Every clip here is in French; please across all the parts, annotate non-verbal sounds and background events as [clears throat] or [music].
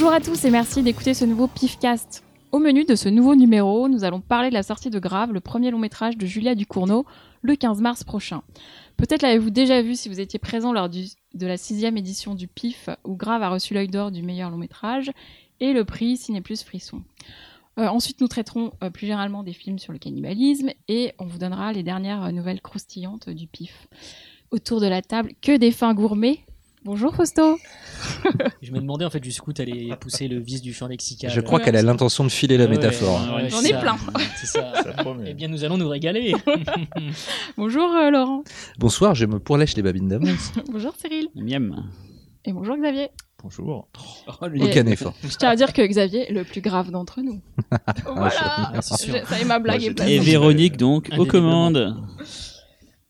Bonjour à tous et merci d'écouter ce nouveau Pifcast. Au menu de ce nouveau numéro, nous allons parler de la sortie de Grave, le premier long métrage de Julia Ducournau, le 15 mars prochain. Peut-être l'avez-vous déjà vu si vous étiez présent lors de la sixième édition du PIF, où Grave a reçu l'œil d'or du meilleur long métrage et le prix Ciné Plus Frisson. Euh, ensuite, nous traiterons euh, plus généralement des films sur le cannibalisme et on vous donnera les dernières euh, nouvelles croustillantes du PIF. Autour de la table, que des fins gourmets. Bonjour Fausto. [laughs] Je me demandais en fait jusqu'où tu allais pousser le vice du champ lexical. Je crois qu'elle a l'intention de filer la Ouais, métaphore. ouais, J'en c'est ai ça. plein. C'est ça. Eh bien, nous allons nous régaler. [laughs] [laughs] Bonjour euh, Laurent. Bonsoir, je me pourlèche les babines d'avance. bonjour Cyril. Miam. Et bonjour Xavier. Bonjour. Oh, Aucun effort. Je tiens à dire que Xavier est le plus grave d'entre nous. voilà. Ah, c'est sûr. Je- ça y est, ma blague est. Et Véronique, donc, aux commandes.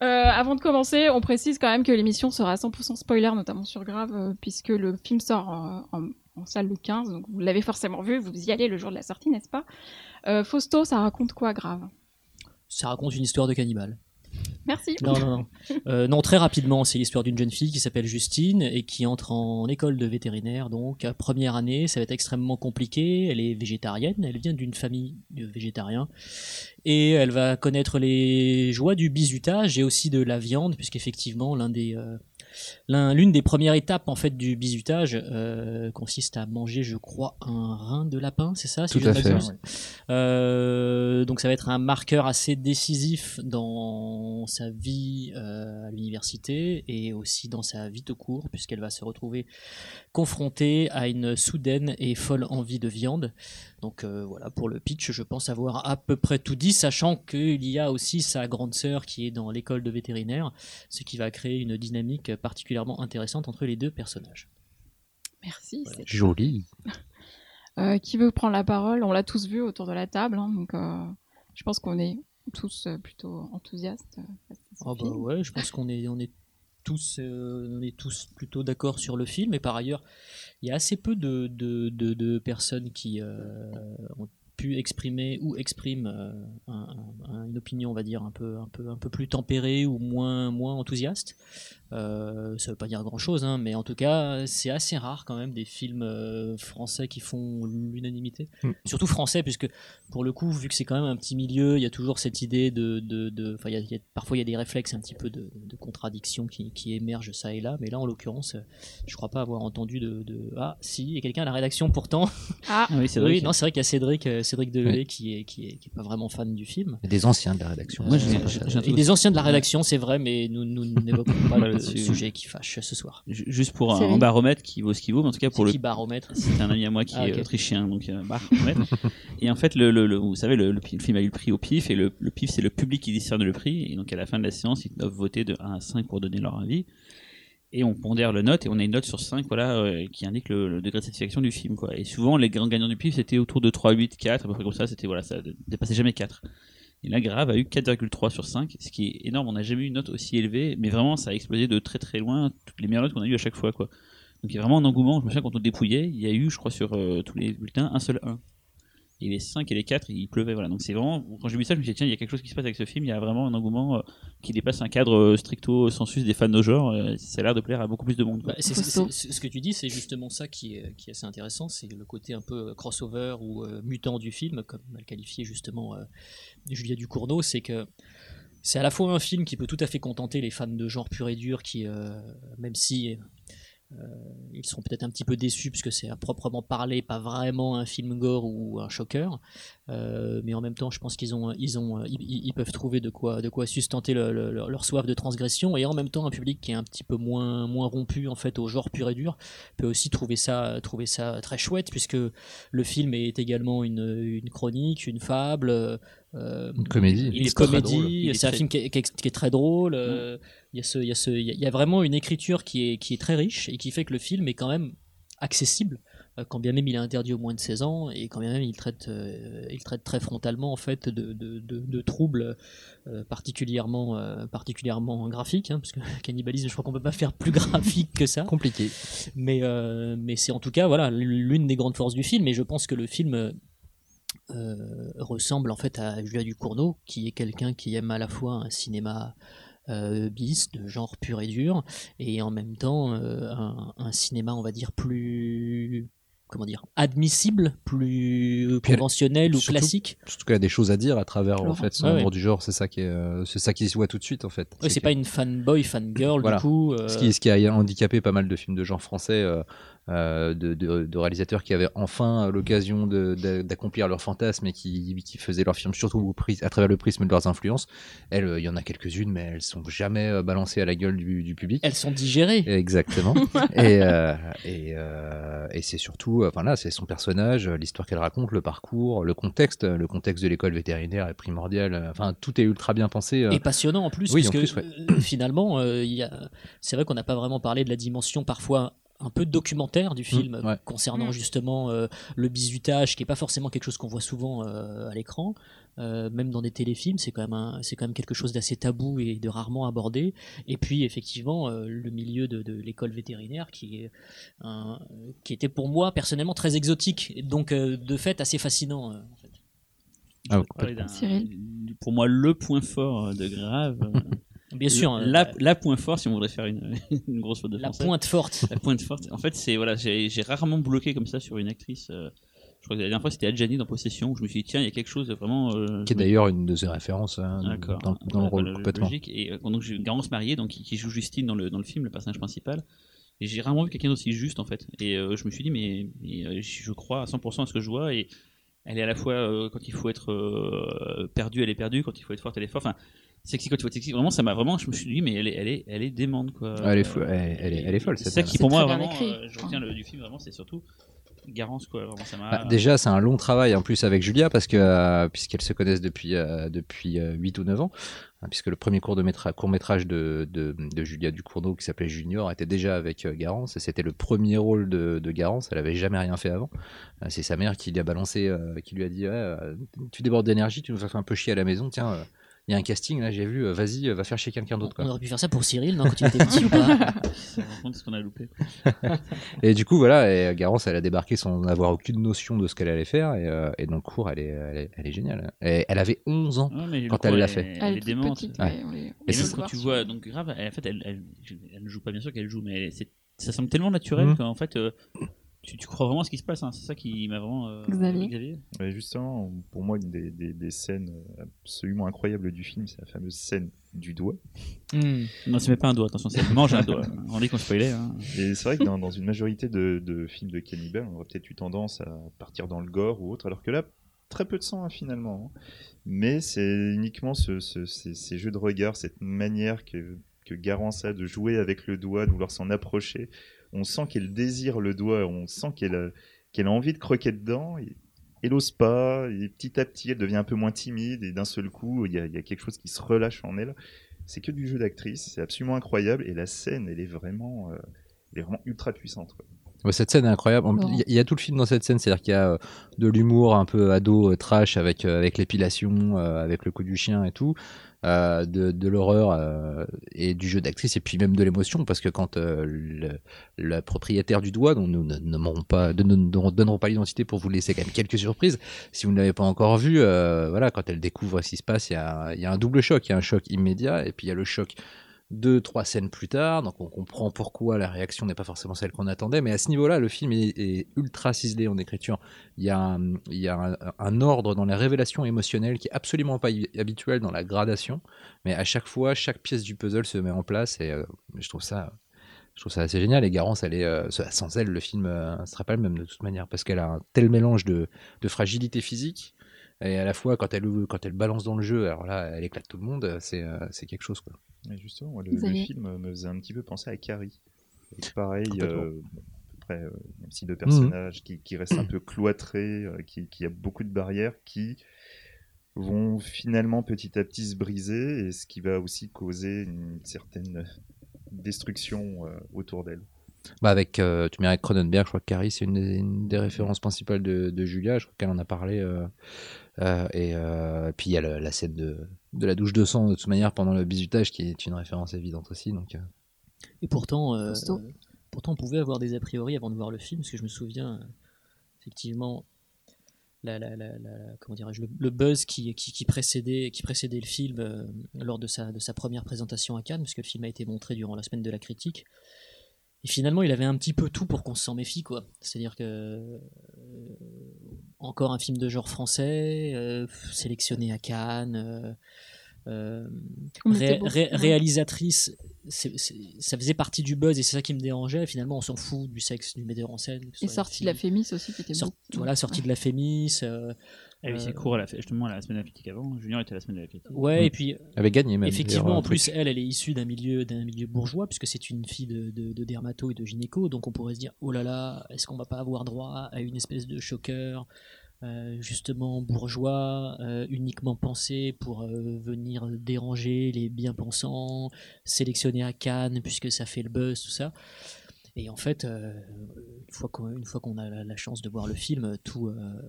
Euh, avant de commencer, on précise quand même que l'émission sera 100% spoiler, notamment sur Grave, euh, puisque le film sort euh, en, salle le 15, donc vous l'avez forcément vu, vous y allez le jour de la sortie, n'est-ce pas? Fausto, ça raconte quoi, Grave? Ça raconte une histoire de cannibale. Merci. Non, non, non. Euh, non, très rapidement, c'est l'histoire d'une jeune fille qui s'appelle Justine et qui entre en école de vétérinaire. Donc, première année, ça va être extrêmement compliqué. Elle est végétarienne, elle vient d'une famille de végétariens. Et elle va connaître les joies du bizutage et aussi de la viande, puisqu'effectivement, l'un des. euh, L'une des premières étapes en fait du bizutage euh, consiste à manger, je crois, un rein de lapin, c'est ça si Tout à fait. Euh, donc ça va être un marqueur assez décisif dans sa vie euh, à l'université et aussi dans sa vie de cours puisqu'elle va se retrouver confrontée à une soudaine et folle envie de viande. Donc euh, voilà pour le pitch, je pense avoir à peu près tout dit, sachant qu'il y a aussi sa grande sœur qui est dans l'école de vétérinaire, ce qui va créer une dynamique particulièrement intéressante entre les deux personnages. Merci. c'est- Joli. [laughs] Euh, qui veut prendre la parole? On l'a tous vu autour de la table, hein, donc euh, je pense qu'on est tous plutôt enthousiastes. Ah bah ouais, je pense qu'on est, on est tous, euh, on est tous plutôt d'accord sur le film. Et par ailleurs, il y a assez peu de, de, personnes qui euh, ont pu exprimer ou expriment euh, un- un- une opinion, on va dire, un peu, un peu, un peu plus tempérée ou moins, moins enthousiaste. Euh, ça veut pas dire grand chose, hein, mais en tout cas, c'est assez rare quand même des films euh, français qui font l'unanimité. Mm. Surtout français, puisque pour le coup, vu que c'est quand même un petit milieu, il y a toujours cette idée de. de, de- enfin, il y a- il y a- parfois, il y a des réflexes un petit peu de, de contradiction qui, qui émergent ça et là, mais là, en l'occurrence, je crois pas avoir entendu de. de- Ah, si, il y a quelqu'un à la rédaction pourtant. [laughs] Ah, oui, c'est oui, vrai. non, c'est vrai qu'il y a Cédric, euh, Cédric Deleuil qui, est, qui, est, qui est pas vraiment fan du film. Des anciens de la rédaction. Moi, Euh, j'ai- ça- j'ai- Et des anciens de la rédaction, c'est vrai, mais nous, nous n'évoquons pas [laughs] le. Sujet qui fâche ce soir. Ju- Juste pour un, baromètre qui vaut ce qu'il vaut, mais en tout cas pour le qui baromètre? c'est un ami à moi qui Ah, est autrichien, donc euh, baromètre. et en fait, le, le- le- vous savez, le, le, film a eu le prix au PIF, et le, le PIF, c'est le public qui discerne le prix, et donc à la fin de la séance, ils doivent voter de 1 à 5 pour donner leur avis. Et on pondère le note, et on a une note sur 5 voilà, euh, qui indique le, le degré de satisfaction du film. Quoi. Et souvent, les grands gagnants du PIF, c'était autour de 3, 8, 4, à peu près comme ça, c'était, voilà, ça ne dépassait jamais 4. Et là, Grave a eu 4,3 sur 5, ce qui est énorme. On n'a jamais eu une note aussi élevée, mais vraiment, ça a explosé de très très loin toutes les meilleures notes qu'on a eues à chaque fois. Quoi. Donc il y a vraiment un engouement. Je me souviens quand on dépouillait, il y a eu, je crois, sur euh, tous les bulletins, un seul 1. Et les 5 et les 4, il pleuvait. Voilà. Donc c'est vraiment, quand j'ai vu ça, je me suis dit, tiens, il y a quelque chose qui se passe avec ce film. Il y a vraiment un engouement euh, qui dépasse un cadre euh, stricto sensus des fans de genre. Euh, ça a l'air de plaire à beaucoup plus de monde. Bah, ce que tu dis, c'est justement ça qui est, qui est assez intéressant, c'est le côté un peu crossover ou euh, mutant du film, comme l'a qualifié justement euh, Julia Ducournau, c'est que c'est à la fois un film qui peut tout à fait contenter les fans de genre pur et dur, qui, euh, même si euh, ils sont peut-être un petit peu déçus puisque c'est à proprement parler pas vraiment un film gore ou un choqueur, euh, mais en même temps, je pense qu'ils ont, ils ont, ils, peuvent trouver de quoi, de quoi sustenter le- le- leur, soif de transgression et en même temps un public qui est un petit peu moins, moins rompu en fait au genre pur et dur peut aussi trouver ça, trouver ça très chouette puisque le film est également une, une chronique, une fable. Euh, Une comédie. il est comédie, c'est un film qui est, qui est- qui est très drôle. euh, Il y a ce, il y a ce, il y a- vraiment une écriture qui est, qui est très riche et qui fait que le film est quand même accessible, euh, quand bien même il est interdit aux moins de 16 ans et quand bien même il traite, euh, il traite très frontalement en fait de, de, de, de troubles particulièrement, particulièrement graphiques, hein, parce que [laughs] cannibalisme, je crois qu'on peut pas faire plus graphique que ça. Compliqué. Mais, euh, mais c'est en tout cas voilà l'une des grandes forces du film et je pense que le film euh, ressemble en fait à Julia Ducournau qui est quelqu'un qui aime à la fois un cinéma euh, bis de genre pur et dur et en même temps euh, un, un cinéma on va dire plus comment dire, admissible, plus Puis elle- conventionnel ou surtout- classique. Surtout qu'elle a des choses à dire à travers en fait son Ouais, amour ouais. du genre. C'est ça qui est, euh, c'est ça qui se voit tout de suite en fait. Ouais, c'est pas une fanboy, fangirl Voilà. du coup. euh, Ce qui, ce qui a handicapé pas mal de films de genre français, de, de- de réalisateurs qui avaient enfin l'occasion d'accomplir leurs fantasmes et qui, qui faisaient leurs films surtout à travers le prisme de leurs influences. Elles, euh, il y en a quelques-unes, mais elles sont jamais euh, balancées à la gueule du, du public. Elles sont digérées. Exactement. [laughs] et euh, et, euh, et c'est surtout, enfin là, c'est son personnage, euh, l'histoire qu'elle raconte, le parcours, le contexte. Le contexte de l'école vétérinaire est primordial. Enfin, tout est ultra bien pensé. euh. Et passionnant en plus, Oui, en plus, ouais. euh, finalement, euh, il y a... c'est vrai qu'on n'a pas vraiment parlé de la dimension parfois un peu documentaire du film ouais. concernant Mm. justement euh, le bizutage, qui est pas forcément quelque chose qu'on voit souvent euh, à l'écran. Euh, même dans des téléfilms, c'est quand même un- c'est quand même quelque chose d'assez tabou et de rarement abordé. Et puis effectivement, euh, le milieu de, de l'école vétérinaire, qui est un- qui était pour moi personnellement très exotique, donc euh, de fait assez fascinant. euh, en fait. Ah. Pour moi, le point fort de Grave. Bien sûr, hein, la, la point fort, si on voudrait faire une, [laughs] une grosse faute de la français. pointe forte. La pointe forte. En fait, c'est voilà, j'ai rarement bloqué comme ça sur une actrice. euh, je crois que la dernière fois c'était Adjani dans Possession où je me suis dit tiens il y a quelque chose de vraiment. euh, qui est d'ailleurs une de ses références hein, dans, dans le Ouais, rôle bah, complètement. Logique. Et euh, donc j'ai Garance Marié donc qui, qui joue Justine dans le dans le film, le personnage principal. Et j'ai rarement vu quelqu'un d'aussi juste en fait. Et euh, je me suis dit mais, mais, euh, je crois à 100% à ce que je vois et elle est à la fois euh, quand il faut être euh, perdu elle est perdue, quand il faut être forte elle est forte. Enfin sexy quand faut être sexy. Vraiment ça m'a vraiment je me suis dit mais elle est elle est elle est démente quoi. Elle est fou- elle- elle est- elle est folle, C'est ça qui pour moi vraiment euh, je retiens le, du film vraiment c'est surtout Garance quoi vraiment ça m'a. Bah, déjà, c'est un long travail en plus avec Julia parce que euh, puisqu'elles se connaissent depuis euh, depuis euh, 8 ou 9 ans, hein, puisque le premier court de métra- court métrage de, de, de Julia Ducournau qui s'appelait Junior était déjà avec euh, Garance et c'était le premier rôle de, de Garance. Elle avait jamais rien fait avant. Euh, c'est sa mère qui lui a balancé, euh, qui lui a dit ouais, euh, tu débordes d'énergie, tu nous fais un peu chier à la maison, tiens. Euh, il y a un casting là, j'ai vu. euh, Vas-y, euh, va faire chez quelqu'un d'autre. On quoi. aurait pu faire ça pour Cyril, non, quand il était petit ou pas [laughs] On ce qu'on a loupé. [laughs] Et du coup, voilà, et Garance, elle a débarqué sans avoir aucune notion de ce qu'elle allait faire. Et, euh, et dans le cours, elle est, elle est, elle est géniale. Et elle avait 11 ans. Ouais, mais le Quand coup, elle l'a est- fait. Elle, est toute démente. petite, Ouais. ouais, on les- on Et les même quand tu vois, donc grave, elle- en fait, elle, elle, elle ne joue pas bien sûr qu'elle joue, mais c'est- ça semble tellement naturel Mhm. qu'en fait, euh, tu, tu crois vraiment à ce qui se passe. hein. C'est ça qui m'a vraiment. euh, Xavier Ouais, justement, pour moi, une des, des- des scènes absolument incroyables du film, c'est la fameuse scène du doigt. Hmm. Non, c'est même pas un doigt, attention, c'est mange un doigt. [laughs] On dit qu'on spoilait. Hein. Et c'est vrai que dans, dans une majorité de, de films de cannibales, on aurait peut-être eu tendance à partir dans le gore ou autre, alors que là, très peu de sang hein, finalement. hein. Mais c'est uniquement ce- ce- ces, ces jeux de regard, cette manière que, que Garance a de jouer avec le doigt, de vouloir s'en approcher. On sent qu'elle désire le doigt, on sent qu'elle a, qu'elle a envie de croquer dedans. Et, elle ose pas, et petit à petit, elle devient un peu moins timide, et d'un seul coup, il y a, il y a quelque chose qui se relâche en elle. C'est que du jeu d'actrice, c'est absolument incroyable, et la scène, elle est vraiment, euh, elle est vraiment ultra puissante. quoi. Ouais, Cette scène est incroyable. Il y, a- il y a tout le film dans cette scène, c'est-à-dire qu'il y a euh, de l'humour un peu ado, euh, trash avec euh, avec l'épilation, euh, avec le coup du chien et tout, euh, de, de l'horreur euh, et du jeu d'actrice et puis même de l'émotion parce que quand euh, le, le propriétaire du doigt, dont nous ne nommerons pas, de- ne ne donnerons pas l'identité pour vous laisser quand même quelques surprises, si vous ne l'avez pas encore vu, euh, voilà, quand elle découvre ce qui se passe, il y a, il y a un double choc, il y a un choc immédiat et puis il y a le choc deux, trois scènes plus tard, donc on comprend pourquoi la réaction n'est pas forcément celle qu'on attendait, mais à ce niveau-là, le film est, ultra ciselé en écriture. Il y a, un, il y a un, ordre dans les révélations émotionnelles qui est absolument pas habituel dans la gradation, mais à chaque fois, chaque pièce du puzzle se met en place et euh, je trouve ça. Je trouve ça assez génial et Garance, elle est, euh, sans elle, le film euh, ne sera pas le même de toute manière parce qu'elle a un tel mélange de, de fragilité physique et à la fois quand elle, quand elle balance dans le jeu, alors là, elle éclate tout le monde, c'est euh, c'est quelque chose quoi. Et justement, moi, le, film me faisait un petit peu penser à Carrie. Et pareil, euh, à peu près, euh, même si deux personnages qui, qui restent un peu cloîtrés, euh, qui, qui a beaucoup de barrières, qui vont finalement petit à petit se briser, et ce qui va aussi causer une certaine destruction euh, autour d'elle. Bah avec, euh, tu mets avec Cronenberg, je crois que Carrie, c'est une, des- une des références principales de, de Julia, je crois qu'elle en a parlé. euh, euh, et euh, puis il y a le- la scène de, de la douche de sang, de toute manière, pendant le bisutage, qui est une référence évidente aussi. Donc, euh, Et pourtant, euh, pourtant, on pouvait avoir des a priori avant de voir le film, parce que je me souviens, euh, effectivement, la, la, la, la- comment le, le buzz qui, qui, qui précédait, qui précédait le film euh, lors de sa, de sa première présentation à Cannes, puisque le film a été montré durant la semaine de la critique. Et finalement, il avait un petit peu tout pour qu'on s'en méfie, quoi. C'est-à-dire que euh, encore un film de genre français, euh, sélectionné à Cannes. euh, euh, ré- réalisatrice, ça faisait partie du buzz et c'est ça qui me dérangeait. Finalement, on s'en fout du sexe du metteur en scène. Et soit sorti de la Fémis aussi, qui était sort- voilà, sorti de la Fémis. euh, Elle avait ses Euh, cours à la, justement à la semaine de la critique avant. Junior était à la semaine de la critique. ouais, et puis avait gagné même. Effectivement, en plus, elle, elle est issue d'un milieu, d'un milieu bourgeois, puisque c'est une fille de, de, de dermato et de gynéco, donc on pourrait se dire, oh là là, est-ce qu'on va pas avoir droit à une espèce de choqueur, euh, justement bourgeois, euh, uniquement pensé pour euh, venir déranger les bien-pensants, sélectionné à Cannes, puisque ça fait le buzz, tout ça. Et en fait, euh, une fois qu'on a la, chance de voir le film, tout, euh,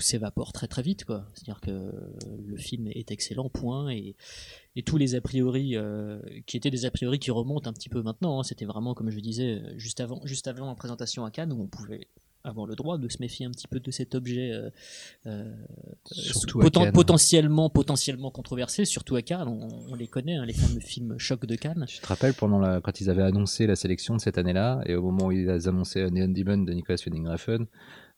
s'évapore très très vite. C'est-à-dire que le film est excellent, point. Et, tous les a priori, euh, qui étaient des a priori qui remontent un petit peu maintenant, hein, c'était vraiment, comme je disais, juste avant, juste avant la présentation à Cannes, où on pouvait avoir le droit de se méfier un petit peu de cet objet euh, euh, poten- Cannes. potentiellement, potentiellement controversé, surtout à Cannes. On, on les connaît, hein, les fameux films choc de Cannes. Tu te rappelles pendant la, quand ils avaient annoncé la sélection de cette année-là, et au moment où ils annonçaient euh, Neon Demon de Nicolas Winding Refn,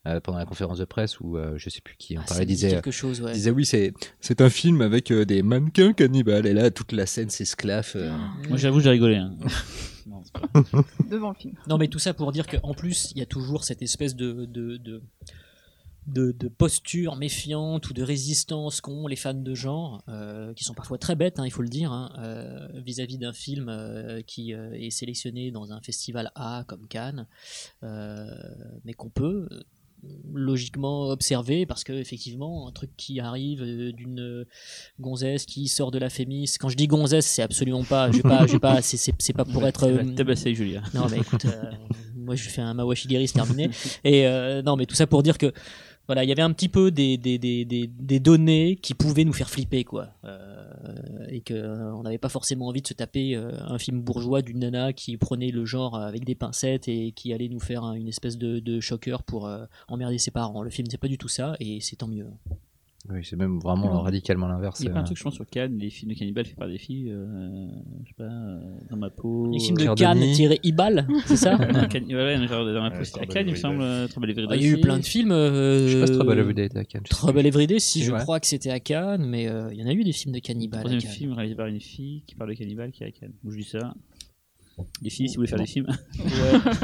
euh, pendant la conférence de presse où euh, je sais plus qui en Ah, parlait, disait, quelque chose, ouais. disait oui, c'est c'est un film avec euh, des mannequins cannibales, et là toute la scène s'esclaffe. euh, Moi j'avoue, j'ai rigolé. hein. [laughs] [laughs] Devant le film. Non, mais tout ça pour dire qu'en plus, il y a toujours cette espèce de, de, de, posture méfiante ou de résistance qu'ont les fans de genre, euh, qui sont parfois très bêtes, hein, il faut le dire, hein, euh, vis-à-vis d'un film euh, qui est sélectionné dans un festival A comme Cannes, mais qu'on peut logiquement observer parce que effectivement un truc qui arrive euh, d'une euh, gonzesse qui sort de la fémis quand je dis gonzesse c'est absolument pas je pas je vais pas c'est- c'est c'est pas pour être euh, tabasser Julia. non, mais écoute, euh, moi je fais un Mawashigiri, terminé. Et euh, non, mais tout ça pour dire que voilà, il y avait un petit peu des, données qui pouvaient nous faire flipper, quoi. Euh, et que euh, n'avait pas forcément envie de se taper euh, un film bourgeois d'une nana qui prenait le genre avec des pincettes et qui allait nous faire un- une espèce de, de choqueur pour emmerder ses parents. Le film, c'est pas du tout ça, et c'est tant mieux. Oui, c'est même vraiment radicalement l'inverse. Il y a pas un euh. truc, je pense, sur Cannes, les films de cannibales faits par des filles, euh, je sais pas, euh, dans ma peau. Les films de Cannes Denis. tiré Ibal, c'est ça [laughs] Cannes- ouais, genre dans ma peau, c'était à Cannes, il me semble, euh, Trouble Every Ah, Il y a eu plein de films. euh, Je sais pas si Trouble Every Day était à Cannes. Trouble Everyday, si je crois que c'était à Cannes, mais euh, il y en a eu des films de cannibales. à Troisième Cannes. film réalisé par une fille qui parle de cannibales qui est à Cannes. Je dis ça. Les filles, si vous voulez faire des films.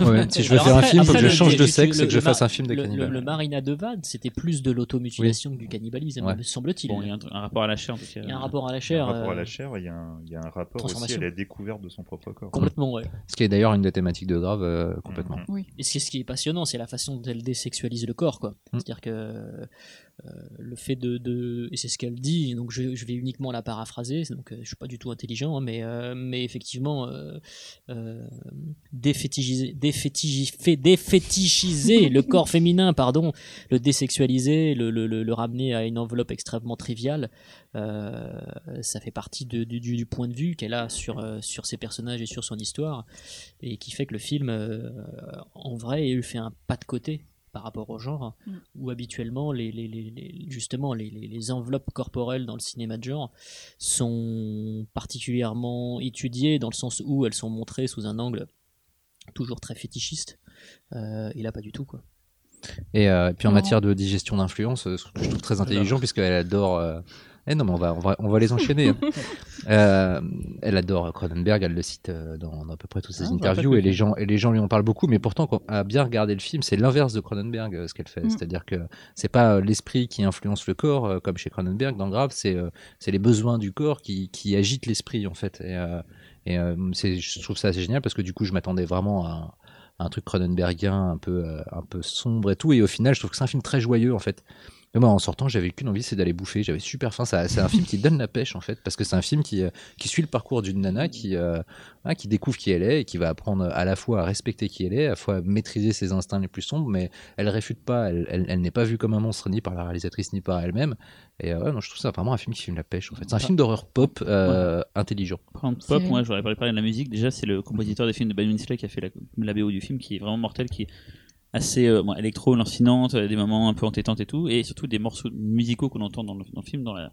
Ouais, si je veux Alors faire un film, faut que je change de sexe le- et que je fasse un film de le, le, le Marina de Vade, c'était plus de l'automutilation que du cannibalisme, Ouais. me semble-t-il. Bon, il y a un, un rapport à la chair en tout cas. Il y a un rapport à la Il y a chair. un rapport à euh, la chair, il y a un, il y a un rapport aussi à la découverte de son propre corps. Complètement, ouais. Ce qui est d'ailleurs une des thématiques de Grave, euh, complètement. Mhm. Et c'est ce qui est passionnant, c'est la façon dont elle désexualise le corps, quoi. Mm. C'est-à-dire que euh, le fait de, de- et c'est ce qu'elle dit, donc je, je vais uniquement la paraphraser, donc euh, je suis pas du tout intelligent, hein, mais euh, mais effectivement euh, euh, défétigiser, défétigi- fait- défétichiser le [laughs] corps féminin, pardon, le désexualiser, le, le, le, le ramener à une enveloppe extrêmement triviale, euh, ça fait partie de- du, point de vue qu'elle a sur euh, sur ses personnages et sur son histoire, et qui fait que le film euh, en vrai, il fait un pas de côté par rapport au genre, Mm. où habituellement, les, les- les- les- justement, les, les- les enveloppes corporelles dans le cinéma de genre sont particulièrement étudiées dans le sens où elles sont montrées sous un angle toujours très fétichiste. Euh, et là, pas du tout, quoi. Et, euh, et puis en Non. matière de digestion d'influence, euh, ce que je trouve très intelligent, puisqu'elle adore. Eh non, mais on va, on va, on va les [laughs] enchaîner. hein. Euh, elle adore Cronenberg, elle le cite euh, dans, dans à peu près toutes ses Ah, interviews, et les, gens, et les gens lui en parlent beaucoup. Mais pourtant, quand, à bien regarder le film, c'est l'inverse de Cronenberg, euh, ce qu'elle fait. Mm. C'est-à-dire que c'est pas euh, l'esprit qui influence le corps, euh, comme chez Cronenberg dans Grave, c'est euh, c'est les besoins du corps qui, qui agitent l'esprit, en fait. Et, euh, et euh, c'est- je trouve ça assez génial parce que du coup, je m'attendais vraiment à, un truc Cronenbergien un peu, euh, un peu sombre et tout. Et au final, je trouve que c'est un film très joyeux en fait. Mais moi, en sortant, j'avais qu'une envie, c'est d'aller bouffer. J'avais super faim. Ça- C'est un film qui donne la pêche en fait, parce que c'est un film qui, euh, qui suit le parcours d'une nana qui, euh, qui découvre qui elle est et qui va apprendre à la fois à respecter qui elle est, à la fois à maîtriser ses instincts les plus sombres, mais elle réfute pas. Elle, elle, elle n'est pas vue comme un monstre ni par la réalisatrice ni par elle-même. Et euh, ouais, non, je trouve ça vraiment un film qui filme la pêche en fait. C'est un film d'horreur pop euh, intelligent. Parlant de C'est pop, moi j'aurais parlé de la musique. Déjà, c'est le compositeur des films de Ben Winslet qui a fait la, la BO du film, qui est vraiment mortel, qui est assez euh, électro, lancinante, euh, des moments un peu entêtantes et tout, et surtout des morceaux musicaux qu'on entend dans le, dans le film, dans la,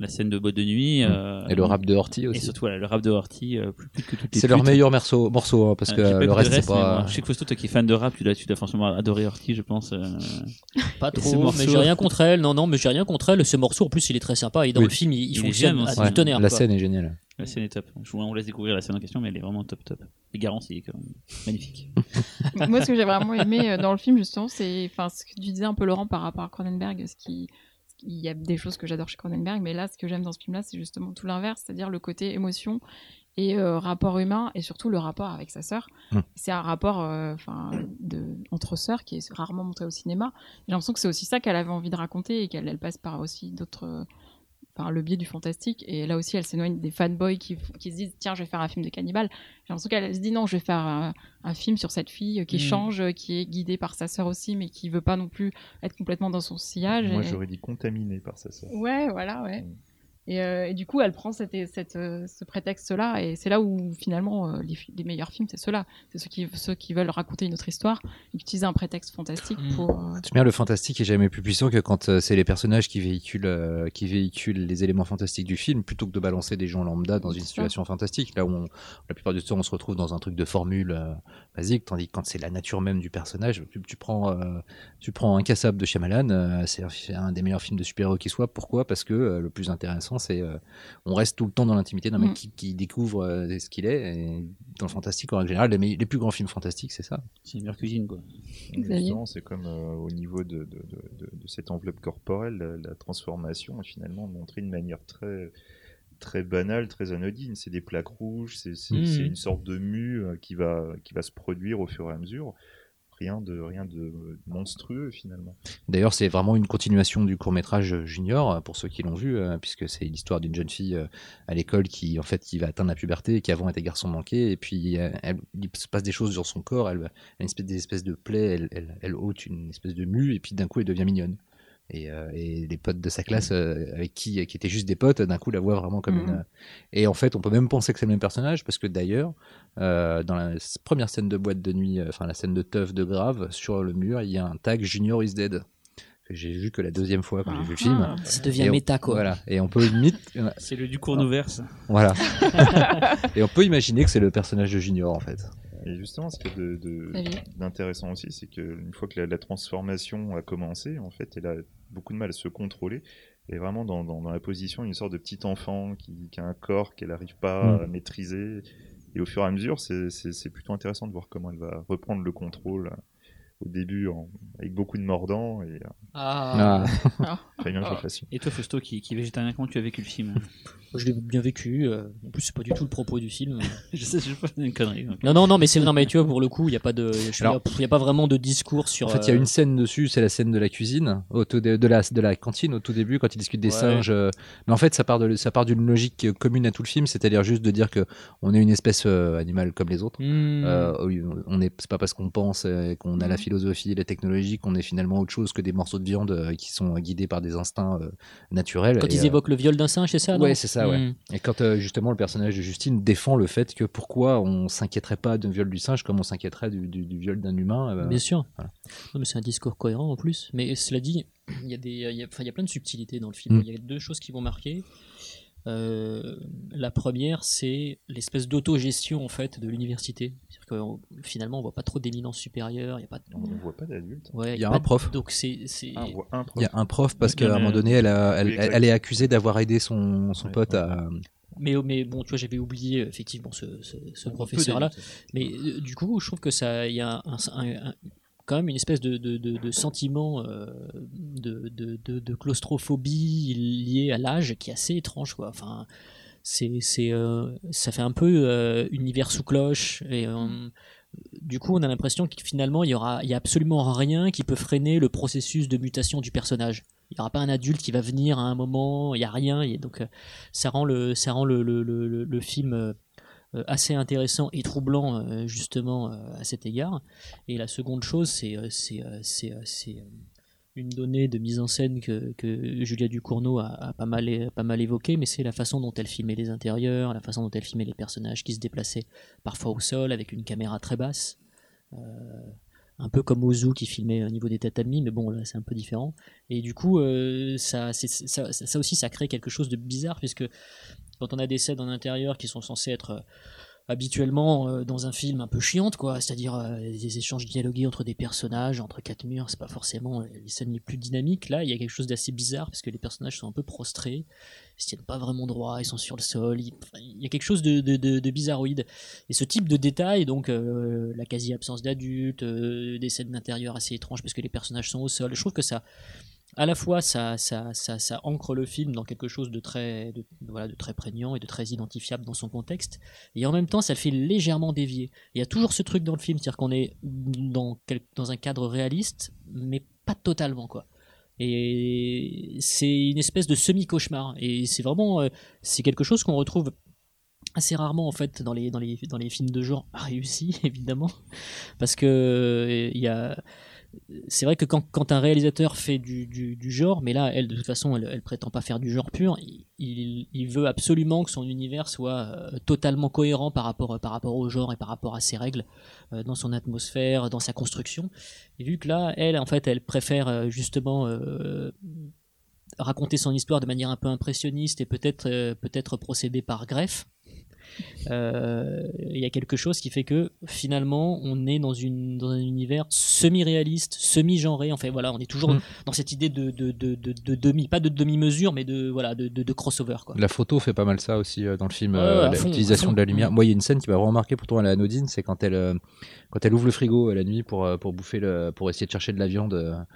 la scène de boîte de nuit. euh, Et le rap de Horty Et aussi. surtout, voilà, le rap de Horty, euh, plus, plus que toutes les C'est leur meilleur morceau, morceau hein, parce Euh, que le reste, c'est pas. Je sais que Fausto, toi qui es fan de rap, tu dois, tu dois forcément adorer Horty, je pense. euh. Pas Et trop, morceau- mais j'ai rien contre elle. Non, non, mais j'ai rien contre elle. Ce morceau, en plus, il est très sympa. Et dans Oui. le film, il, fonctionne à aussi. du Ouais, tonnerre. la quoi. scène est géniale. La scène est top. Je vous on laisse découvrir la scène en question, mais elle est vraiment top, top. Et Garance, il est quand même magnifique. [laughs] Moi, ce que j'ai vraiment aimé dans le film, justement, c'est enfin, ce que tu disais un peu, Laurent, par rapport à Cronenberg. Ce qui... Il y a des choses que j'adore chez Cronenberg, mais là, ce que j'aime dans ce film-là, c'est justement tout l'inverse, c'est-à-dire le côté émotion et euh, rapport humain, et surtout le rapport avec sa sœur. Mm. C'est un rapport euh, de, entre sœurs qui est rarement montré au cinéma. J'ai l'impression que c'est aussi ça qu'elle avait envie de raconter et qu'elle elle passe par aussi d'autres. Enfin, le biais du fantastique. Et là aussi, elle s'éloigne des fanboys qui, se disent Tiens, je vais faire un film de cannibale. J'ai l'impression qu'elle se dit Non, je vais faire un, un film sur cette fille qui Mm. change, qui est guidée par sa sœur aussi, mais qui veut pas non plus être complètement dans son sillage. Moi, Et- j'aurais dit contaminé par sa sœur. Ouais, voilà, ouais. Mm. Et, euh, et du coup, elle prend cette, cette, euh, ce prétexte-là, et c'est là où finalement euh, les, meilleurs films, c'est ceux-là. C'est ceux qui, ceux qui veulent raconter une autre histoire, utilisent un prétexte fantastique Mm. pour. euh, bien, le fantastique est jamais plus puissant que quand c'est les personnages qui véhiculent, euh, qui véhiculent les éléments fantastiques du film plutôt que de balancer des gens lambda dans une ça. situation fantastique. Là où on- la plupart du temps on se retrouve dans un truc de formule euh, basique, tandis que quand c'est la nature même du personnage, tu, tu prends, euh, tu prends Incassable de Shyamalan, euh, c'est un, un des meilleurs films de super-héros qui soit. Pourquoi? Parce que euh, le plus intéressant, c'est euh, on reste tout le temps dans l'intimité d'un Mm. mec qui, qui découvre euh, ce qu'il est. Et dans le fantastique, en règle générale, les, plus grands films fantastiques, c'est ça. C'est une meilleure cuisine, quoi. Justement, c'est comme euh, au niveau de, de, de, de- de cette enveloppe corporelle, la, la transformation est finalement montrée de manière très très banale, très anodine. C'est des plaques rouges, c'est c'est- c'est une sorte de mue qui va qui va se produire au fur et à mesure. Rien de rien de monstrueux finalement. D'ailleurs, c'est vraiment une continuation du court métrage Junior, pour ceux qui l'ont vu, euh, puisque c'est l'histoire d'une jeune fille euh, à l'école qui, en fait, qui va atteindre la puberté qui avant était garçon manqué, et puis euh, elle, il se passe des choses sur son corps, elle, a une espèce, des espèces de plaies, elle, elle, elle ôte une espèce de mue, et puis d'un coup, elle devient mignonne. Et, euh, et les potes de sa classe, euh, avec qui, qui étaient juste des potes, d'un coup la voient vraiment comme Mhm. une. Et en fait, on peut même penser que c'est le même personnage, parce que d'ailleurs, euh, dans la première scène de boîte de nuit, euh, enfin la scène de teuf de grave, sur le mur, il y a un tag Junior is dead. Que j'ai vu que la deuxième fois quand j'ai vu le film. Ah. Ça devient on- méta, quoi. Voilà. Et on peut limite, [laughs] C'est le du cournoverse. voilà. [laughs] et on peut imaginer que c'est le personnage de Junior en fait. Et justement, ce qu'il y a de- de- Xavier d'intéressant aussi, c'est qu'une fois que la, la transformation a commencé, en fait, elle a beaucoup de mal à se contrôler. Est vraiment dans, dans- dans la position d'une sorte de petit enfant qui, qui a un corps qu'elle n'arrive pas Mm. à maîtriser. Et au fur et à mesure, c'est plutôt intéressant de voir comment elle va reprendre le contrôle. Au début, en- avec beaucoup de mordants, et euh, Ah, Ah. très bien, je Ah. fasse. Et toi, Fausto, qui, qui est végétarien, comment tu as vécu le film? Je l'ai bien vécu. euh, en plus, c'est pas du tout le propos du film. [laughs] Je sais, je fais une connerie. donc. Non, non, non, mais c'est non, mais tu vois, pour le coup, il y a pas de, je Alors- il y a pas vraiment de discours sur. En fait, il y a euh, une scène dessus, c'est la scène de la cuisine, au tout de, la, de la cantine au tout début, quand ils discutent des Ouais. singes. euh, Mais en fait, ça part de, ça part d'une logique commune à tout le film, c'est-à-dire juste de dire que on est une espèce euh, animale comme les autres. hmm, Euh, oui, on est, c'est pas parce qu'on pense qu'on a la Mhm. philosophie, la technologie, qu'on est finalement autre chose que des morceaux de viande euh, qui sont guidés par des instincts euh, naturels. Quand Et, ils euh, évoquent le viol d'un singe, c'est ça Ouais, c'est ça, ouais. Hmm. Et quand justement le personnage de Justine défend le fait que pourquoi on s'inquiéterait pas d'un viol du singe comme on s'inquiéterait du, du- du viol d'un humain. Bien sûr. voilà. Non, mais c'est un discours cohérent en plus. Mais cela dit, il y a des, il y a, enfin, il y a plein de subtilités dans le film. Mm. Il y a deux choses qui vont marquer. Euh, la première, c'est l'espèce d'autogestion en fait de l'université. C'est-à-dire que on- finalement, on voit pas trop d'éminence supérieure. Il y a pas. On ne voit pas d'adultes. Ouais, Il y a un prof. Donc c'est, c'est. Ah. Il y a un prof parce qu'à un moment donné, elle, a- elle, Oui, exact. elle est accusée d'avoir aidé son, son Oui, pote ouais. à. Mais, mais bon, tu vois, j'avais oublié euh, effectivement ce, ce, professeur-là. Mais euh, du coup, je trouve que ça, il y a un, un- un- quand une espèce de, de, de, de sentiment euh, de, claustrophobie lié à l'âge qui est assez étrange, quoi. Enfin, c'est, c'est, euh, ça fait un peu euh, univers sous cloche et du coup, on a l'impression que finalement, il y aura, il y a absolument rien qui peut freiner le processus de mutation du personnage. Il n'y aura pas un adulte qui va venir à un moment, il n'y a rien, et donc ça rend le, ça rend le, le, film assez intéressant et troublant euh, justement euh, à cet égard. Et la seconde chose, c'est euh, euh, euh, euh, une donnée de mise en scène que, que Julia Ducournau a, pas mal pas mal évoqué, mais c'est la façon dont elle filmait les intérieurs, la façon dont elle filmait les personnages qui se déplaçaient parfois au sol avec une caméra très basse. Euh, un peu comme Ozu qui filmait au niveau des tatamis, mais bon là c'est un peu différent. Et du coup, euh, ça, ça, ça aussi, ça crée quelque chose de bizarre puisque quand on a des scènes en intérieur qui sont censées être euh, habituellement euh, dans un film un peu chiantes, quoi, c'est-à-dire euh, des échanges dialogués entre des personnages, entre quatre murs, c'est pas forcément les scènes les plus dynamiques. Là, il y a quelque chose d'assez bizarre parce que les personnages sont un peu prostrés, ils se tiennent pas vraiment droit, ils sont sur le sol, il, y a quelque chose de, de, de, de bizarroïde. Et ce type de détail, donc euh, la quasi-absence d'adultes, euh, des scènes d'intérieur assez étranges parce que les personnages sont au sol, je trouve que ça, à la fois, ça, ça, ça, ça ancre le film dans quelque chose de très, voilà, de très prégnant et de très identifiable dans son contexte, et en même temps, ça le fait légèrement dévier. Il y a toujours ce truc dans le film, c'est-à-dire qu'on est dans, dans un cadre réaliste, mais pas totalement, quoi. Et c'est une espèce de semi-cauchemar. Et c'est vraiment, euh, c'est quelque chose qu'on retrouve assez rarement en fait dans les dans les dans les films de genre [laughs] réussis évidemment parce que euh, il y a c'est vrai que quand, un réalisateur fait du, genre, mais là, elle, de toute façon, elle, elle prétend pas faire du genre pur, il, veut absolument que son univers soit euh, totalement cohérent par rapport, par rapport au genre et par rapport à ses règles, euh, dans son atmosphère, dans sa construction. Et vu que là, elle, en fait, elle préfère euh, justement raconter son histoire de manière un peu impressionniste et peut-être peut-être procéder par greffe. Euh, Il y a quelque chose qui fait que finalement on est dans, une, dans un univers semi-réaliste, semi-genré. En fait, voilà, on est toujours Mm. dans cette idée de, de, de, de, de demi, pas de demi-mesure, mais de, voilà, de, crossover. Quoi. La photo fait pas mal ça aussi euh, dans le film, euh, à l'utilisation à de la lumière. Mm. Moi, il y a une scène qui m'a vraiment marqué, pourtant elle est anodine, c'est quand elle, quand elle ouvre le frigo euh, la nuit pour, pour bouffer, le, pour essayer de chercher de la viande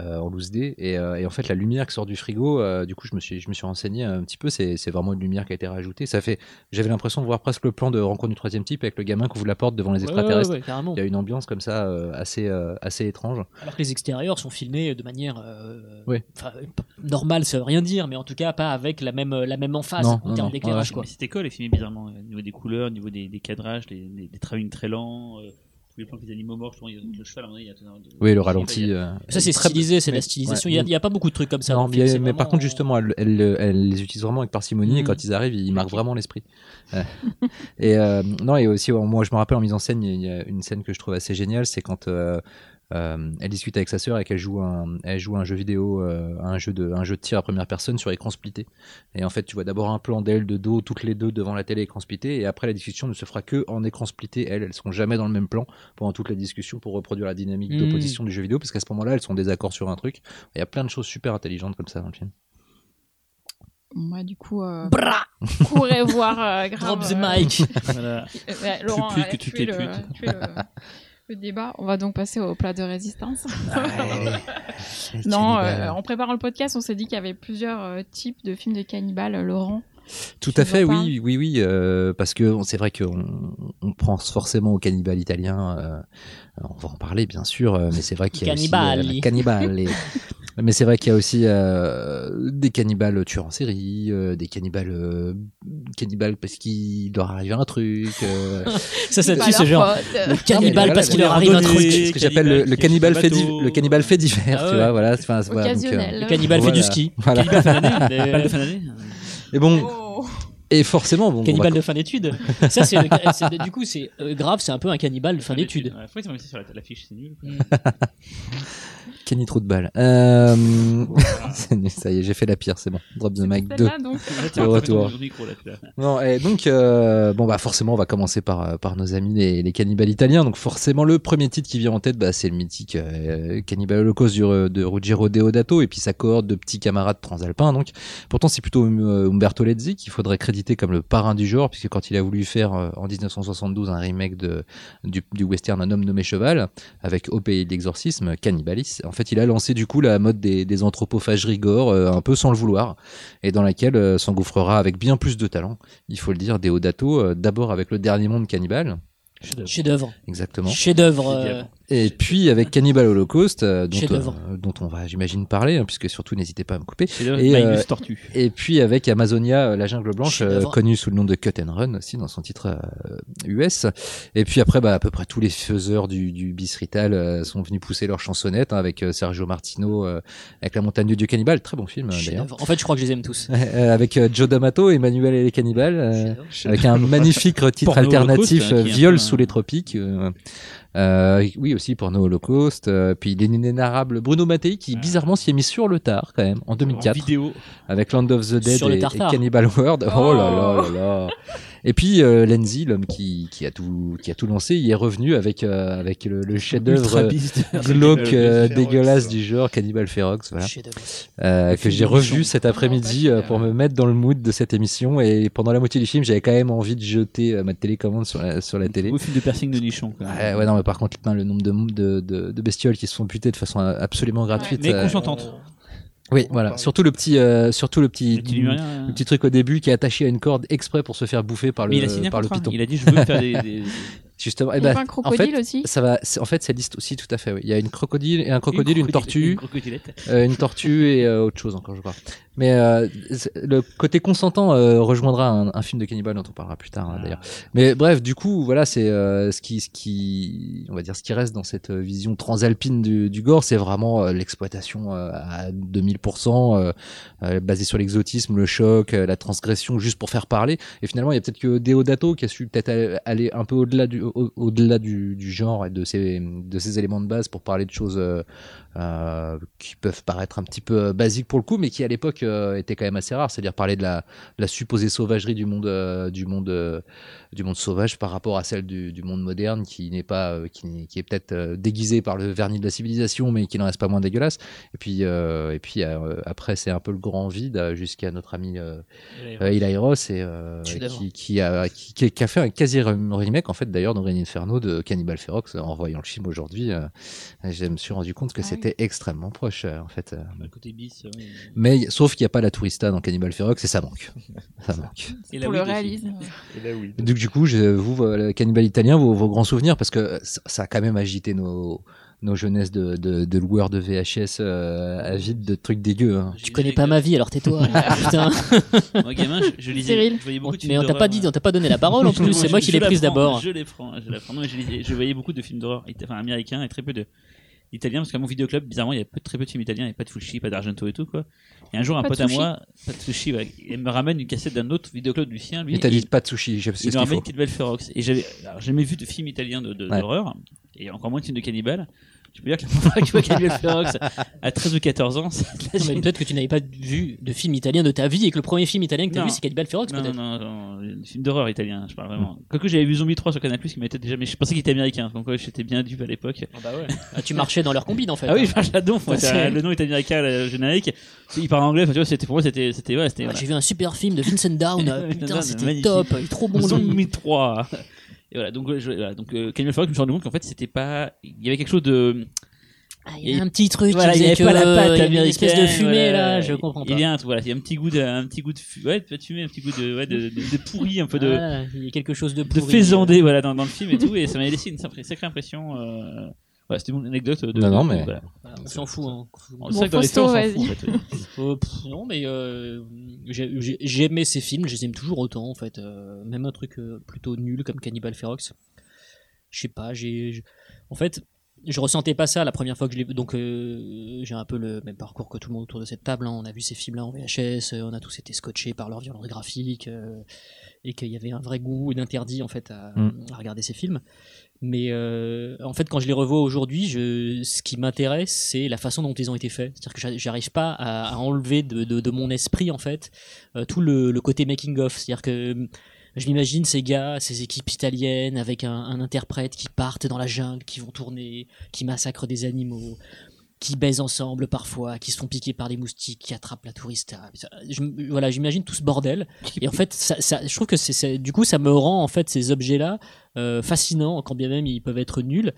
euh, en loose dé. Et, euh, et en fait, la lumière qui sort du frigo, euh, du coup, je me suis, je me suis renseigné un petit peu, c'est c'est vraiment une lumière qui a été rajoutée. Ça fait, j'avais l'impression de voir presque le plan de Rencontre du troisième type avec le gamin qui ouvre la porte devant les Ouais, ouais, extraterrestres. ouais. Il y a une ambiance comme ça euh, assez, euh, assez étrange. Alors que les extérieurs sont filmés de manière normale, ça veut rien dire, mais en tout cas pas avec la même, la même emphase Non, en non, termes d'éclairage. Ouais, quoi. Cette école est filmée bizarrement au niveau des couleurs, au niveau des, des cadrages, des, des, des travelling très lents, euh, les plans animaux morts, le cheval, il y a tout un- Oui, le ralenti. euh, Ça c'est stylisé, c'est la stylisation. ouais, Il a- n'y a, pas beaucoup de trucs comme ça. Non, mais, film, c'est mais par contre, justement, elle, elle, elle les utilise vraiment avec parcimonie et Mhm. quand ils arrivent, ils marquent vraiment l'esprit. Et euh, non, et aussi, moi, je me rappelle en mise en scène, il y a une scène que je trouve assez géniale, c'est quand euh, euh, elle discute avec sa sœur et qu'elle joue un, elle joue un jeu vidéo, euh, un jeu de, un jeu de tir à première personne sur écran splitté. Et en fait, tu vois d'abord un plan d'elle de dos, toutes les deux devant la télé écran splitté, et après la discussion ne se fera que en écran splitté. Elles, elles seront jamais dans le même plan pendant toute la discussion pour reproduire la dynamique Mhm. d'opposition du jeu vidéo, parce qu'à ce moment-là, elles sont en désaccord sur un truc. Il y a plein de choses super intelligentes comme ça dans le film. Moi, du coup, euh, pourrais [laughs] voir euh, grave. Drop the euh, mic [laughs] Voilà. euh, Laurent, plus que les le, le, débat. On va donc passer au plat de résistance. [laughs] non, euh, en préparant le podcast, on s'est dit qu'il y avait plusieurs euh, types de films de cannibales. Laurent, Tout Tu à fait, oui, oui, oui, euh, parce que on- c'est vrai qu'on on pense forcément au cannibale italien. euh, on va en parler, bien sûr, euh, mais c'est vrai qu'il y a aussi euh, cannibales. et- [laughs] mais c'est vrai qu'il y a aussi euh, des cannibales tueurs en série, euh, des cannibales, euh, cannibales parce qu'il leur arrive un truc. euh, [laughs] Ça, ça tue, c'est genre le cannibale parce qu'il leur arrive un truc. c'est ce que j'appelle le, le cannibale cannibale fait, le cannibale fait divers, Ah tu vois, voilà. Enfin, voilà, donc, euh, Occasionnel. Le cannibale fait du Voilà. ski. voilà. Cannibale fin d'année [laughs] Et bon, Oh. et forcément, bon, on Cannibale va- de fin d'études. [laughs] Ça, c'est le- c'est- du coup, c'est euh, grave, c'est un peu un cannibale de fin d'études. Ouais, Faut ont mis ça sur la- l'affiche, c'est nul. Kenny trou de balle. Euh... [laughs] [laughs] ça y est, j'ai fait la pire, c'est bon. Drop the mic 2. Celle-là, donc. De retour. Non, et donc, euh, bon, bah, forcément, on va commencer par, euh, par nos amis les, les cannibales italiens. Donc, forcément, le premier titre qui vient en tête, bah, c'est le mythique euh, Cannibal Holocaust du, de Ruggiero Deodato et puis sa cohorte de petits camarades transalpins. Donc, pourtant, c'est plutôt euh, Umberto Lezzi qu'il faudrait créditer comme le parrain du genre, puisque quand il a voulu faire euh, en 1972 un remake de, du, du western Un homme nommé cheval, avec Au pays de l'exorcisme, Cannibalis, en fait, il a lancé du coup la mode des, des anthropophages rigores, euh, un peu sans le vouloir et dans laquelle euh, s'engouffrera avec bien plus de talent, il faut le dire, Deodato, euh, d'abord avec le dernier monde cannibale, Chef-d'œuvre. exactement, Chef-d'œuvre. Et puis avec Cannibal Holocaust, euh, dont, euh, dont on va, j'imagine, parler, hein, puisque surtout n'hésitez pas à me couper. Et, euh, Tortue. Et puis avec Amazonia, euh, la jungle blanche, euh, connue sous le nom de Cut and Run aussi dans son titre euh, US. Et puis après, bah, à peu près tous les faiseurs du, du bis rital euh, sont venus pousser leur chansonnette hein, avec euh, Sergio Martino, euh, avec La Montagne du Dieu Cannibale, très bon film d'ailleurs. En fait, je crois que je les aime tous. [laughs] Euh, avec euh, Joe D'Amato, Emmanuel et les cannibales, euh, avec un [laughs] magnifique titre alternatif, un Viol sous les tropiques. Euh, oui, aussi pour No Holocaust. Euh, puis l'inénarrable Bruno Mattei qui Ah. bizarrement s'y est mis sur le tard quand même en En 2004 vidéo. avec Land of the Dead et. Cannibal World. Oh, là là là là. [laughs] Et puis euh, Lenzi, l'homme qui, qui a tout qui a tout lancé, il est revenu avec euh, avec le, le chef-d'œuvre euh, [laughs] glauque euh, Ferox, dégueulasse du genre Cannibal Ferox, voilà. Euh, que j'ai revu cet après-midi euh, pour me mettre dans le mood de cette émission et pendant la moitié du film j'avais quand même envie de jeter euh, ma télécommande sur la, sur la télé. Beau film de piercing de nichon. quoi. Ouais, ouais, non, mais par contre, le nombre de, de, de, de bestioles qui se font buter de façon euh, absolument gratuite. Mais euh, consentante. Oui, voilà. Surtout le petit, euh, surtout le petit, Le petit le petit truc au début qui est attaché à une corde exprès pour se faire bouffer par Mais il a le, signé par le python. Il a dit je veux faire des. [laughs] des- Justement, Il eh y a ben, un en crocodile fait, aussi ça va. En fait, ça liste aussi tout à fait. Oui. Il y a une crocodile et un crocodile, une, crocodile- tortue, Une euh, une tortue et euh, autre chose encore, je crois. Mais euh, le côté consentant euh, rejoindra un, un film de cannibale dont on parlera plus tard hein, d'ailleurs. Mais bref, du coup, voilà, c'est euh, ce qui, ce qui, on va dire, ce qui reste dans cette vision transalpine du, du gore, c'est vraiment euh, l'exploitation euh, à 2000%, euh, euh, basée sur l'exotisme, le choc, euh, la transgression, juste pour faire parler. Et finalement, il y a peut-être que Deodato qui a su peut-être aller- aller un peu au-delà du, au- au-delà du, genre et de ces, éléments de base pour parler de choses euh, euh, qui peuvent paraître un petit peu euh, basiques pour le coup, mais qui à l'époque étaient quand même assez rares. C'est-à-dire parler de la, la supposée sauvagerie du monde, du monde, du monde sauvage par rapport à celle du, du monde moderne, qui n'est pas, euh, qui, est peut-être euh, déguisé par le vernis de la civilisation, mais qui n'en reste pas moins dégueulasse. Et puis, euh, et puis euh, après, c'est un peu le grand vide jusqu'à notre ami euh, Eli Ross et euh, qui, qui a qui, a fait un quasi remake en fait d'ailleurs dans Green Inferno de Cannibal Ferox en voyant le film aujourd'hui euh, je me suis rendu compte que Ah oui. c'était extrêmement proche en fait euh. Le côté bis. ouais. mais sauf qu'il n'y a pas la tourista dans Cannibal Ferox et ça manque ça manque Et Pour le réalisme. Et là, oui. donc du coup je, vous le Cannibal italien vos, vos grands souvenirs parce que ça, ça a quand même agité nos nos jeunesses de, de, de loueurs de VHS euh, avides de trucs dégueux hein. Tu connais pas ma vie, alors tais-toi. [laughs] Putain. Moi, gamin, je, je lisais. Cyril. Je voyais beaucoup de Mais films on t'a pas dit, on t'a pas donné la parole en plus. C'est je- moi qui l'ai la prise d'abord. Je les prends, je la prends. Non, mais je, lisais- je voyais beaucoup de films d'horreur, enfin américains et très peu de italiens parce qu'à mon vidéoclub, bizarrement, il y a peu, très peu de films italiens, il n'y a pas de Fulci, pas d'Argento et tout quoi. Et un jour, un Pas pote à sushi moi, pas de Fulci, ouais, il me ramène une cassette d'un autre vidéoclub du sien, lui. et t'as dit pas de sushi je sais il ce me qu'il ramène Kid Ferox. Et j'avais jamais vu de film italien de- de- Ouais. d'horreur, et encore moins de film de cannibale. Je peux dire que la première fois que je vois Cannibal Ferox à 13 ou 14 ans, mais peut-être que tu n'avais pas vu de film italien de ta vie et que le premier film italien que tu as Non. vu c'est Cannibal Ferox Non, peut-être. non, non, non, film d'horreur italien, je parle vraiment. Quoique j'avais vu Zombie 3 sur Canal qui m'était déjà, mais je pensais qu'il était américain, donc ouais, j'étais bien dupe à l'époque. Ah, tu marchais dans leur combine en fait. Ah oui, je Ça, c'est- c'est- le nom est américain, le générique. Il parle anglais, enfin, tu vois, c'était pour moi, c'était, c'était, ouais, c'était, Ah, voilà. J'ai vu un super film de Vincent Down. [laughs] Putain, c'était top. Il est trop bon. Zombie 3. Et voilà, donc, ouais, je, voilà, donc, euh, Cannibal Ferox, je me suis rendu compte qu'en fait, c'était pas, il y avait quelque chose de, Ah, Il y avait un petit truc voilà, il y faisait avait pas la euh, pâte il y avait une américaine. espèce de fumée voilà. là, je comprends pas. Il y a un, voilà, il y a un petit goût de, un petit goût de, fu- ouais, pas de fumée, un petit goût de, ouais, de, de, de pourri, un peu de, Ah, il y a quelque chose de de pourri. faisandé voilà dans, dans le film et tout et ça m'avait laissé une sacrée, sacrée impression euh... voilà, c'était mon anecdote de, Non, mais- voilà. Voilà, on s'en fout. Hein. c'est vrai que dans les Fausto, on s'en fout, en fait, ouais. [laughs] Euh, pff, non, mais euh, j'ai j'ai- j'ai aimé ces films, je les aime toujours autant en fait. Euh, même un truc euh, plutôt nul comme Cannibal Ferox. Je sais pas, j'ai. En fait, je ressentais pas ça la première fois que je l'ai vu. Donc, euh, j'ai un peu le même parcours que tout le monde autour de cette table. hein. On a vu ces films-là en VHS, on a tous été scotchés par leur violence graphique euh, et qu'il y avait un vrai goût d'interdit en fait à, Mm. à regarder ces films. Mais euh, en fait, quand je les revois aujourd'hui, je, ce qui m'intéresse, c'est la façon dont ils ont été faits. C'est-à-dire que j'a- j'arrive pas à, enlever de, de, de mon esprit, en fait, euh, tout le, le côté making-of. C'est-à-dire que euh, je m'imagine ces gars, ces équipes italiennes, avec un, un interprète qui partent dans la jungle, qui vont tourner, qui massacrent des animaux, qui baisent ensemble parfois, qui se font piquer par des moustiques, qui attrapent la tourista. Ça, je- voilà, j'imagine tout ce bordel. [laughs] Et en fait, ça, ça- je trouve que c'est, du coup, ça me rend en fait ces objets-là euh, fascinants, quand bien même ils peuvent être nuls.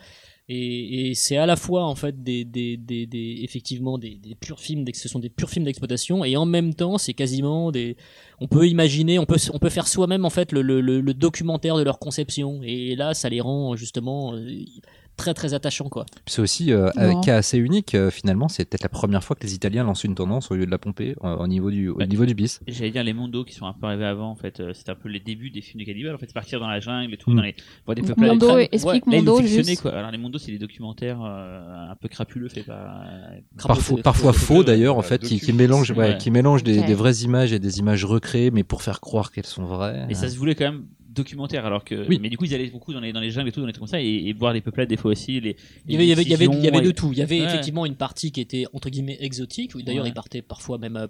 Et, et c'est à la fois en fait des, des, des, des- effectivement des, des purs films, ce sont des purs films d'exploitation, et en même temps c'est quasiment des, on peut imaginer, on peut, on peut faire soi-même en fait le, le, le- le documentaire de leur conception, et là ça les rend justement euh, très très attachants quoi. C'est aussi euh, un cas assez unique euh, finalement. C'est peut-être la première fois que les Italiens lancent une tendance au lieu de la pomper euh, au niveau du au Ouais. niveau du bis. J'allais dire les mondos qui sont un peu arrivés avant en fait euh, c'était un peu les débuts des films de cannibales en fait partir dans la jungle et tout Mm. dans les voir des Mondo, peuplades extrêmes. explique ils Mondo, juste. quoi alors les mondos c'est des documentaires euh, un peu crapuleux faits par euh, Parfois, parfois faux ouais. d'ailleurs en ouais, fait, qui, mélangent ouais, ouais. qui mélangent des, des vraies images et des images recréées, mais pour faire croire qu'elles sont vraies. et ça se voulait quand même documentaire alors que Oui. mais du coup ils allaient beaucoup dans les dans les jungles et tout dans les trucs comme ça et, et voir les peuplades des fois aussi les, Il y avait, il y avait, il y avait, il y avait de les tout. Il y avait Ouais. effectivement une partie qui était entre guillemets exotique, où d'ailleurs Ouais. ils partaient parfois même euh,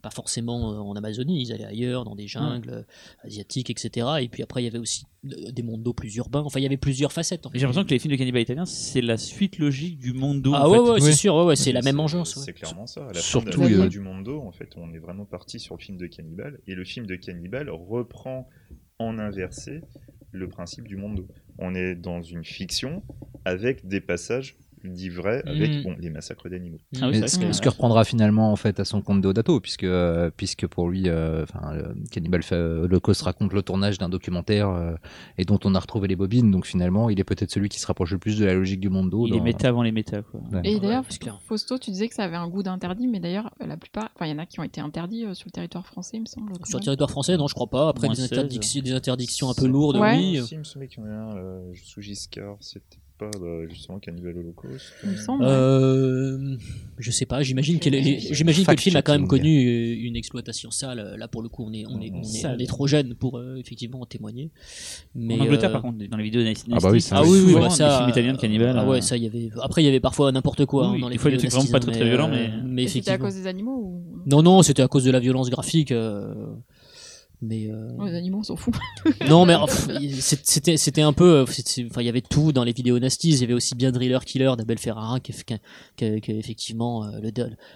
pas forcément euh, en Amazonie, ils allaient ailleurs, dans des jungles euh, asiatiques, etc. Et puis après il y avait aussi des mondes d'eau plus urbains. Enfin il y avait plusieurs facettes. en fait. j'ai l'impression que les films de cannibales italiens c'est la suite logique du monde d'eau Ah en ouais fait. ouais, c'est Oui. sûr, ouais, ouais, c'est la même ouais. C'est clairement ça. À la Surtout, fin de la euh, du Mondo, en fait, on est vraiment parti sur le film de Cannibal. Et le film de Cannibal reprend en inversé le principe du Mondo. On est dans une fiction avec des passages dits vrais, avec Mhm. bon, les massacres d'animaux. Ah oui, ce, vrai que- ce que reprendra finalement en fait à son compte Deodato, puisque euh, puisque pour lui, euh, Cannibal Holocaust raconte le tournage d'un documentaire euh, et dont on a retrouvé les bobines, donc finalement il est peut-être celui qui se rapproche le plus de la logique du monde il est méta avant les méta quoi Ouais. Et d'ailleurs. Fausto, tu disais que ça avait un goût d'interdit, mais d'ailleurs, la plupart, enfin, il y en a qui ont été interdits euh, sur le territoire français, il me semble. Sur le territoire français, non, je crois pas. Après des 16. interdictions, des interdictions un peu lourdes, Ouais. oui. Si, il me semblait qu'il y en a un euh, sous Giscard, c'était pas bah, justement Cannibal Holocaust. Il me semble. Euh, je sais pas, j'imagine que, les- j'imagine que le film a quand même connu euh, une exploitation sale. Là, pour le coup, on est, on est, on est, on est trop jeune pour euh, effectivement en témoigner. Mais, en Angleterre euh, par contre dans les vidéos Ah bah oui, ça, Ah oui, oui, bah ça. des films italiens de cannibales Ah ouais, euh, ça, y avait. Après, il y avait parfois n'importe quoi Oui, hein, dans des les fois, des vidéos trucs vraiment pas très, très violents, euh, mais- mais Et c'était à effectivement. cause des animaux ou... Non, non, c'était à cause de la violence graphique. Mais euh, Oh, les animaux, on s'en fout. [laughs] non, mais [laughs] c'était c'était un peu, euh, enfin il y avait tout dans les vidéos nasties. Il y avait aussi bien Driller Killer d'Abel Ferrara qui, qui- effectivement le,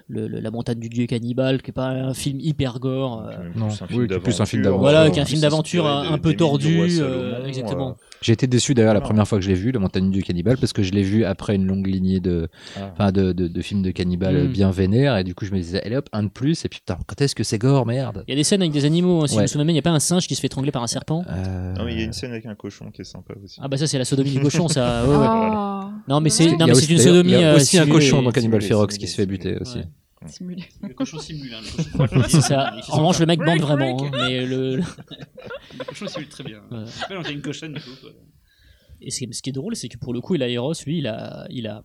le- le- la montagne du dieu cannibale, qui est pas un film hyper gore. euh, Non, est plus un film d'aventure. Voilà, qui est un film d'aventure un, un peu tordu, euh, exactement. J'ai été déçu d'ailleurs la Voilà. première fois que je l'ai vu, La Montagne du Cannibale, parce que je l'ai vu après une longue lignée de, Ah. enfin de, de, de films de cannibales Mm. bien vénères, et du coup je me disais, allez hop, un de plus, et puis putain, quand est-ce que c'est gore, merde Il y a des scènes avec des animaux. hein, Si je Ouais. me souviens bien, il n'y a pas un singe qui se fait étrangler par un serpent. Euh, Non, mais il y a une scène avec un cochon qui est sympa aussi. Ah bah ça c'est la sodomie du cochon, ça. ouais, ouais. Ah, Non mais c'est il y a aussi- une sodomie. Il y a euh, aussi un simulée. cochon dans Cannibal Ferox qui se fait buter aussi. Ouais. simulé. le cochon simule hein, le cochon C'est ça. En revanche, le mec bande vraiment. hein, mais le, le cochon simule très bien Ouais. a une cochonne du coup quoi. Et ce qui est- drôle, c'est que pour le coup, Eros, lui, il a, il a,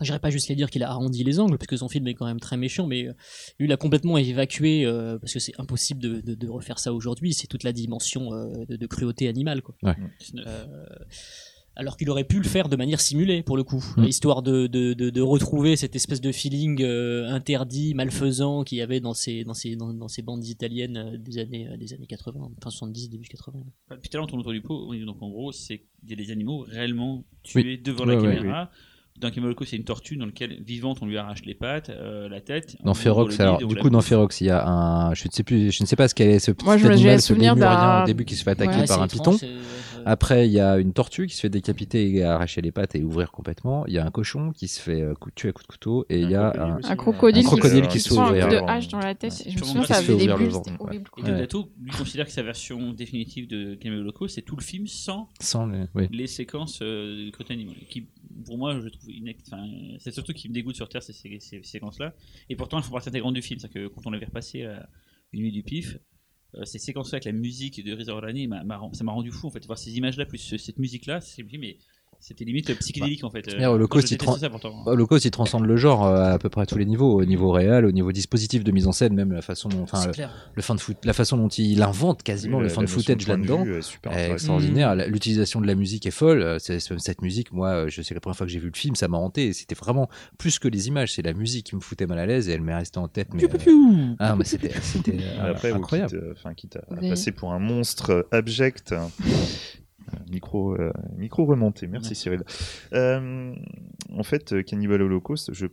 j'irais pas juste les dire qu'il a arrondi les angles, parce que son film est quand même très méchant, mais euh, lui, il a complètement évacué, euh, parce que c'est impossible de, de- de refaire ça aujourd'hui. C'est toute la dimension euh, de, de cruauté animale, quoi. Euh, alors qu'il aurait pu le faire de manière simulée, pour le coup, Mm. histoire de, de, de, de retrouver cette espèce de feeling euh, interdit, malfaisant qu'il y avait dans ces, dans ces, dans, dans ces bandes italiennes euh, des années, euh, des années 80, fin 70, début 80. Depuis tout à l'heure, on tourne autour du pot. Oui, Donc en gros, c'est qu'il y a des animaux réellement tués Oui. devant Ouais, la ouais, caméra. Dans Kemaloko, c'est une tortue dans laquelle, vivante, on lui arrache les pattes, euh, la tête. Dans Ferox, alors du coup dans. Ferox, il y a un, je ne sais plus, je ne sais pas ce qu'elle est, ce petit Moi, je animal, ce souvenir lémurien d'un- au début qui se fait attaquer Ouais, par un étrange, python. Euh, Après, il y a une tortue qui se fait décapiter et arracher les pattes et ouvrir complètement. Il y a un cochon qui se fait euh, tuer à coups de couteau et il y a un, Un crocodile, Un crocodile qui se ouvre, coup de hache dans la tête. Je me souviens, qui ça se avait fait des ouvrir le bulles, horrible. Et. Deodato, lui, considère que sa version définitive de Kemaloko, c'est tout le film sans sans les- oui. les séquences euh, de cruauté animale. Qui, pour moi, je trouve c'est surtout qui me dégoûte sur Terre, ces, ces- ces séquences-là. Et pourtant, elles font partie intégrante du film. C'est-à-dire que quand on l'avait repassé à Une nuit du pif, euh, ces séquences-là avec la musique de m'a- m'a- ça m'a rendu fou en fait. Voir ces images-là plus ce- cette musique-là, c'est mais c'était limite psychédélique en fait. Et Holocauste, il tra-. Holocauste, il transcende le genre euh, à peu près à tous les niveaux, au niveau réel, au niveau dispositif de mise en scène, même la façon dont, enfin, le, le fan foot, la façon dont il invente quasiment le fan footage là-dedans. est extraordinaire. L'utilisation de la musique est folle. Euh, cette musique, moi, euh, je sais la première fois que j'ai vu le film, ça m'a hanté. C'était vraiment plus que les images, c'est la musique qui me foutait mal à l'aise et elle m'est restée en tête. Mais, euh, ah, mais c'était euh, incroyable. quitte, euh, enfin, quitte à, passer pour un monstre euh, abject. [laughs] Micro, euh, micro remonté, merci Cyril. Euh, en fait, euh, Cannibal Holocaust, je,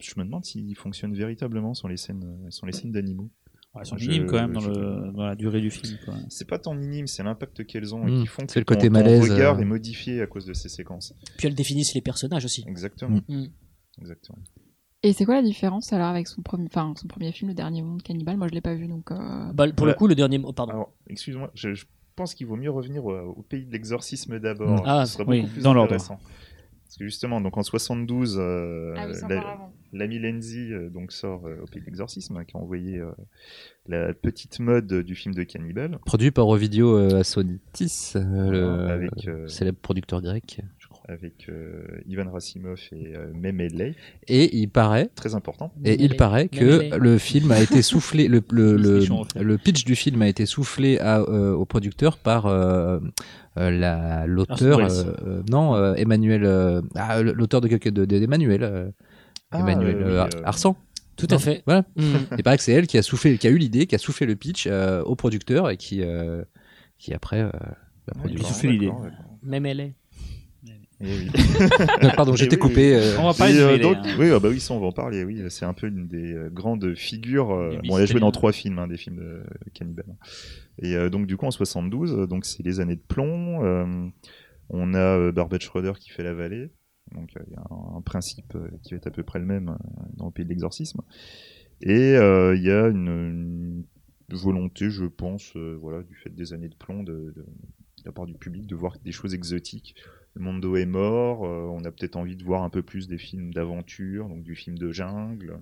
je me demande s'il fonctionne véritablement sur les scènes, sur les scènes d'animaux. Ouais, elles sont Je- minimes quand même dans, je- le, dans la durée du film. C'est pas tant minime, c'est l'impact qu'elles ont Mm. et qui font que C'est le côté ton malaise, regard euh. est modifié à cause de ces séquences. Puis elles définissent les personnages aussi. Exactement. Mm. Exactement. Et c'est quoi la différence alors avec son premier, enfin, son premier film, Le Dernier Monde Cannibal? Moi, je l'ai pas vu, donc. euh, Bah, pour le coup, le dernier mot, pardon. Alors, excuse-moi, je, je pense qu'il vaut mieux revenir au, au pays de l'exorcisme d'abord. Ah, Ce serait oui, beaucoup plus dans l'ordre. intéressant. Parce que justement, donc en 72, euh, Ah oui, la- l'ami Lenzi euh, donc sort euh, au pays de l'exorcisme, hein, qui a envoyé euh, la petite mode du film de Cannibal. Produit par Ovidio euh, Assonitis, euh, le Avec, euh, célèbre producteur grec, je. Avec euh, Ivan Rassimov et euh, Memele, Et il paraît, très important. et il paraît que Memele. le film a été soufflé, le, le, le, le pitch du film a été soufflé à, euh, au producteur par euh, euh, la l'auteur, Welles. euh, non, euh, Emmanuel, euh, ah, l'auteur de quelque de, de- d'Emmanuel, euh, Ah, Emmanuel euh, euh, euh, Arsan. Tout Non, à fait. Voilà. Mm. Il paraît que c'est elle qui a soufflé, qui a eu l'idée, qui a soufflé le pitch euh, au producteur et qui, euh, qui après euh, l'a soufflé l'idée. Même elle est. Eh oui. [laughs] Pardon, j'étais Eh oui, coupé. euh, On va de euh, donc, hein. oui, ah bah oui, ça on va en parler. Oui, c'est un peu une des euh, grandes figures. euh, bon, elle a joué dans trois films, hein, des films de cannibales. Et euh, donc du coup en 72, euh, donc c'est les années de plomb. euh, on a euh, Barbet Schroeder qui fait la vallée. Donc euh, il y a un, un principe euh, qui va être à peu près le même euh, dans le pays de l'exorcisme. Et euh, il y a une, une volonté, je pense, euh, voilà, du fait des années de plomb, de, de, de la part du public, de voir des choses exotiques. Le Mondo est mort, euh, on a peut-être envie de voir un peu plus des films d'aventure, donc du film de jungle,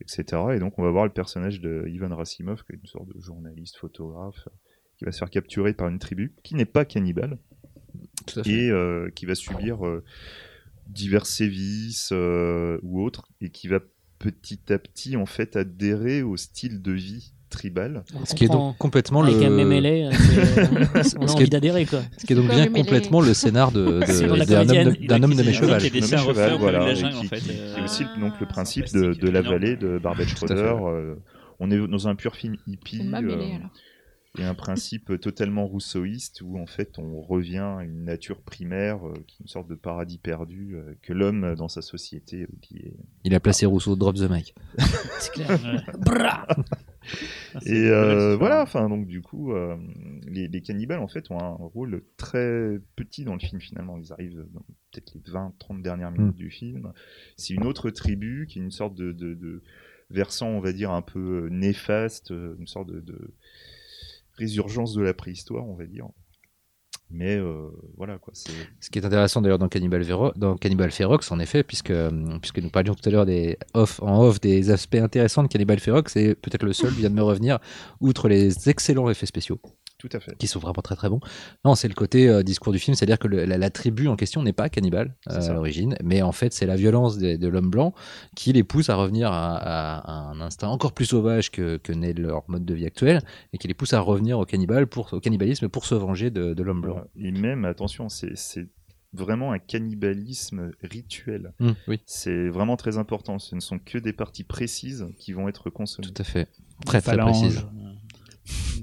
etc. Et donc on va voir le personnage de Ivan Rassimov, qui est une sorte de journaliste, photographe, qui va se faire capturer par une tribu qui n'est pas cannibale et euh, qui va subir euh, divers sévices ou autres, et qui va petit à petit en fait adhérer au style de vie tribal. On Ce qui est donc complètement Avec un le, [laughs] on a Ce qui envie est- d'adhérer quoi. ce qui est donc bien complètement le scénar [laughs] d'un homme de, homme mes en qui- est aussi donc le Ah, principe de, la vallée de Barbet Schroeder. euh, on est dans un pur film hippie. Euh, et un principe totalement rousseauiste où en fait on revient à une nature primaire euh, qui est une sorte de paradis perdu euh, que l'homme dans sa société euh, qui est Il a placé Rousseau, drop the mic. C'est clair. [laughs] Ah, et euh, voilà enfin donc du coup euh, les, les cannibales en fait ont un rôle très petit dans le film finalement. Ils arrivent dans peut-être les 20 30 dernières minutes du film. C'est une autre tribu qui est une sorte de, de, de versant on va dire un peu euh, néfaste une sorte de, de résurgence de la préhistoire on va dire mais euh, voilà quoi Ce qui est intéressant d'ailleurs dans Cannibal, Vero- Ferox, en effet, puisque, euh, puisque nous parlions tout à l'heure des off, en off des aspects intéressants de Cannibal Ferox, c'est peut-être le seul vient de me revenir, outre les excellents effets spéciaux, tout à fait qui sont vraiment très très bons. Non, c'est le côté euh, discours du film, c'est-à-dire que le- la, la tribu en question n'est pas cannibale euh, à l'origine, mais en fait c'est la violence de, de l'homme blanc qui les pousse à revenir à, à- à un instinct encore plus sauvage que, que n'est leur mode de vie actuel, et qui les pousse à revenir au, cannibale pour, au cannibalisme pour se venger de, de l'homme blanc. Et même attention c'est vraiment un cannibalisme rituel Hum, oui, C'est vraiment très important. Ce ne sont que des parties précises qui vont être consommées. tout à fait. Très très Phalanges,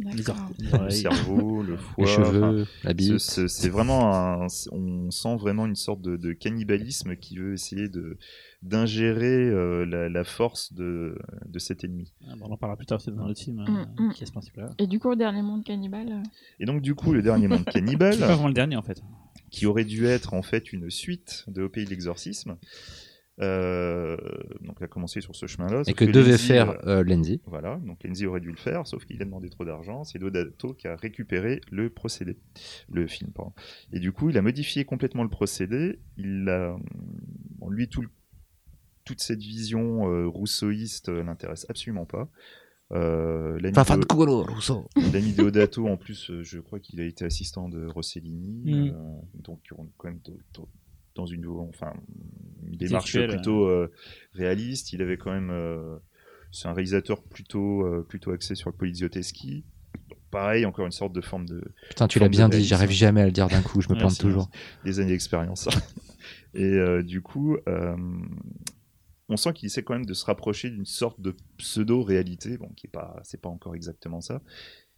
Le cerveau, le foie. Les enfin, cheveux, la bite. ce- C'est vraiment un, on sent vraiment une sorte de, de cannibalisme qui veut essayer de d'ingérer euh, la, la force de, de cet ennemi. Ah, bon, on en parlera plus tard c'est dans le film, Mm, euh, mm. qui est ce principe-là. Et du coup, au dernier monde cannibale. euh, Et donc du coup, le dernier monde cannibale, [laughs] C'est pas vraiment le dernier en fait. qui aurait dû être en fait une suite de Au pays de l'exorcisme, euh, donc a commencé sur ce chemin-là. Et que devait faire euh, euh, Lenzi. Voilà, donc Lenzi aurait dû le faire, sauf qu'il a demandé trop d'argent. C'est Dodato qui a récupéré le procédé, le film, pardon. Et du coup, il a modifié complètement le procédé. Il a, bon, lui, tout toute cette vision euh, rousseauiste euh, l'intéresse absolument pas. Euh, l'ami de- Cucolo, Rousseau. [laughs] L'ami Deodato, en plus, euh, je crois qu'il a été assistant de Rossellini, Mm. euh, donc on quand même dans- une, enfin, une démarche plutôt euh, réaliste. Il avait quand même, euh, c'est un réalisateur plutôt, euh, plutôt axé sur le polizioteschi. Donc, pareil, encore une sorte de forme de Putain, tu l'as bien dit, j'arrive jamais à le dire d'un coup, je me Ouais, plante toujours. des années d'expérience. [laughs] Et euh, du coup, euh, on sent qu'il essaie quand même de se rapprocher d'une sorte de pseudo-réalité, bon, qui est pas, c'est pas encore exactement ça.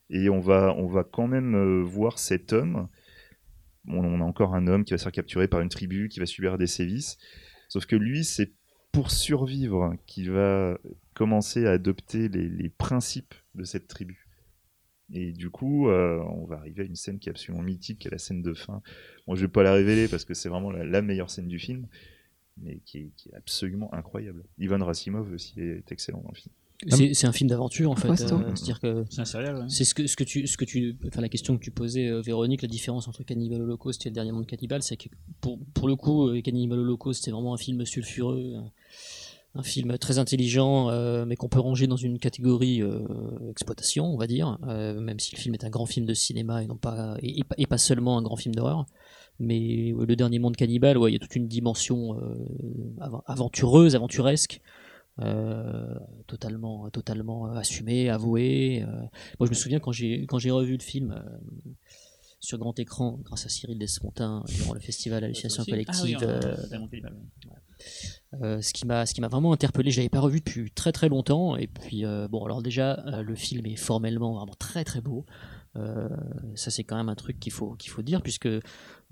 Et on va, on va quand même euh, voir cet homme. On, a encore un homme qui va se faire capturer par une tribu, qui va subir des sévices. Sauf que lui, c'est pour survivre qu'il va commencer à adopter les, principes de cette tribu. Et du coup, euh, on va arriver à une scène qui est absolument mythique, qui est la scène de fin. Moi, je vais pas la révéler parce que c'est vraiment la, meilleure scène du film, mais qui est, qui est absolument incroyable. Ivan Rassimov aussi est excellent dans le film. C'est c'est un film d'aventure en fait. Costaud. euh, C'est-à-dire que C'est un serial, ouais. c'est ce que, ce que tu, ce que tu, enfin la question que tu posais, euh, Véronique, la différence entre Cannibal Holocaust et le dernier monde cannibale, c'est que pour, pour le coup, euh, Cannibal Holocaust, c'est vraiment un film sulfureux, un, un film très intelligent, euh, mais qu'on peut ranger dans une catégorie euh, exploitation, on va dire, euh, même si le film est un grand film de cinéma et non pas, et, et pas- et pas seulement un grand film d'horreur. mais ouais, le dernier monde cannibale, ouais, il y a toute une dimension euh, av- aventureuse, aventuresque. Euh, totalement totalement assumée avouée Euh, moi je me souviens quand j'ai quand j'ai revu le film euh, sur grand écran grâce à Cyril Desfontaines durant le festival Hallucination aussi? Ah oui, collective euh, euh, ce qui m'a ce qui m'a vraiment interpellé je l'avais pas revu depuis très très longtemps et puis euh, bon alors déjà euh, le film est formellement vraiment très très beau Euh, ça c'est quand même un truc qu'il faut qu'il faut dire puisque euh,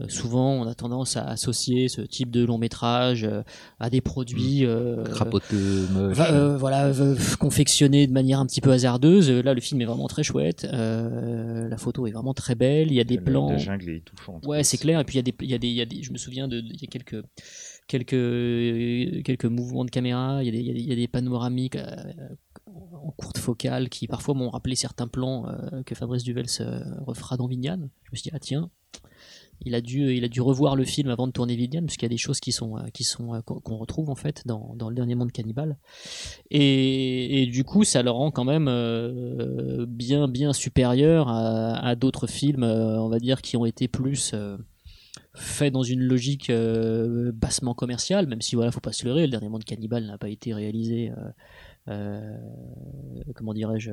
souvent on a tendance à associer ce type de long métrage euh, à des produits euh, Crapoteux. Va- euh, voilà, euh, confectionné de manière un petit peu hasardeuse. Là, le film est vraiment très chouette. Euh, la photo est vraiment très belle. Il y a des La- plans. La jungle est étouffante. Ouais, c'est clair. Et puis il y a des, il y a des, il y a des, je me souviens de, il y a quelques, quelques, quelques mouvements de caméra. Il y a des, il y a des, il y a des panoramiques euh, en courte focale qui parfois m'ont rappelé certains plans euh, que Fabrice Duvels euh, refera dans Vignane. Je me suis dit ah tiens. Il a, dû, il a dû revoir le film avant de tourner Vignane, parce qu'il y a des choses qui sont, euh, qui sont, euh, qu'on retrouve en fait dans, dans le dernier monde cannibale. Et, du coup, ça le rend quand même bien, bien supérieur à, d'autres films, on va dire, qui ont été plus faits dans une logique bassement commerciale, même si voilà, faut pas se leurrer, le dernier monde cannibale n'a pas été réalisé. Comment dirais-je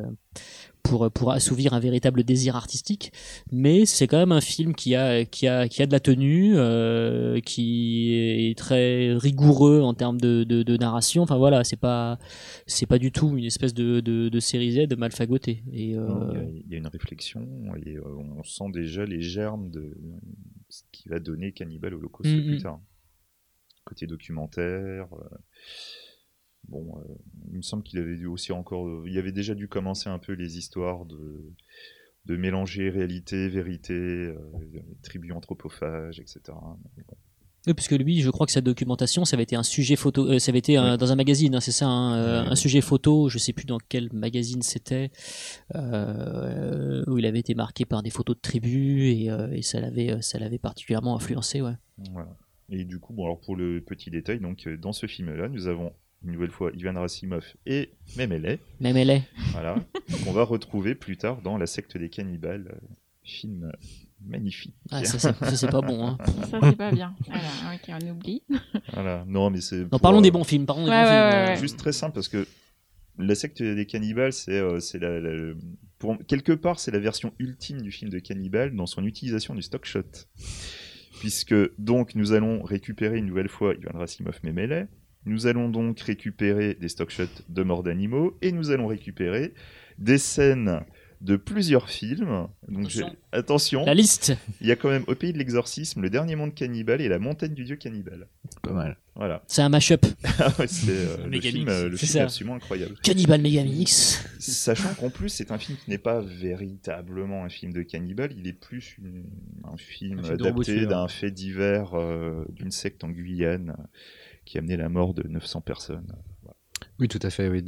pour, pour assouvir un véritable désir artistique mais c'est quand même un film qui a, qui a, qui a de la tenue euh, qui est très rigoureux en termes de, de, de narration enfin voilà c'est pas c'est pas du tout une espèce de, de, de série Z mal fagotée et euh, Il y, a- une réflexion et euh, on sent déjà les germes de ce qui va donner Cannibal Holocaust Mm, plus mm. tard. Côté documentaire. euh, bon, euh, il me semble qu'il avait dû aussi encore. euh, il avait déjà dû commencer un peu les histoires de, de mélanger réalité, vérité, euh, tribus anthropophages, etc. Mais bon. Oui, puisque lui, je crois que sa documentation, ça avait été un sujet photo, euh, ça avait été un- Oui. dans un magazine, hein, c'est ça, hein, euh, un sujet photo, je sais plus dans quel magazine c'était, euh, où il avait été marqué par des photos de tribus et, et ça l'avait, ça l'avait particulièrement influencé, ouais. Voilà. Et du coup, bon, alors pour le petit détail, donc dans ce film-là, nous avons une nouvelle fois Ivan Rassimov et Memele. Est. Voilà, qu'on va retrouver plus tard dans La secte des cannibales, euh, film euh, magnifique. Ah, ça, c'est- ça, c'est pas bon. Hein. [laughs] Ça, c'est pas bien. Alors, ok, on oublie. Voilà, non mais c'est. Non, pour, parlons euh, des bons films. Parlons des bons ouais, films. ouais, euh, ouais. Juste très simple parce que La secte des cannibales, c'est euh, c'est la, la- pour quelque part c'est la version ultime du film de cannibale dans son utilisation du stock shot. Puisque donc nous allons récupérer une nouvelle fois Ivan Rassimov Memele, nous allons donc récupérer des stock shots de morts d'animaux et nous allons récupérer des scènes de plusieurs films. Donc Attention. La liste. il y a quand même Au pays de l'exorcisme, Le dernier monde cannibale et La montagne du dieu cannibale. Pas mal. Voilà. C'est un mash-up. [laughs] Ah ouais, c'est euh, le film, euh, le film absolument incroyable. Cannibal Megamix. Sachant qu'en plus, c'est un film qui n'est pas véritablement un film de cannibale, il est plus une- un film Un film de adapté d'un fait divers euh, d'une secte en Guyane euh, qui a amené la mort de 900 personnes. Oui, tout à fait. Oui,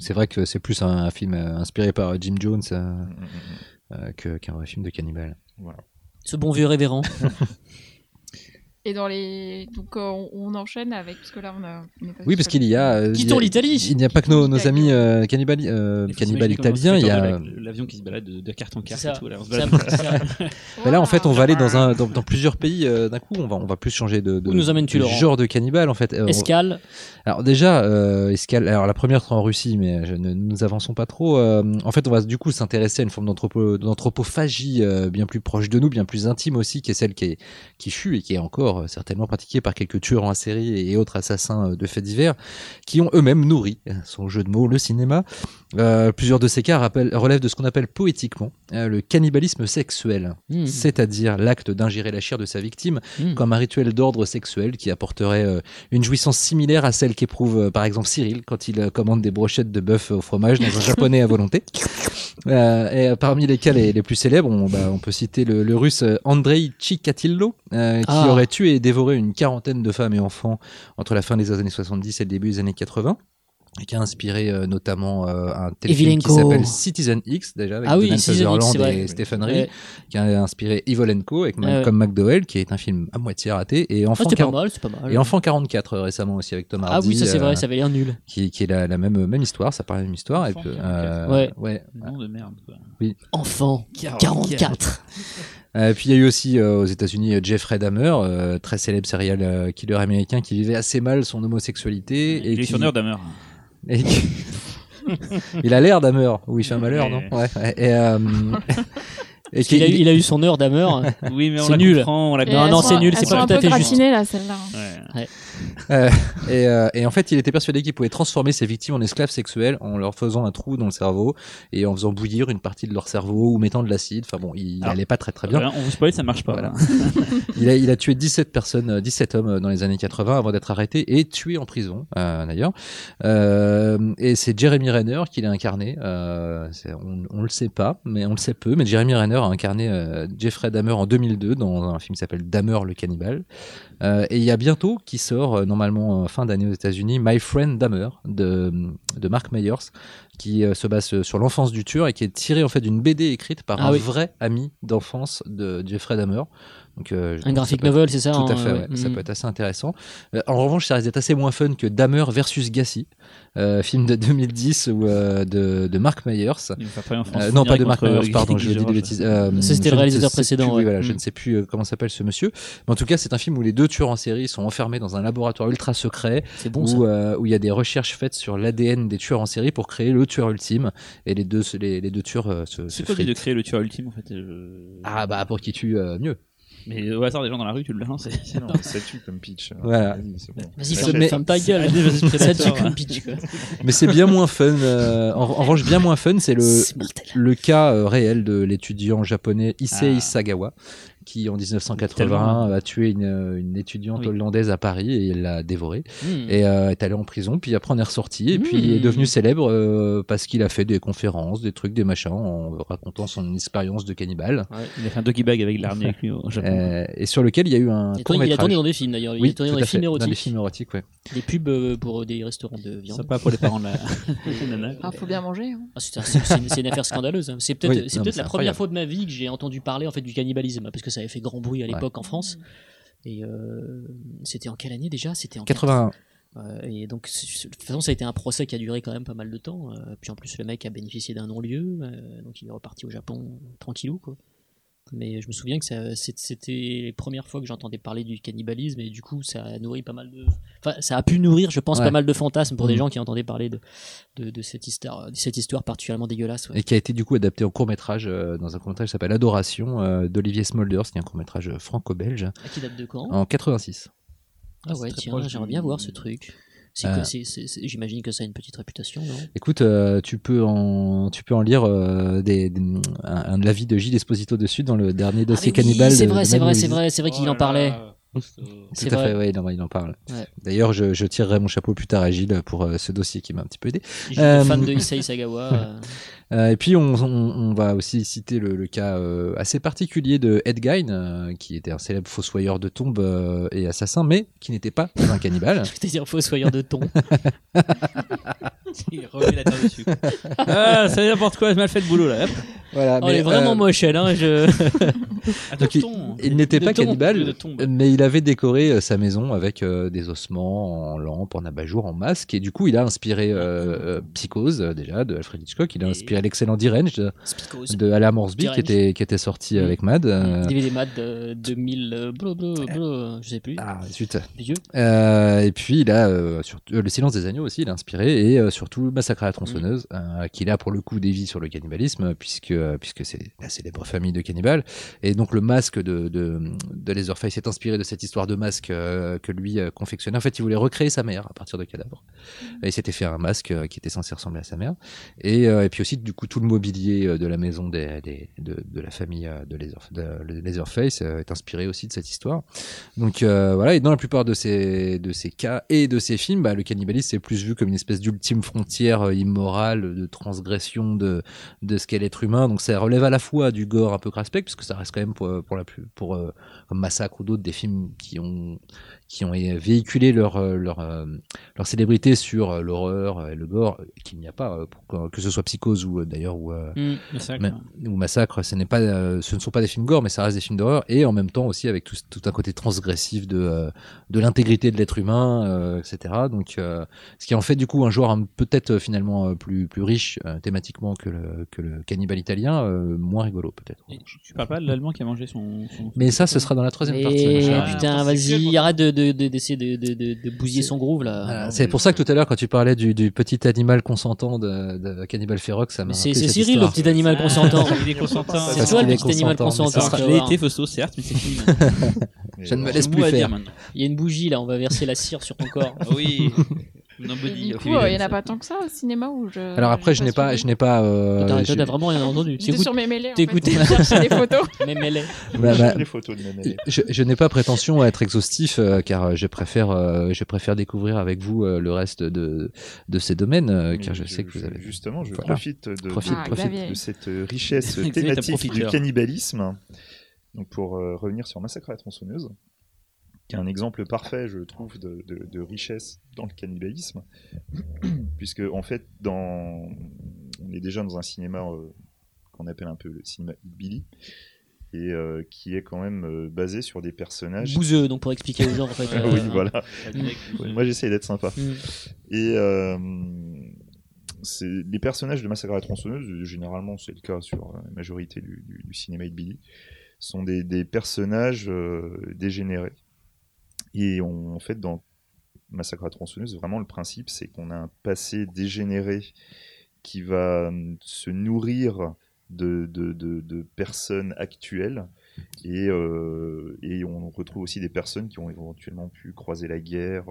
c'est vrai que c'est plus un, un film euh, inspiré par Jim Jones euh, Mm, mm, mm, euh, que- qu'un vrai film de cannibale. Voilà. Ce bon vieux révérend. [laughs] Et dans les. Donc, euh, on, on enchaîne avec. Parce que là, on a. on pas Oui, parce qu'il y a. euh, Quittons a- l'Italie. Il n'y a pas que nos, nos amis euh, cannibales, euh, cannibales s'imaginer comment italiens. Il y a. L'avion qui se balade de, de carte en carte et tout. Là, on se Ça- balade. ça- [laughs] Mais là, en fait, on va aller dans, un, dans, dans plusieurs pays euh, d'un coup. On va, on va plus changer de, de, Où nous emmènes-tu, de genre de cannibale, en fait. Euh, Escale. Alors déjà, euh, escale. Alors la première sera en Russie, mais je ne nous avançons pas trop. Euh, en fait, on va du coup s'intéresser à une forme d'anthropo- d'anthropophagie euh, bien plus proche de nous, bien plus intime aussi, qui est celle qui, est, qui fut et qui est encore euh, certainement pratiquée par quelques tueurs en série et autres assassins euh, de faits divers, qui ont eux-mêmes nourri, euh, son jeu de mots, le cinéma. Euh, plusieurs de ces cas rappellent- relèvent de ce qu'on appelle poétiquement euh, le cannibalisme sexuel, Mmh. c'est-à-dire l'acte d'ingérer la chair de sa victime Mmh. comme un rituel d'ordre sexuel qui apporterait euh, une jouissance similaire à celle qu'éprouve par exemple Cyril quand il commande des brochettes de bœuf au fromage dans un [laughs] japonais à volonté. Et parmi les cas les, les plus célèbres, on, bah, on peut citer le, le russe Andrei Chikatilo, qui Ah. aurait tué et dévoré une quarantaine de femmes et enfants entre la fin des années 70 et le début des années 80. Et qui a inspiré euh, notamment euh, un téléfilm qui s'appelle Citizen X déjà avec Ah oui, Sutherland et Stephen Ray Ouais. qui a inspiré Evil Co avec Ouais, ouais. Malcolm McDowell qui est un film à moitié raté et Ah, Enfant, c'était pas 40 mal, c'est pas mal. et Enfant 44 euh, récemment aussi avec Tom Ah Hardy oui, ça c'est euh, vrai, ça avait l'air nul. qui, qui est la, la même même histoire ça parle de la même histoire et Enfant puis, 44. euh, Ouais. ouais Nom de merde. quoi. Enfant 44. Euh, puis il y a eu aussi euh, aux États-Unis euh, Jeffrey Dahmer, euh, très célèbre serial killer américain qui vivait assez mal son homosexualité. Il est qui- Hammer. et qui- [laughs] il a l'air Dahmer, ou il fait un malheur, non? Ouais, ouais. Et, euh, [laughs] et a, eu- il a eu son heure d'Hammer. Oui, mais on C'est la nul. comprend, on la Et Non, non, c'est nul, c'est pas un tout à peu fait juste. là, celle-là. Ouais. [laughs] Euh, et, euh, et en fait, il était persuadé qu'il pouvait transformer ses victimes en esclaves sexuels en leur faisant un trou dans le cerveau et en faisant bouillir une partie de leur cerveau ou mettant de l'acide. Enfin bon, il Alors, allait pas très très bien. Voilà, on vous spoil, ça marche pas. Voilà. Voilà. [laughs] [laughs] Il a, il a tué 17 personnes, euh, 17 hommes euh, dans les années 80 avant d'être arrêté et tué en prison, euh, d'ailleurs. Et c'est Jeremy Renner qui l'a incarné. On, on le sait pas, mais on le sait peu. Mais Jeremy Renner a incarné Jeffrey Dahmer en 2002 dans un film qui s'appelle Dahmer le cannibale. Et il y a bientôt qui sort, euh, normalement euh, fin d'année aux États-Unis, My Friend Dahmer de, de Mark Myers, qui euh, se base sur l'enfance du tueur et qui est tiré en fait d'une BD écrite par Ah un oui. vrai ami d'enfance de Jeffrey Dahmer. Donc, euh, Un graphic être- novel, c'est ça tout à hein, fait, ouais. ouais. ça Mhm. peut être assez intéressant. Euh, en revanche, ça risque d'être assez moins fun que Dahmer versus Gassi, euh, film de 2010 ou euh, de, de Mark Myers. Il va pas en France Euh, non, pas de Mark Myers, pardon, je dis des bêtises. Euh, c'était le réalisateur précédent, plus, ouais. voilà, Je Mm. ne sais plus euh, comment s'appelle ce monsieur. Mais en tout cas, c'est un film où les deux tueurs en série sont enfermés dans un laboratoire ultra secret C'est bon ça. où euh, il y a des recherches faites sur l'ADN des tueurs en série pour créer le tueur ultime. Et les deux, les, les deux tueurs euh, se, se C'est quoi de créer le tueur ultime en fait? Ah bah pour qui tue mieux. Mais au hasard des gens dans la rue, tu le lances. c'est- Non, ça tue comme pitch. Voilà. Vas-y, c'est bon. Vas-y, Ça ferme, ta gueule. Allez, vas-y, Ça Predator, tue comme pitch. quoi. Mais c'est bien moins fun. euh, en, en revanche, bien moins fun, c'est le C'est mortel. le cas euh, réel de l'étudiant japonais Issei Ah. Sagawa, qui en Tellement. 1980 a tué une, une étudiante Oui. hollandaise à Paris et il l'a dévorée. Hmm. Et euh, est allé en prison, puis après on est ressorti, et puis il est Mm. devenu célèbre euh, parce qu'il a fait des conférences, des trucs, des machins, en racontant son expérience de cannibale, Il a fait un doggy bag avec l'armée avec lui au Japon. euh, et sur lequel il y a eu un Il tourné- il a tourné dans des films d'ailleurs. Il Oui, a tourné dans des films dans des érotiques, films érotiques, ouais. des pubs euh, pour des restaurants de viande. Sympa [laughs] pour les parents de la. Ah, faut bien manger. hein. Ah, c'est un- c'est- c'est une, affaire scandaleuse. hein. C'est peut-être Oui, c'est la première fois de ma vie que j'ai entendu parler en fait du cannibalisme parce que ça avait fait grand bruit à Ouais. l'époque en France. Et euh, c'était en quelle année déjà? C'était en 81. Euh, et donc, de toute façon, ça a été un procès qui a duré quand même pas mal de temps. euh, puis en plus, le mec a bénéficié d'un non-lieu, euh, donc il est reparti au Japon tranquillou, quoi. Mais je me souviens que c'était les premières fois que j'entendais parler du cannibalisme, et du coup, ça a nourri pas mal de. Enfin, ça a pu nourrir, je pense, Ouais. pas mal de fantasmes pour des Mhm. gens qui entendaient parler de, de, de cette, histoire, de cette histoire particulièrement dégueulasse. ouais. Et qui a été du coup adapté en court métrage dans un court métrage qui s'appelle Adoration euh, d'Olivier Smolders, qui est un court métrage franco-belge Ah, qui date de quand? En 86. Ah ouais, tiens, j'aimerais bien voir ce truc. C'est Euh. que- c'est- c'est- c'est- J'imagine que ça a une petite réputation, non? Écoute, euh, tu peux en tu peux en lire euh, des, des- un, un avis de Gilles Esposito dessus dans le dernier Ah, dossier cannibale. C'est vrai, c'est vrai, c'est vrai, c'est vrai qu'il Oh en parlait. là. C'est Tout à vrai. fait, ouais, il en, il en parle. Ouais. D'ailleurs, je, je tirerai mon chapeau plus tard à Gilles pour euh, ce dossier qui m'a un petit peu aidé. Euh, fan de Issei Sagawa. euh, [laughs] Euh, et puis, on, on, on va aussi citer le, le cas euh, assez particulier de Ed Gein, euh, qui était un célèbre fossoyeur de tombes euh, et assassin, mais qui n'était pas un cannibale. [laughs] Je vais dire fossoyeur de thon. [laughs] Il remet la terre dessus. quoi. Ah, c'est n'importe quoi, j'ai mal fait le boulot là. Voilà, Oh, elle est vraiment euh, moche, elle. Hein, je... [laughs] Donc, de il- n'était pas cannibale, mais il avait décoré euh, sa maison avec euh, des ossements en lampe, en abat-jour, en masque, et du coup, il a inspiré euh, euh, Psychose, déjà, de Alfred Hitchcock, il a Et- inspiré l'excellent Deranged de, Alain Morsby, qui était, qui était sorti Mm. avec Mad. euh, DVD Mad de 2000, euh, bleu, bleu, bleu, je sais plus. ah, zut. Euh, et puis il a euh, sur- euh, le silence des agneaux aussi, il a inspiré et euh, surtout Massacre à la tronçonneuse, euh, qui là pour le coup dévie sur le cannibalisme euh, puisque euh, puisque c'est la célèbre famille de cannibales et donc le masque de de, de Leatherface est inspiré de cette histoire de masque euh, que lui euh, confectionnait. En fait, il voulait recréer sa mère à partir de cadavres. Et il s'était fait un masque euh, qui était censé ressembler à sa mère et, et puis aussi du coup tout le mobilier de la maison des, des- de, de la famille de, Leather, de Leatherface est inspiré aussi de cette histoire. Donc voilà, et dans la plupart de ces, de ces cas et de ces films, bah, le cannibalisme c'est plus vu comme une espèce d'ultime frontière immorale, de transgression de, de ce qu'est l'être humain. Donc ça relève à la fois du gore un peu craspec, puisque ça reste quand même pour, pour, euh, comme Massacre ou d'autres, des films qui ont, qui ont véhiculé leur euh, leur euh, leur célébrité sur euh, l'horreur et le gore, qu'il n'y a pas, pour que, que ce soit Psychose ou d'ailleurs ou Mm. ou Massacre, ce n'est pas, ce ne sont pas des films gore, mais ça reste des films d'horreur, et en même temps aussi avec tout, tout un côté transgressif de de l'intégrité de l'être humain, euh, etc. Donc, euh, ce qui en fait du coup un genre peut-être finalement plus plus riche euh, thématiquement que le que le cannibale italien, euh, moins rigolo peut-être. Tu, parles pas de l'allemand qui a mangé son. son- Mais ça, ce sera dans la troisième partie. putain, vas-y, arrête de- d'essayer de, de, de, de bousiller C'est- son groove là. Voilà. C'est pour ça que tout à l'heure, quand tu parlais du, du petit animal consentant de, de Cannibal Ferox, ça m'a c'est Cyril, le petit animal Ah, consentant. [laughs] Il est consentant. C'est toi le petit animal consentant, l'ai voir. été fausto, certes, mais c'est fini. [laughs] Je ne me laisse plus faire. Il y a une bougie là, on va verser la cire sur ton corps. Ah Oui. [laughs] Nobody. du coup, euh, il n'y en ça. a pas tant que ça au cinéma où je. Alors après, je n'ai pas, je n'ai pas. euh, t'as- vraiment rien entendu. T'écoutes sur mes en pour chercher des photos. [laughs] mes mêlés. bah, bah, les photos de Mamel. je, je n'ai pas prétention à être exhaustif, euh, car euh, je préfère, euh, je préfère découvrir avec vous euh, le reste de de ces domaines, euh, car je, sais que vous avez. Justement, je profite de, Profite, de- Ah, de cette euh, richesse [laughs] thématique du cannibalisme. Donc pour euh, revenir sur Massacre à la tronçonneuse, qui est un exemple parfait, je trouve, de, de- de richesse dans le cannibalisme, [clears throat] puisque en fait, dans... on est déjà dans un cinéma euh, qu'on appelle un peu le cinéma Billy, et euh, qui est quand même euh, basé sur des personnages. Bouseux, donc pour expliquer aux gens en fait. [laughs] Oui, voilà. Moi, j'essaie d'être sympa. Mm. Et euh, les personnages de Massacre à la tronçonneuse, généralement c'est le cas sur la majorité du, du- du cinéma de Billy, sont des, des personnages euh, dégénérés. Et on- en fait, dans Massacre à la tronçonneuse, vraiment le principe, c'est qu'on a un passé dégénéré qui va hum, se nourrir de, de, de- de personnes actuelles. Et, euh, et on retrouve aussi des personnes qui ont éventuellement pu croiser la guerre.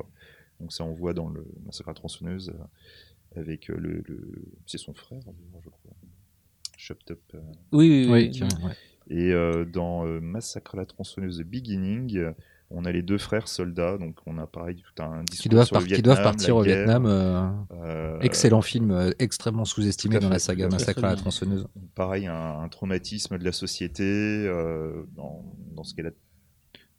Donc ça, on voit dans le Massacre à la tronçonneuse euh, avec euh, le... le- C'est son frère, je crois. Up. euh. Oui, oui, Oui. Et euh, dans euh, Massacre à la tronçonneuse The Beginning, euh, on a les deux frères soldats, donc on a pareil tout un discours Qui doivent, sur le par- qui doivent partir la au guerre, Vietnam. euh, euh, excellent film, euh, extrêmement sous-estimé dans la saga. Massacre à la tronçonneuse. pareil, un, un traumatisme de la société euh, dans, dans ce qu'elle a de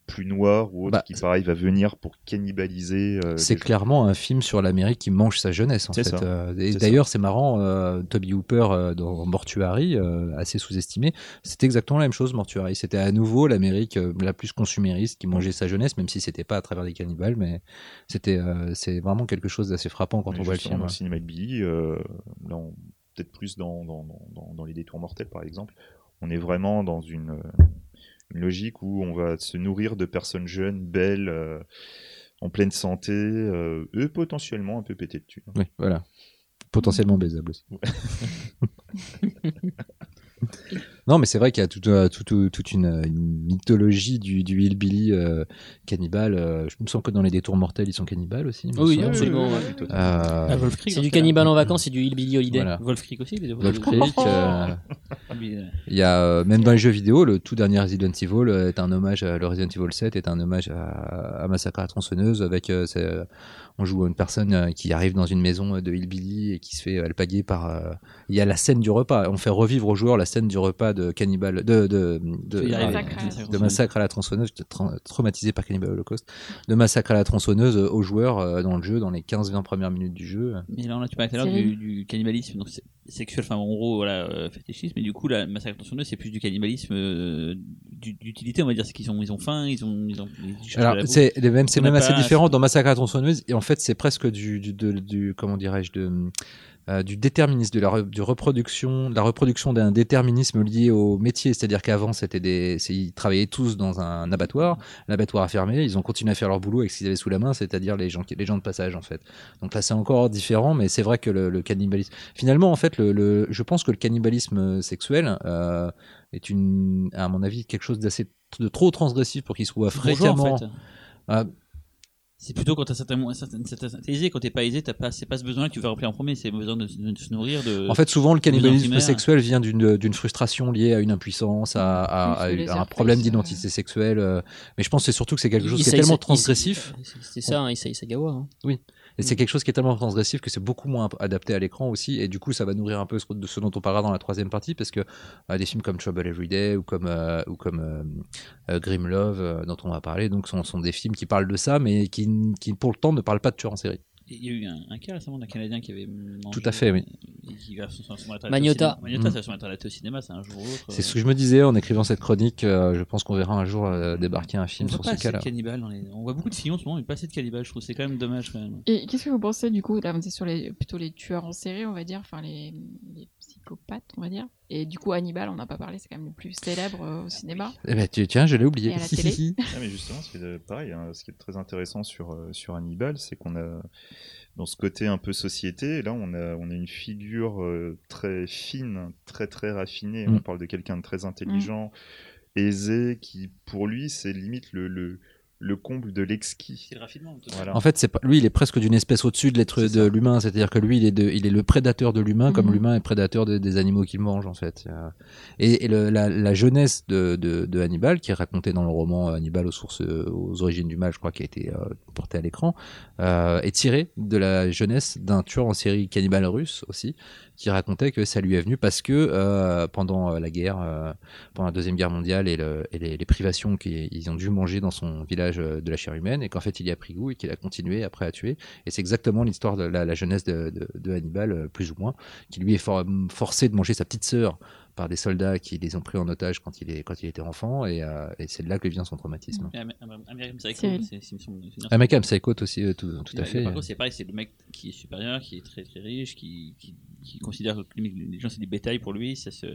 plus noir ou autre, Bah, qui pareil va venir pour cannibaliser. euh, C'est gens. clairement un film sur l'Amérique qui mange sa jeunesse en fait. Euh, et d'ailleurs, c'est marrant, euh, Toby Hooper dans Mortuary, assez sous-estimé, c'était exactement la même chose. Mortuary, c'était à nouveau l'Amérique la plus consumériste qui mangeait sa jeunesse, même si c'était pas à travers des cannibales, mais c'était, c'est vraiment quelque chose d'assez frappant quand Mais on voit le film. Dans le cinéma de Billy, là, peut-être plus dans, dans, dans- dans, les détours mortels, par exemple, on est vraiment dans une, une logique où on va se nourrir de personnes jeunes, belles, euh, en pleine santé, euh, eux potentiellement un peu pétés de thunes. Oui, voilà. Potentiellement baisable aussi. [laughs] non, mais c'est vrai qu'il y a toute, euh, toute, une, une mythologie du, du hillbilly euh, cannibale. euh, je me sens que dans les détours mortels, ils sont cannibales aussi. me Oui, absolument. oui, ouais. Euh, Ah, Wolf Creek, C'est du cannibale en vacances, c'est du Hillbilly Holiday. Voilà. Wolf Creek aussi, les deux. Wolf Creek, euh, euh, [laughs] il y a euh, même dans les jeux vidéo, le tout dernier Resident Evil euh, est un hommage à le Resident Evil 7 est un hommage à, à Massacre à la tronçonneuse avec euh, euh, on joue à une personne euh, qui arrive dans une maison de hillbilly et qui se fait alpaguer par euh, il y a la scène du repas. On fait revivre aux joueurs la scène du repas de cannibale de de. Massacre à- C'est- de massacre à la tronçonneuse tra- traumatisé par Cannibal Holocaust. De massacre à la tronçonneuse euh, aux joueurs euh, dans le jeu dans les 15-20 premières minutes du jeu. Mais là, on a, tu parlais tout à l'heure du, du cannibalisme donc sexuel, enfin en gros, voilà, euh, fétichisme, mais du coup, la massacre tronçonneuse, c'est plus du cannibalisme euh, du- d'utilité, on va dire, c'est qu'ils ont, ils ont faim, ils ont, ils ont, ils Alors, c'est les mêmes, c'est même assez différent dans Massacre à tronçonneuse. Et en fait, c'est presque du, du, de- du comment dirais-je, de, euh, du déterminisme, de la, re- du reproduction, de la reproduction d'un déterminisme lié au métier. C'est-à-dire qu'avant, c'était des, ils travaillaient tous dans un abattoir. L'abattoir a fermé. Ils ont continué à faire leur boulot avec ce qu'ils avaient sous la main, c'est-à-dire les gens, qui- les gens de passage, en fait. Donc là, c'est encore différent, mais c'est vrai que le, le cannibalisme. Finalement, en fait, le, le- je pense que le cannibalisme sexuel euh, est une, à mon avis, quelque chose d'assez de trop transgressif pour qu'il soit fréquemment. en fait. Ah, C'est plutôt quand t'as certains- t'es aisé, quand t'es pas aisé, t'as pas, c'est pas ce besoin que tu veux remplir en premier, c'est le besoin de, de se nourrir, de. En fait, souvent, le cannibalisme sexuel vient d'une frustration liée à une impuissance, à, à- Plus à- le à un problème d'identité sexuelle. euh, Mais je pense que c'est surtout que c'est quelque chose qui est tellement transgressif. C'est ça, hein, Issa Isagawa. Et c'est quelque chose qui est tellement transgressif que c'est beaucoup moins adapté à l'écran aussi. Et du coup, ça va nourrir un peu ce, de ce dont on parlera dans la troisième partie, parce que euh, des films comme Trouble Every Day ou comme, euh, ou comme euh, Grim Love, dont on va parler, donc sont, sont des films qui parlent de ça, mais qui, qui pour le temps ne parlent pas de tueurs en série. Il y a eu un, un cas récemment d'un Canadien qui avait mangé, Tout à fait, oui. qui va Magnota. télé au cinéma. Magnota, ça va se mettre à la télé au cinéma, c'est un jour ou l'autre. C'est ce que je me disais en écrivant cette chronique. euh, je pense qu'on verra un jour euh, débarquer un On film voit sur pas ce assez de cas-là. cannibales dans les- On voit beaucoup de films en ce moment, mais pas assez de cannibales, je trouve. C'est quand même dommage quand même. Et qu'est-ce que vous pensez du coup Là, on est sur les, plutôt les tueurs en série, on va dire, enfin les, les psychopathes, on va dire. Et du coup, Hannibal, on n'a pas parlé, c'est quand même le plus célèbre euh, au cinéma. Eh ben, tu- tiens, je l'ai oublié. Et à la télé. Ah, mais justement, c'est euh, pareil. hein, ce qui est très intéressant sur, euh, sur Hannibal, c'est qu'on a dans ce côté un peu société, là, on a, on a une figure euh, très fine, très très raffinée. Mm. On parle de quelqu'un de très intelligent, aisé, qui pour lui, c'est limite le, le, le comble de l'exquis. Voilà. En fait, c'est pas lui, il est presque d'une espèce au-dessus de l'être de l'humain. C'est-à-dire que lui, il est, de, il est le prédateur de l'humain, comme Mhm. l'humain est prédateur de- des animaux qu'il mange, en fait. Euh, Et, et le- la, la jeunesse de, de, de Hannibal, qui est racontée dans le roman Hannibal aux sources, aux origines du mal, je crois, qui a été euh, porté à l'écran, euh, est tirée de la jeunesse d'un tueur en série cannibale russe aussi, qui racontait que ça lui est venu parce que euh, pendant la guerre, euh, pendant la deuxième guerre mondiale et, le- et les, les privations qu'ils ont dû manger dans son village euh, de la chair humaine, et qu'en fait il y a pris goût et qu'il a continué après à tuer. Et c'est exactement l'histoire de la, la jeunesse de, de- de Hannibal, euh, plus ou moins, qui lui est for- forcé de manger sa petite sœur par des soldats qui les ont pris en otage quand il, est, quand il était enfant, et, euh, et c'est de là que vient son traumatisme. American Psycho, aussi, euh, tout, tout à fait. Par contre, c'est pareil, c'est le mec qui est supérieur, qui est très très riche, qui, qui, qui considère que les gens c'est des bétails pour lui. Ça se...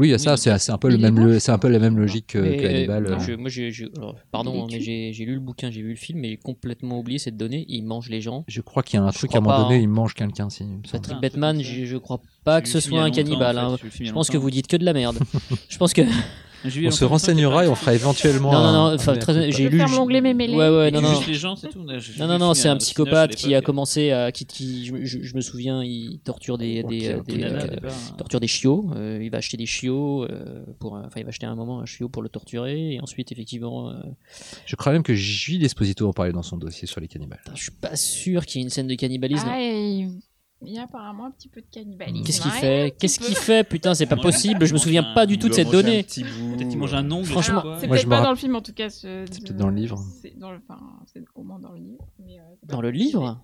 Oui, il y a ça, c'est un peu le même, c'est un peu la même logique que, que Hannibal. euh, je- moi, j'ai, j'ai- alors, pardon, hein, mais j'ai, lu le bouquin, j'ai vu le film, mais j'ai complètement oublié cette donnée. Il mange les gens. Je crois qu'il y a un Je truc à un moment donné, hein. il mange quelqu'un. Patrick un Batman, je, je crois pas que ce soit un cannibale. hein. Je pense que vous dites que de la merde. je pense que. [laughs] On se renseignera et on fera éventuellement. Non, non, non, enfin, très- j'ai Je lu. ferme l'onglet mémélé. Ouais, ouais, non, non. Juste les gens, c'est tout. Non, non, non, c'est un psychopathe qui a commencé à. Qui, qui- je, je- je me souviens, il torture des, des, euh, torture des chiots. euh, il va acheter des chiots euh, pour. Enfin, il va acheter à un moment un chiot pour le torturer. Et ensuite, effectivement, euh, Je crois même que Jules Esposito en parlait dans son dossier sur les cannibales. je suis pas sûr qu'il y ait une scène de cannibalisme. Il y a apparemment un petit peu de cannibalisme. Qu'est-ce qu'il fait Qu'est-ce qu'il fait Putain, c'est pas possible. Je me souviens pas du tout de cette donnée. Peut-être qu'il mange un ongle. Franchement, c'est peut-être pas dans le film en tout cas. ce- C'est peut-être dans le livre. C'est au moins dans le livre. euh, Dans le livre?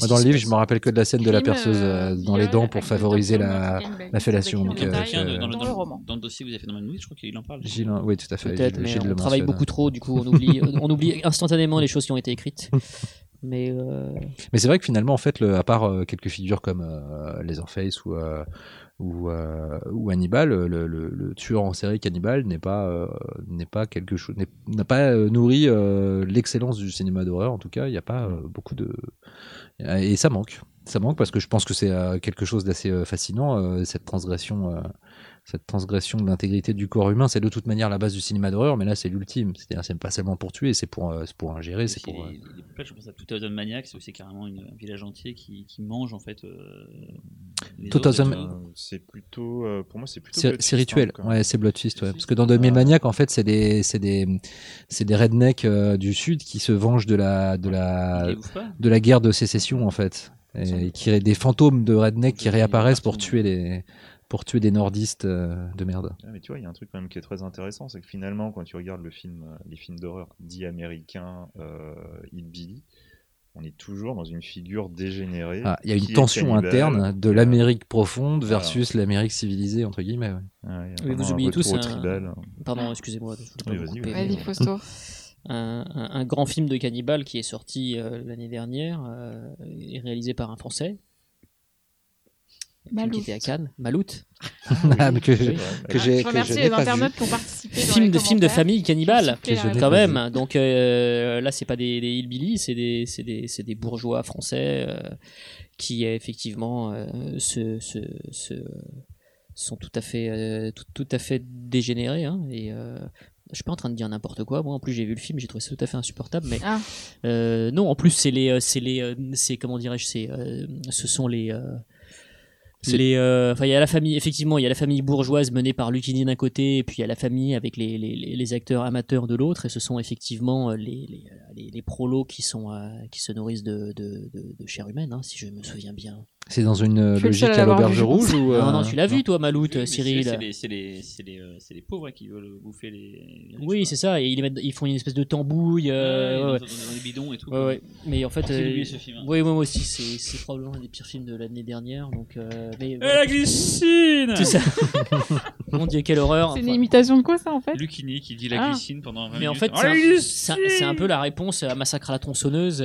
Moi, dans le livre, je me rappelle que de la scène de la perceuse euh, euh, dans les dents pour favoriser la, la fellation. Donc, euh, dans, le, dans dans, le roman. dans le dossier que vous avez fait dans Manouille, je crois qu'il en parle. Gilles, oui, tout à fait. Peut-être, mais on travaille beaucoup trop, du coup, on oublie, on oublie [laughs] instantanément les choses qui ont été écrites. Mais euh, Mais c'est vrai que finalement, en fait, le, à part euh, quelques figures comme euh, Leatherface ou, euh, ou, euh, Hannibal, le, le- tueur en série cannibale n'est pas, euh, n'est pas quelque chose, n'a pas euh, nourri euh, l'excellence du cinéma d'horreur. En tout cas, il n'y a pas euh, beaucoup de. Et ça manque. Ça manque parce que je pense que c'est euh, quelque chose d'assez euh, fascinant, euh, cette transgression. Cette transgression de l'intégrité du corps humain, c'est de toute manière la base du cinéma d'horreur, mais là c'est l'ultime. C'est-à-dire, c'est pas seulement pour tuer, c'est pour, euh, c'est pour ingérer, c'est pour. euh, les, je pense à Two Maniac, c'est aussi carrément une, un village entier qui, qui mange en fait. Euh, tout. Euh, c'est plutôt, euh, pour moi, c'est plutôt. C'est rituel, hein, ouais, c'est Blood Fist, ouais. Parce que dans 2000 Ah. Maniac, en fait, c'est des, c'est des, c'est des rednecks euh, du sud qui se vengent de la, de la, de la guerre de sécession, en fait, et qui des fantômes de rednecks qui réapparaissent pour tuer les, pour tuer des nordistes euh, de merde. Ah, mais tu vois, il y a un truc quand même qui est très intéressant, c'est que finalement, quand tu regardes le film, euh, les films d'horreur dits américains, euh, Hillbilly, on est toujours dans une figure dégénérée. Ah, Il y a une tension interne de a- l'Amérique profonde versus l'Amérique civilisée entre guillemets. ouais. Ouais, il y a Oui, vraiment vous oubliez tous un- pardon, excusez-moi. Oui, vas-y, vas-y. Un, un- un grand film de cannibale qui est sorti euh, l'année dernière euh, et réalisé par un Français. Malout. Qui était à Cannes, Malout. Ah, que, Ah, j'ai, je remercie les internautes qui ont participé. Film de film de famille cannibale. Quand même, donc euh, là c'est pas des, des hillbillies, c'est des, c'est des, c'est des bourgeois français euh, qui euh, effectivement euh, se, se, se- sont tout à fait, euh, tout, tout à fait dégénérés. hein, et euh, je suis pas en train de dire n'importe quoi. Moi en plus j'ai vu le film, j'ai trouvé ça tout à fait insupportable. Mais Ah, euh, non, en plus c'est les, euh, c'est les, euh, c'est comment dirais-je, c'est, euh, ce sont les, euh, Les, euh, enfin, il y a la famille, effectivement, il y a la famille bourgeoise menée par Lucchini d'un côté, et puis il y a la famille avec les, les, acteurs amateurs de l'autre, et ce sont effectivement euh, les, les, les, prolos qui, sont, euh, qui se nourrissent de, de, de, de chair humaine, hein, si je me souviens bien. C'est dans une euh, logique à l'auberge rouge ou non, euh, non, tu l'as vu, toi, Maloute, Oui, Cyril C'est les, euh, les, euh, pauvres qui veulent bouffer les. les Oui, c'est ça, et ils, les mettent- ils font une espèce de tambouille. euh, Ouais, ouais, dans, les bidons et tout. Ouais, ouais. Mais en fait, J'ai euh, oublié ce film. hein. oui, moi aussi, c'est probablement un des pires films de l'année dernière. Donc, euh, mais, Et la glycine c'est ça. [laughs] Mon Dieu, quelle horreur. C'est une imitation de quoi ça en fait? Lucchini qui dit la Ah. glycine pendant 20 mais en fait, Oh, un, c'est un peu la réponse à Massacre à la tronçonneuse.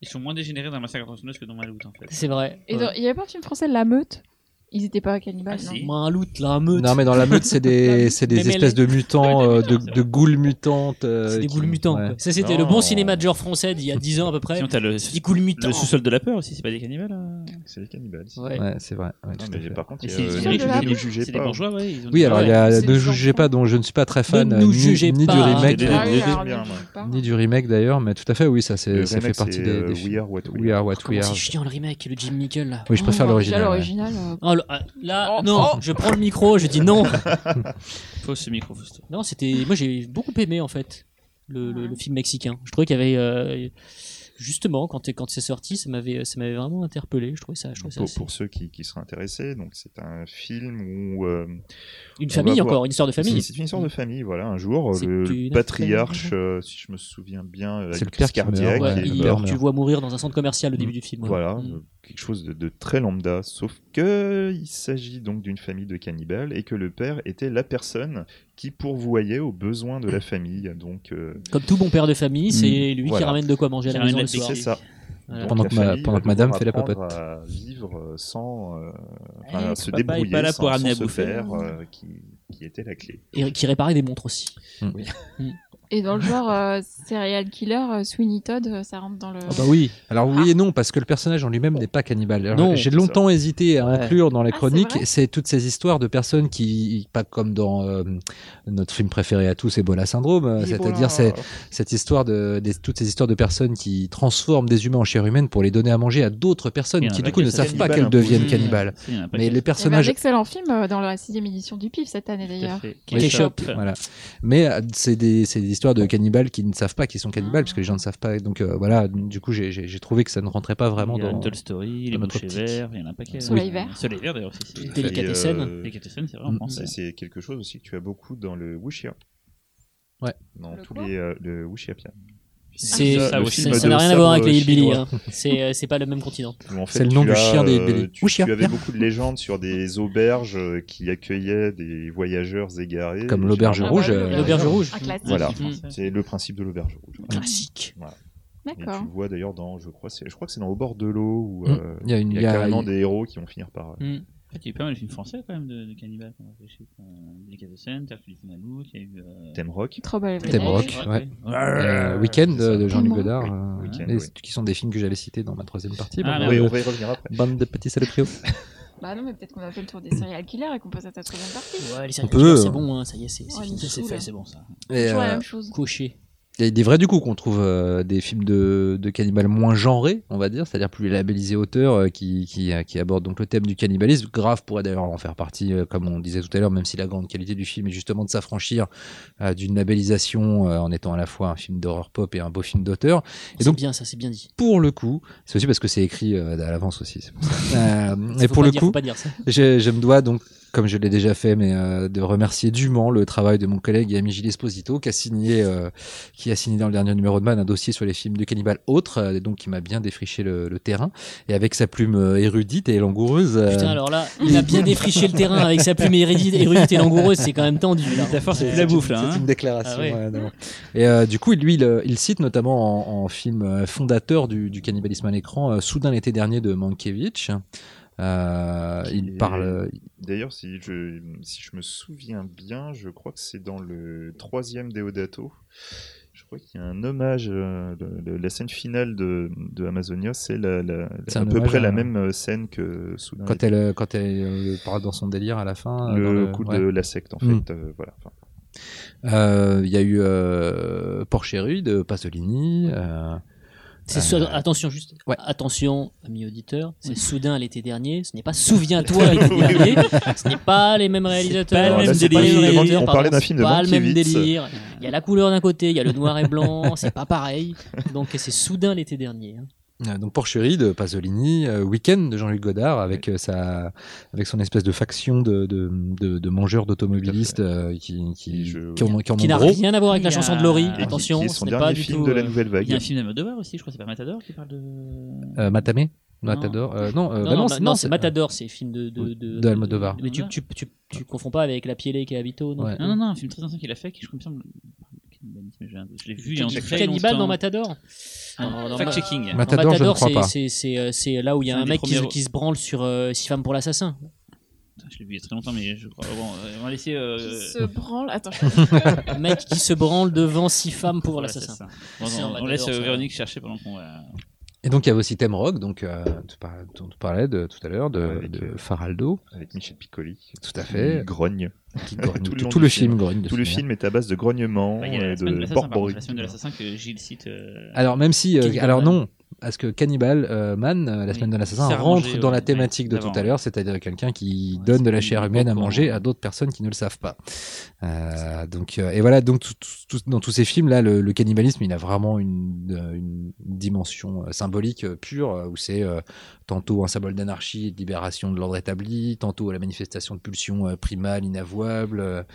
Ils sont moins dégénérés dans Massacre à la tronçonneuse que dans Maloute en fait. c'est vrai. Et Ouais. il y avait pas un film français La Meute? Ils étaient pas cannibales, Ah, non si. Un loot, là, un meute. Non, mais dans la meute, c'est des, [laughs] c'est des Des espèces de mutants, des euh, mutants, de, c'est de goules mutantes. euh, C'est des qui- goules mutants. ouais. Ça, c'était Non. le bon cinéma de genre français d'il y a 10 ans à peu près. Sinon, t'as le, Des goules mutants. le sous-sol de la peur aussi, c'est pas des cannibales euh C'est les cannibales. Ouais. Ouais, c'est vrai. ouais, Non, mais fait. par contre, Et il y a, c'est- euh, c'est des- ne des- jugez C'est des pas. bourgeois, ouais. ils ont Oui, alors il y a Ne des jugez pas, dont je ne suis pas très fan, ni, jugez ni pas. du Ah, remake, des- Ah des- ni du remake d'ailleurs, mais tout à fait, oui, ça, fait partie des, des We. Are What We Are. We c'est chiant le remake, le Jim Nickel là. Oui, je préfère Oh, l'original. Le- ah, là, Oh, non, oh. je prends le micro, je dis non. [laughs] Faut ce micro, faut ce- Non, c'était. Moi, j'ai beaucoup aimé en fait le, le- le film mexicain. Je trouvais qu'il y avait euh, justement quand, quand c'est sorti, ça m'avait ça m'avait vraiment interpellé. Je trouvais ça. Je trouvais ça Pour, assez- pour ceux qui, qui seraient intéressés, donc c'est un film où euh, Une famille encore, voir. une histoire de famille. c'est une histoire de famille. Voilà, un jour, C'est le patriarche, euh, si je me souviens bien, euh, C'est le père cardiaque. ouais, il meurt. tu le vois mourir dans un centre commercial au début du film. ouais. Voilà, Mm. euh, quelque chose de, de très lambda, sauf que il s'agit donc d'une famille de cannibales et que le père était la personne qui pourvoyait aux besoins de la famille. Donc, euh, Comme tout bon père de famille, c'est lui qui ramène de quoi manger à la maison le la soir. c'est ça. Voilà. Pendant que ma- famille pendant va que madame fait la popote. à vivre sans, euh, Eh, à se débrouiller pas là sans, pour amener sans à se bouffer. faire, euh, qui, qui était la clé. Et qui réparait des montres aussi. [laughs] Et dans le genre euh, serial killer, euh, Sweeney Todd, euh, ça rentre dans le. Ah bah oui. Alors oui et non, parce que le personnage en lui-même n'est pas cannibale. Alors, Non, J'ai longtemps hésité à Ouais. inclure dans les Ah, c'est chroniques, vrai c'est toutes ces histoires de personnes qui, pas comme dans euh, notre film préféré à tous, Ebola Syndrome, c'est-à-dire c'est cette histoire de des- toutes ces histoires de personnes qui transforment des humains en chair humaine pour les donner à manger à d'autres personnes Il qui du coup ne savent pas qu'elles peu. deviennent cannibales. Il Mais les Il y avait un personnages excellent film dans la sixième édition du PIF cette année d'ailleurs. Ketchup. Voilà. Mais c'est des, c'est des histoires de cannibales qui ne savent pas qu'ils sont cannibales, parce que les gens ne savent pas. Donc euh, voilà, du coup, j'ai- trouvé que ça ne rentrait pas vraiment il y a dans. Toy Story, les verts, il y en a un paquet. Soleil Oui. vert. Soleil vert d'ailleurs aussi. c'est- Délicatessen. Euh, Délicatessen, c'est vrai en Mm. français. C'est quelque chose aussi que tu as beaucoup dans le wuxia. Ouais. Dans Le tous les euh, le wuxia. C'est Ça, n'a rien à voir avec les hillbillies. chinois. hein. C'est euh, c'est pas le même continent. [laughs] Où en fait, C'est le nom du chien des- euh, des- Tu, tu avais beaucoup de [laughs] légendes sur des auberges euh, qui accueillaient des voyageurs égarés. Comme Et l'auberge rouge, Ah euh, L'auberge rouge. Voilà, Mm. c'est le principe de l'auberge rouge. Classique. Et tu le vois d'ailleurs dans, je crois, c'est- je crois que c'est dans Au bord de l'eau où Mm. euh, Il y a une- il y a a- carrément des héros qui vont finir par. euh, Mm. En fait, il y a eu pas mal de films français quand même de, de cannibales. quand on réfléchit. Euh, Délicatessen, Terre Philippe Maloute, il y a eu. euh, Thème rock. Trop belle Thème rock, ouais. Euh, Weekend c'est ça. de, de Jean-Luc Godard, euh, Weekend, oui. qui sont des films que j'allais citer dans ma troisième partie. Ah, bande, Oui, de- on va y revenir après. bande de petits salopios. [laughs] Bah non, mais peut-être qu'on a fait le tour des serial killers et qu'on passe à ta troisième partie. Ouais, les séries peut, c'est euh, bon, hein, ça y est, c'est Ouais, fini. C'est fait, c'est bon ça. Et, Toujours la euh, même chose. Coché. Il y a des vrais du coup qu'on trouve euh, des films de, de cannibales moins genrés, on va dire, c'est-à-dire plus labellisés auteurs euh, qui, qui, euh, qui abordent donc le thème du cannibalisme. Grave pourrait d'ailleurs en faire partie, euh, comme on disait tout à l'heure, même si la grande qualité du film est justement de s'affranchir d'une labellisation en étant à la fois un film d'horreur pop et un beau film d'auteur. Et C'est donc- bien ça, c'est bien dit. Pour le coup, c'est aussi parce que c'est écrit à l'avance aussi. et pour pas le dire- coup, faut pas dire ça. je, je me dois donc, comme je l'ai déjà fait, mais euh, de remercier dûment le travail de mon collègue et ami Gilles Esposito, qui a signé, euh, qui a signé dans le dernier numéro de Man un dossier sur les films de cannibales autres, euh, et donc qui m'a bien défriché le, le terrain, et avec sa plume euh, érudite et langoureuse. euh, Putain, alors là, il a bien défriché le terrain avec sa plume érudite, érudite et langoureuse, c'est quand même tendu. là. Ta force, c'est la une- bouffe là. C'est hein. une déclaration. Ah ouais. ouais, non. Et euh, du coup, lui, il, il cite notamment en, en film fondateur du, du cannibalisme à l'écran, euh, Soudain l'été dernier de Mankiewicz. Euh, il parle. D'ailleurs, si je, si je me souviens bien, je crois que c'est dans le troisième Deodato. Je crois qu'il y a un hommage. euh, le- le- la scène finale de, de Amazonia, c'est la, à peu près à- la même euh, scène que Soudain. Quand elle, euh, quand elle euh, parle dans son délire à la fin. euh, le dans coup ouais. de la secte, en Mm. fait. euh, voilà. Enfin, Euh, Il y a eu euh, de Pasolini. euh, C'est sou- attention juste, ouais. attention amis auditeurs, c'est soudain l'été dernier, ce n'est pas souviens-toi [laughs] l'été dernier, ce n'est pas les mêmes réalisateurs, pas le même délire. On parlait d'un film de pas le même délire. Il y a la couleur d'un côté, il y a le noir et blanc, c'est pas pareil. [laughs] Donc c'est soudain l'été dernier. Euh, donc Porcherie de Pasolini, euh, Weekend de Jean-Luc Godard avec euh, sa avec son espèce de faction de de, de, de mangeurs d'automobilistes euh, qui qui, je- qui en, qui en Qui ont n'a rien à voir avec la chanson de Laurie. Et Attention, qui ce n'est pas du film tout. de la euh, nouvelle vague. Il y a un film d'Almodovar aussi, je crois que c'est pas Matador qui parle de. Euh, Matamé? Matador euh, non euh, Non, bah non, c'est- non, c'est Matador, c'est film de de, de, De Almodovar. Mais tu, tu, tu, tu confonds pas avec La Pielée qui est Habito, non Ouais. Non, non, non, un film très ancien qu'il a fait qui, je crois, me semble. Cannibalisme. Je l'ai vu il y a Cannibal très Cannibal dans Matador Fact-checking. Matador, je ne crois c'est- pas. là où il y a un mec qui, se- premiers- qui se branle sur euh, Six femmes pour l'assassin. Je l'ai vu il y a très longtemps, mais je crois. Bon, euh, on va laisser. euh, Qui se branle. Attends. [laughs] Un mec qui se branle devant six femmes pour l'assassin. Bon, on, on laisse euh. Véronique chercher pendant qu'on va. Et donc il y avait aussi Thème Rock, donc euh, tu parlais de, tout à l'heure de, Avec, de euh, Faraldo, Avec Michel Piccoli. tout à Qui fait. grogne. Qui grogne. [laughs] Tout tout, le tout film. film grogne. Tout le film est à base de grognements Bah, il y a et de semaine de l'assassin que Gilles cite. euh, Alors même si, euh, alors Man. Non, parce que Cannibal euh, Man, euh, la Oui. semaine de l'assassin, à rentre manger, dans la ouais, thématique de tout à l'heure, c'est-à-dire quelqu'un qui Ouais, donne de la chair humaine à manger à d'autres personnes qui ne le savent pas. Euh, donc et voilà, donc tout- tout- tout- dans tous ces films là, le, le cannibalisme, il a vraiment une, une dimension symbolique pure où c'est tantôt un symbole d'anarchie et de libération de l'ordre établi, tantôt la manifestation de pulsions primales, inavouables.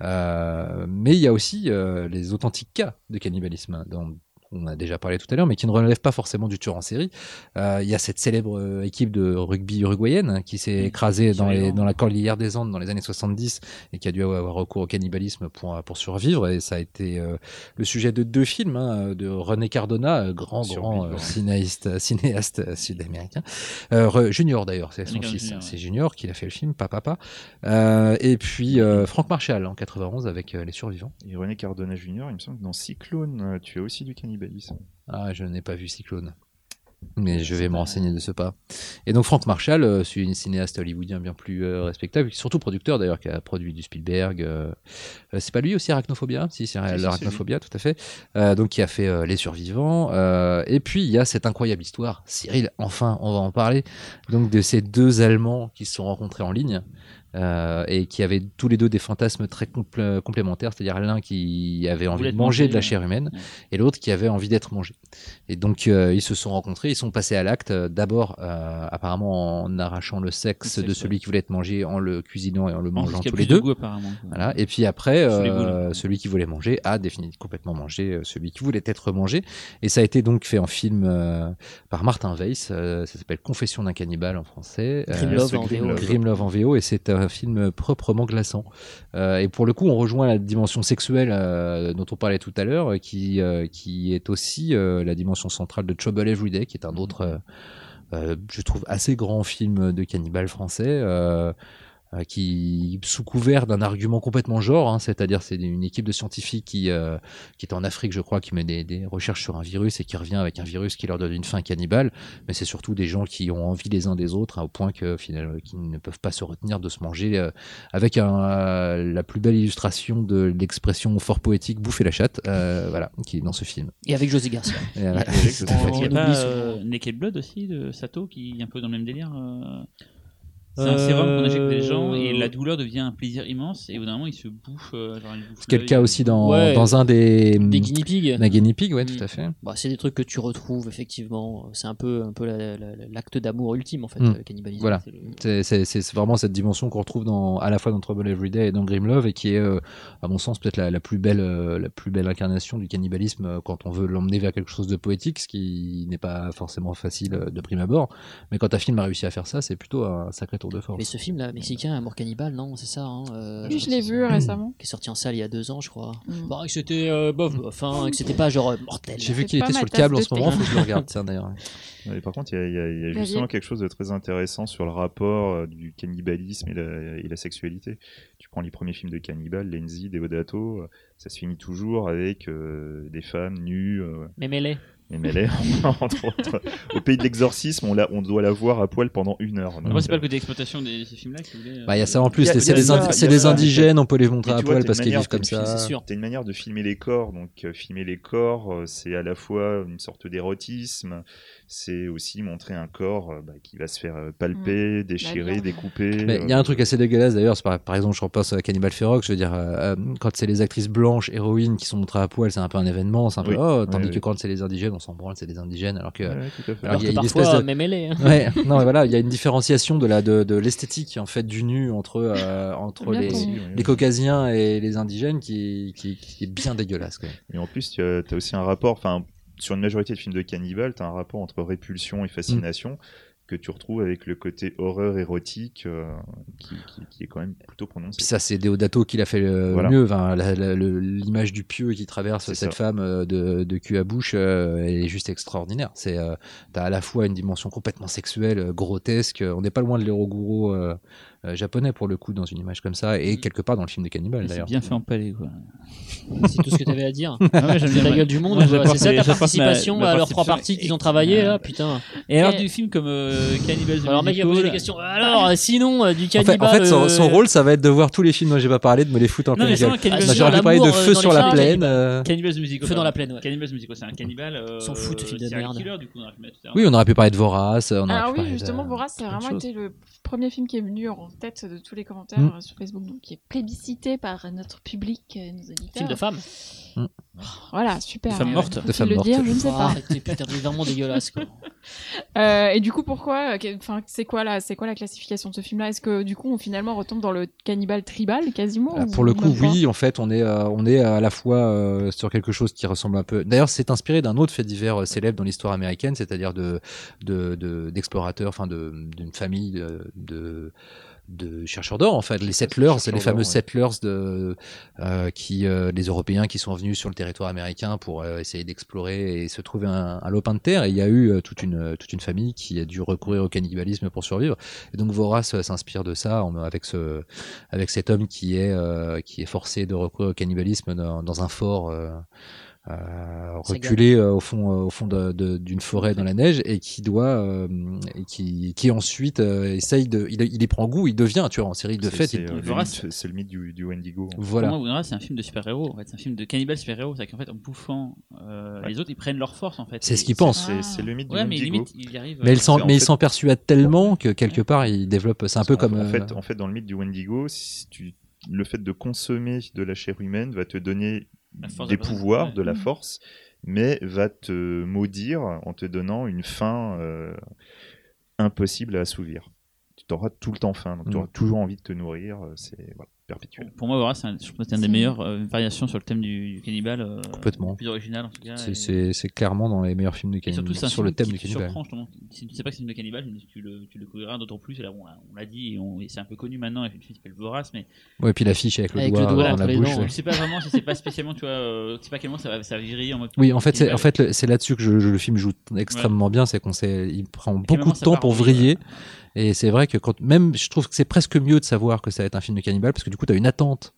mais il y a aussi les authentiques cas de cannibalisme hein, dans on a déjà parlé tout à l'heure, mais qui ne relèvent pas forcément du tueur en série. Euh, Il y a cette célèbre euh, équipe de rugby uruguayenne hein, qui s'est écrasée dans, les, survivants. dans la cordillère des Andes dans les années 70 et qui a dû avoir recours au cannibalisme pour, pour survivre. Et ça a été euh, le sujet de deux films hein, de René Cardona, euh, grand, grand euh, cinéaste, cinéaste euh, sud-américain. Euh, junior d'ailleurs, c'est son fils. Junior, C'est. Junior qui a fait le film, Papa Papa. Euh, et puis euh, Franck Marshall en 91 avec euh, Les Survivants. Et René Cardona Jr., il me semble que dans Cyclone, euh, tu as aussi du cannibalisme. Ah, je n'ai pas vu Cyclone. Mais je vais me renseigner de ce pas. Et donc Frank Marshall, euh, c'est un cinéaste hollywoodien bien plus euh, respectable, surtout producteur d'ailleurs, qui a produit du Spielberg. euh, c'est pas lui aussi Arachnophobia? Si, c'est Si, si, l'Arachnophobia, tout à fait. Donc qui a fait Les Survivants. et puis il y a cette incroyable histoire, Cyril, enfin on va en parler, donc de ces deux Allemands qui se sont rencontrés en ligne. Euh, et qui avaient tous les deux des fantasmes très compl- complémentaires, c'est-à-dire l'un qui avait envie de manger de la chair humaine, Ouais. et l'autre qui avait envie d'être mangé. Et donc euh, ils se sont rencontrés, ils sont passés à l'acte, euh, d'abord euh, apparemment en arrachant le sexe, Le de celui qui voulait être mangé, en le cuisinant et en le mangeant tous les de deux. goût. Voilà. Et puis après, celui qui voulait manger a définitivement complètement mangé celui qui voulait être mangé. Et ça a été donc fait en film par Martin Weiss. ça s'appelle Confession d'un cannibale en français. Grimlove en en VO et c'est un film proprement glaçant. Euh, et pour le coup, on rejoint la dimension sexuelle euh, dont on parlait tout à l'heure, qui, euh, qui est aussi la dimension centrale de Trouble Everyday, qui est un autre, je trouve, assez grand film de cannibale français. Euh, qui sous couvert d'un argument complètement genre, hein, c'est-à-dire c'est une équipe de scientifiques qui euh, qui est en Afrique, je crois, qui met des, des recherches sur un virus et qui revient avec un virus qui leur donne une fin cannibale, mais c'est surtout des gens qui ont envie les uns des autres hein, au point que finalement qu'ils ne peuvent pas se retenir de se manger euh, avec un, euh, la plus belle illustration de l'expression fort poétique bouffer la chatte, euh, voilà, qui est dans ce film. Et avec José Garcia. Et. Avec On- Il y a on pas oublie euh, Naked Blood aussi de Sato qui est un peu dans le même délire. Euh, C'est un sérum qu'on injecte les gens et la douleur devient un plaisir immense et au bout d'un moment il se bouffe. euh, genre, il bouffe C'est le cas aussi dans, Ouais. dans un des, Des guinea pigs. la guinea pig, ouais, Mm. tout à fait. Bah, c'est des trucs que tu retrouves effectivement. C'est un peu, un peu la- la- la- l'acte d'amour ultime en fait, Mm. le cannibalisme. Voilà. C'est le- C'est- C'est c'est vraiment cette dimension qu'on retrouve dans, à la fois dans Trouble Everyday et dans Grimlove et qui est, euh, à mon sens, peut-être la, la plus belle, euh, la plus belle incarnation du cannibalisme euh, quand on veut l'emmener vers quelque chose de poétique, ce qui n'est pas forcément facile euh, de prime abord. Mais quand un film a réussi à faire ça, c'est plutôt un sacré tour de force. Mais ce film là, mexicain, Amour cannibale, non, c'est ça. Hein, euh, Oui, je l'ai vu récemment. Qui est sorti en salle il y a deux ans, je crois. Mm. Bah, que c'était euh, bof, bof, hein, que c'était pas genre euh, mortel. J'ai vu qu'il était sur le câble en ce moment, faut que je le regarde, tiens d'ailleurs. [laughs] Ouais, par contre, il y a, y y justement quelque chose de très intéressant sur le rapport euh, du cannibalisme et la, et la sexualité. Tu prends les premiers films de cannibales, Lenzi, Deodato, ça se finit toujours avec euh, des femmes nues, euh, Mais mêlé. Mais elle est, entre autres, au pays de l'exorcisme, on, la- on doit la voir à poil pendant une heure. Après, c'est pas euh, le côté exploitation de ces films-là qui voulait. Bah, il y a ça en plus, c'est des, indi- des indigènes, on peut les montrer à poil parce qu'ils vivent comme ça. c'est sûr. T'as une manière de filmer les corps, donc euh, filmer les corps, euh, c'est à la fois une sorte d'érotisme, c'est aussi montrer un corps euh, bah, qui va se faire euh, palper, déchirer, viande. découper. Il y a euh, un truc assez dégueulasse d'ailleurs, par, par exemple, je repense à Cannibal Ferox, je veux dire, euh, euh, quand c'est les actrices blanches, héroïnes qui sont montrées à poil, c'est un peu un événement, c'est un peu Oui. oh, tandis Oui, que oui. quand c'est les indigènes, on s'en branle, c'est des indigènes, alors que. Alors, Alors il y a que une espèce parfois, de- même hein. Ouais, [laughs] non, mais voilà, il y a une différenciation de la de, de l'esthétique en fait du nu entre euh, les, ton- Oui, oui, les oui. caucasiens et les indigènes qui qui, qui est bien dégueulasse. Quoi. Et en plus, tu as, t'as aussi un rapport, enfin, sur une majorité de films de cannibales, tu as un rapport entre répulsion et fascination que tu retrouves avec le côté horreur érotique euh, qui, qui- qui est quand même plutôt prononcé. Puis ça, c'est Deodato qui l'a fait le Voilà. mieux. Enfin, le- l'image du pieu qui traverse cette ça. femme euh, de, de cul à bouche, euh, elle est juste extraordinaire. C'est, euh, t'as à la fois une dimension complètement sexuelle, euh, grotesque. On n'est pas loin de l'héros euh, japonais pour le coup dans une image comme ça, et quelque part dans le film de cannibale C'est d'ailleurs. bien fait en palais, quoi. [laughs] C'est tout ce que t'avais à dire. Ah ouais, j'aime C'est bien, la gueule du monde. C'est ça ta ma- participation ma à leurs trois parties qu'ils ont travaillé là, putain. Et alors, Et- du film comme euh, Cannibal the Alors, mec, il a posé des questions. Alors, sinon, euh, du En fait, cannibale. en fait, son, euh, son rôle, ça va être de voir tous les films dont j'ai pas parlé, de me les foutre en ça, Ah, Bah, si, J'aurais pu parler de Feu sur la plaine. films. Cannibal the Musical. Feu dans la plaine, ouais. Cannibal the Musical, c'est un cannibale. S'en fout, ce film de merde. Oui, on aurait pu parler de Vorace. Alors pu oui, de- justement, Vorace, c'est plein de vraiment été le premier film qui est venu en tête de tous les commentaires Mm. sur Facebook, donc qui est plébiscité par notre public, nos auditeurs. Film de femme. Voilà, super. De femmes mortes. faut-il De femmes le mortes. dire, je ne sais pas. arrêtez, putain, c'est vraiment dégueulasse quoi. [laughs] Euh, et du coup, pourquoi euh, Enfin, c'est quoi la, c'est quoi la classification de ce film-là? Est-ce que du coup, on finalement retombe dans le cannibale tribal quasiment Ah, ou Pour le coup, oui, en fait, on est, euh, on est à la fois euh, sur quelque chose qui ressemble un peu. D'ailleurs, c'est inspiré d'un autre fait divers euh, célèbre dans l'histoire américaine, c'est-à-dire de, de, de- d'explorateurs, enfin, de, d'une famille de, de, de chercheurs d'or, en fait, les settlers, les fameux ouais. settlers de, euh, qui, euh, les Européens qui sont venus sur le territoire américain pour euh, essayer d'explorer et se trouver un, un lopin de terre. Et il y a eu euh, toute une, toute une famille qui a dû recourir au cannibalisme pour survivre. Et donc Vorace euh, s'inspire de ça avec ce, avec cet homme qui est euh, qui est forcé de recourir au cannibalisme dans, un fort euh, euh, reculé euh, au fond euh, au fond d'une forêt dans la neige et qui doit euh, et qui qui ensuite euh, essaye de il, il y prend goût il devient un tueur en série de fait c'est, euh, le mythe- c'est le mythe du, du Wendigo. voilà Pour moi, Vorace, c'est un film de super-héros. En fait, c'est un film de cannibale super-héros. C'est qu'en fait, en bouffant euh, Ouais. les autres, ils prennent leur force. En fait. C'est ce qu'ils pensent. C'est Ah. c'est le mythe du Ouais, mais Wendigo. limite, il y arrive. mais il euh, s'en en mais il fait- s'en persuade tellement que quelque part il développe c'est un peu En- comme en, euh, fait, en fait, dans le mythe du Wendigo, si tu, le fait de consommer de la chair humaine va te donner des pouvoirs, ouais. de la Mhm. force, mais va te maudire en te donnant une faim euh, impossible à assouvir. Tu auras tout le temps faim, donc tu Mhm. auras toujours envie de te nourrir. euh, C'est voilà, perpétuel. Pour moi, Vorace, c'est un, je pense que c'est une des meilleures euh, variations sur le thème du, du cannibale. euh, Complètement. plus original, en tout cas. c'est clairement dans les meilleurs films de surtout, cannibale un sur le thème qui du cannibale surprend. Si tu sais pas que c'est un film de cannibale, tu le, tu le découvriras d'autant plus. Là, on, l'a- on l'a dit, et, on- et c'est un peu connu maintenant. Il y a une fille qui s'appelle Vorace, mais ouais et puis l'affiche avec le Avec le doigt, doigt dans la bouche je sais pas vraiment si c'est pas spécialement, tu vois, euh, je sais pas quel moment ça va, ça va virer en mode. Oui, en fait, c'est, en fait, c'est là-dessus que je, je- le film joue extrêmement bien, c'est qu'on sait, il prend beaucoup de temps pour vriller. Et c'est vrai que quand, même, je trouve que c'est presque mieux de savoir que ça va être un film de cannibale, parce que du coup, tu as une attente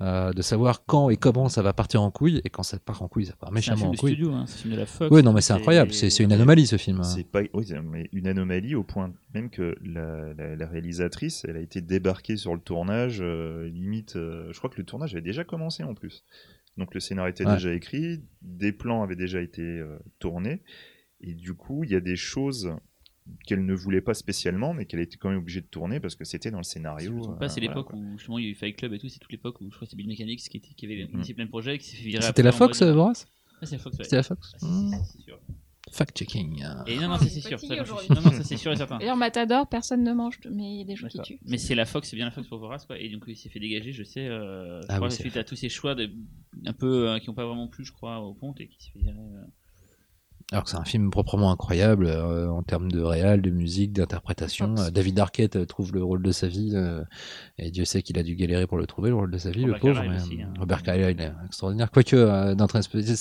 euh, de savoir quand et comment ça va partir en couille, et quand ça part en couille, ça part méchamment en couille. studio, hein, c'est un film de la Fox. Oui, non, mais c'est incroyable, c'est, une anomalie ce film. C'est pas oui, c'est- mais une anomalie au point même que la, la- la réalisatrice, elle a été débarquée sur le tournage, euh, limite, euh, je crois que le tournage avait déjà commencé en plus. Donc le scénario était Ouais. déjà écrit, des plans avaient déjà été euh, tournés, et du coup il y a des choses qu'elle ne voulait pas spécialement, mais qu'elle était quand même obligée de tourner parce que c'était dans le Si je scénario. me trompe euh, pas, c'est l'époque où justement il y a eu Fight Club et tout, c'est toute l'époque où je crois que c'est Bill Mechanics qui, était, qui avait initié plein de projets, qui s'est fait virer. C'était après la Fox, mode- euh, Ah, c'est la Fox, ouais. C'était la Fox Ah, si, si, si, c'est sûr. Fact-checking. Et non, non, c'est sûr. ça, aujourd'hui. Non, non, ça c'est sûr et certain. D'ailleurs, Matador, personne ne mange, mais il y a des gens qui tuent. Mais c'est la Fox, c'est bien la Fox pour Vorace, quoi. Et donc il s'est fait dégager, je sais, euh, je Ah crois, oui, suite à tous ces choix de, un peu euh, qui n'ont pas vraiment plu, je crois, au Ponte et qui s'est fait virer. euh. Alors que c'est un film proprement incroyable euh, en termes de réal, de musique, d'interprétation. Euh, David Arquette euh, trouve le rôle de sa vie euh, et Dieu sait qu'il a dû galérer pour le trouver, le rôle de sa vie, Robert le pauvre. Mais, aussi, hein. Robert Carlyle est extraordinaire. Quoique dans Trainspotting,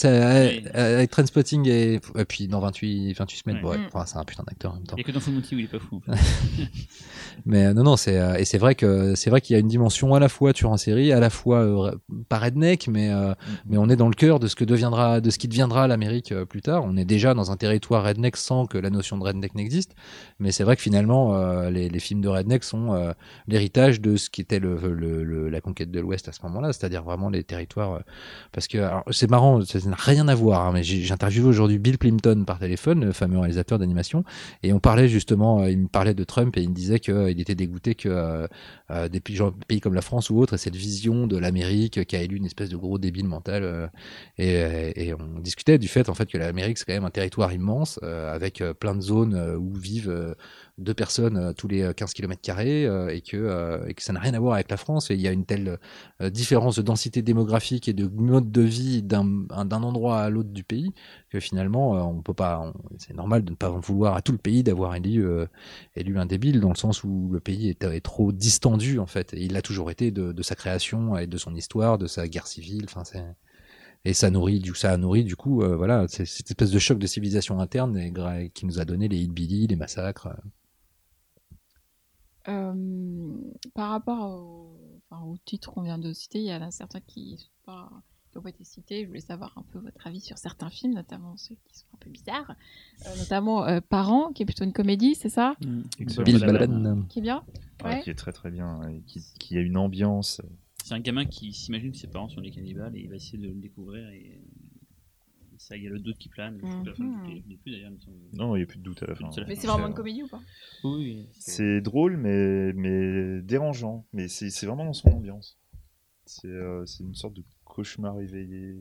avec Trainspotting et, et puis dans 28, 28 semaines, Ouais. ouais, Mm. enfin, c'est un putain d'acteur en même temps. Il n'y a que dans Full où il est pas fou. [laughs] Mais non, non, c'est et c'est vrai que c'est vrai qu'il y a une dimension à la fois tueur en série, à la fois pas redneck, mais euh, mais on est dans le cœur de ce que deviendra, de ce qui deviendra l'Amérique plus tard. On est déjà dans un territoire redneck sans que la notion de redneck n'existe. Mais c'est vrai que finalement, euh, les, films de redneck sont euh, l'héritage de ce qui était la conquête de l'Ouest à ce moment-là, c'est-à-dire vraiment les territoires. euh, parce que c'est marrant, ça n'a rien à voir. hein, mais j'ai interviewé aujourd'hui Bill Plimpton par téléphone, le fameux réalisateur d'animation, et on parlait justement, il me parlait de Trump et il me disait qu'il était dégoûté que des pays, comme la France ou autres aient cette vision de l'Amérique qui a élu une espèce de gros débile mental. et, et on discutait du fait en fait que l'Amérique c'est quand même un territoire immense euh, avec euh, plein de zones euh, où vivent deux personnes tous les 15 km carrés et que et que ça n'a rien à voir avec la France. Et il y a une telle différence de densité démographique et de mode de vie d'un un- d'un endroit à l'autre du pays que finalement on peut pas c'est normal de ne pas vouloir à tout le pays d'avoir élu élu un débile dans le sens où le pays est, trop distendu en fait. Il l'a toujours été de, de sa création et de son histoire de sa guerre civile. Enfin c'est et ça nourrit du ça a nourri du coup euh, voilà c'est cette espèce de choc de civilisation interne et qui nous a donné les hillbilly les massacres euh. Euh, par rapport au, enfin, au titre qu'on vient de citer, il y en a certains qui n'ont pas été cités. Je voulais savoir un peu votre avis sur certains films, notamment ceux qui sont un peu bizarres, Euh, notamment euh, Parents, qui est plutôt une comédie, c'est ça? Excellent. Bill Balaban. Balaban. Qui est bien? Ouais, Ouais. qui est très très bien, et qui, qui a une ambiance. C'est un gamin qui s'imagine que ses parents sont des cannibales et il va essayer de le découvrir et ça, il y a le doute qui plane. Mhm. il n'y a plus d'ailleurs. il me semble. Non, il n'y a plus de doute à la fin. C'est Mais vraiment une comédie ou pas? Oui, C'est drôle, mais, mais dérangeant. Mais c'est c'est vraiment dans son ambiance. C'est euh, c'est une sorte de cauchemar éveillé.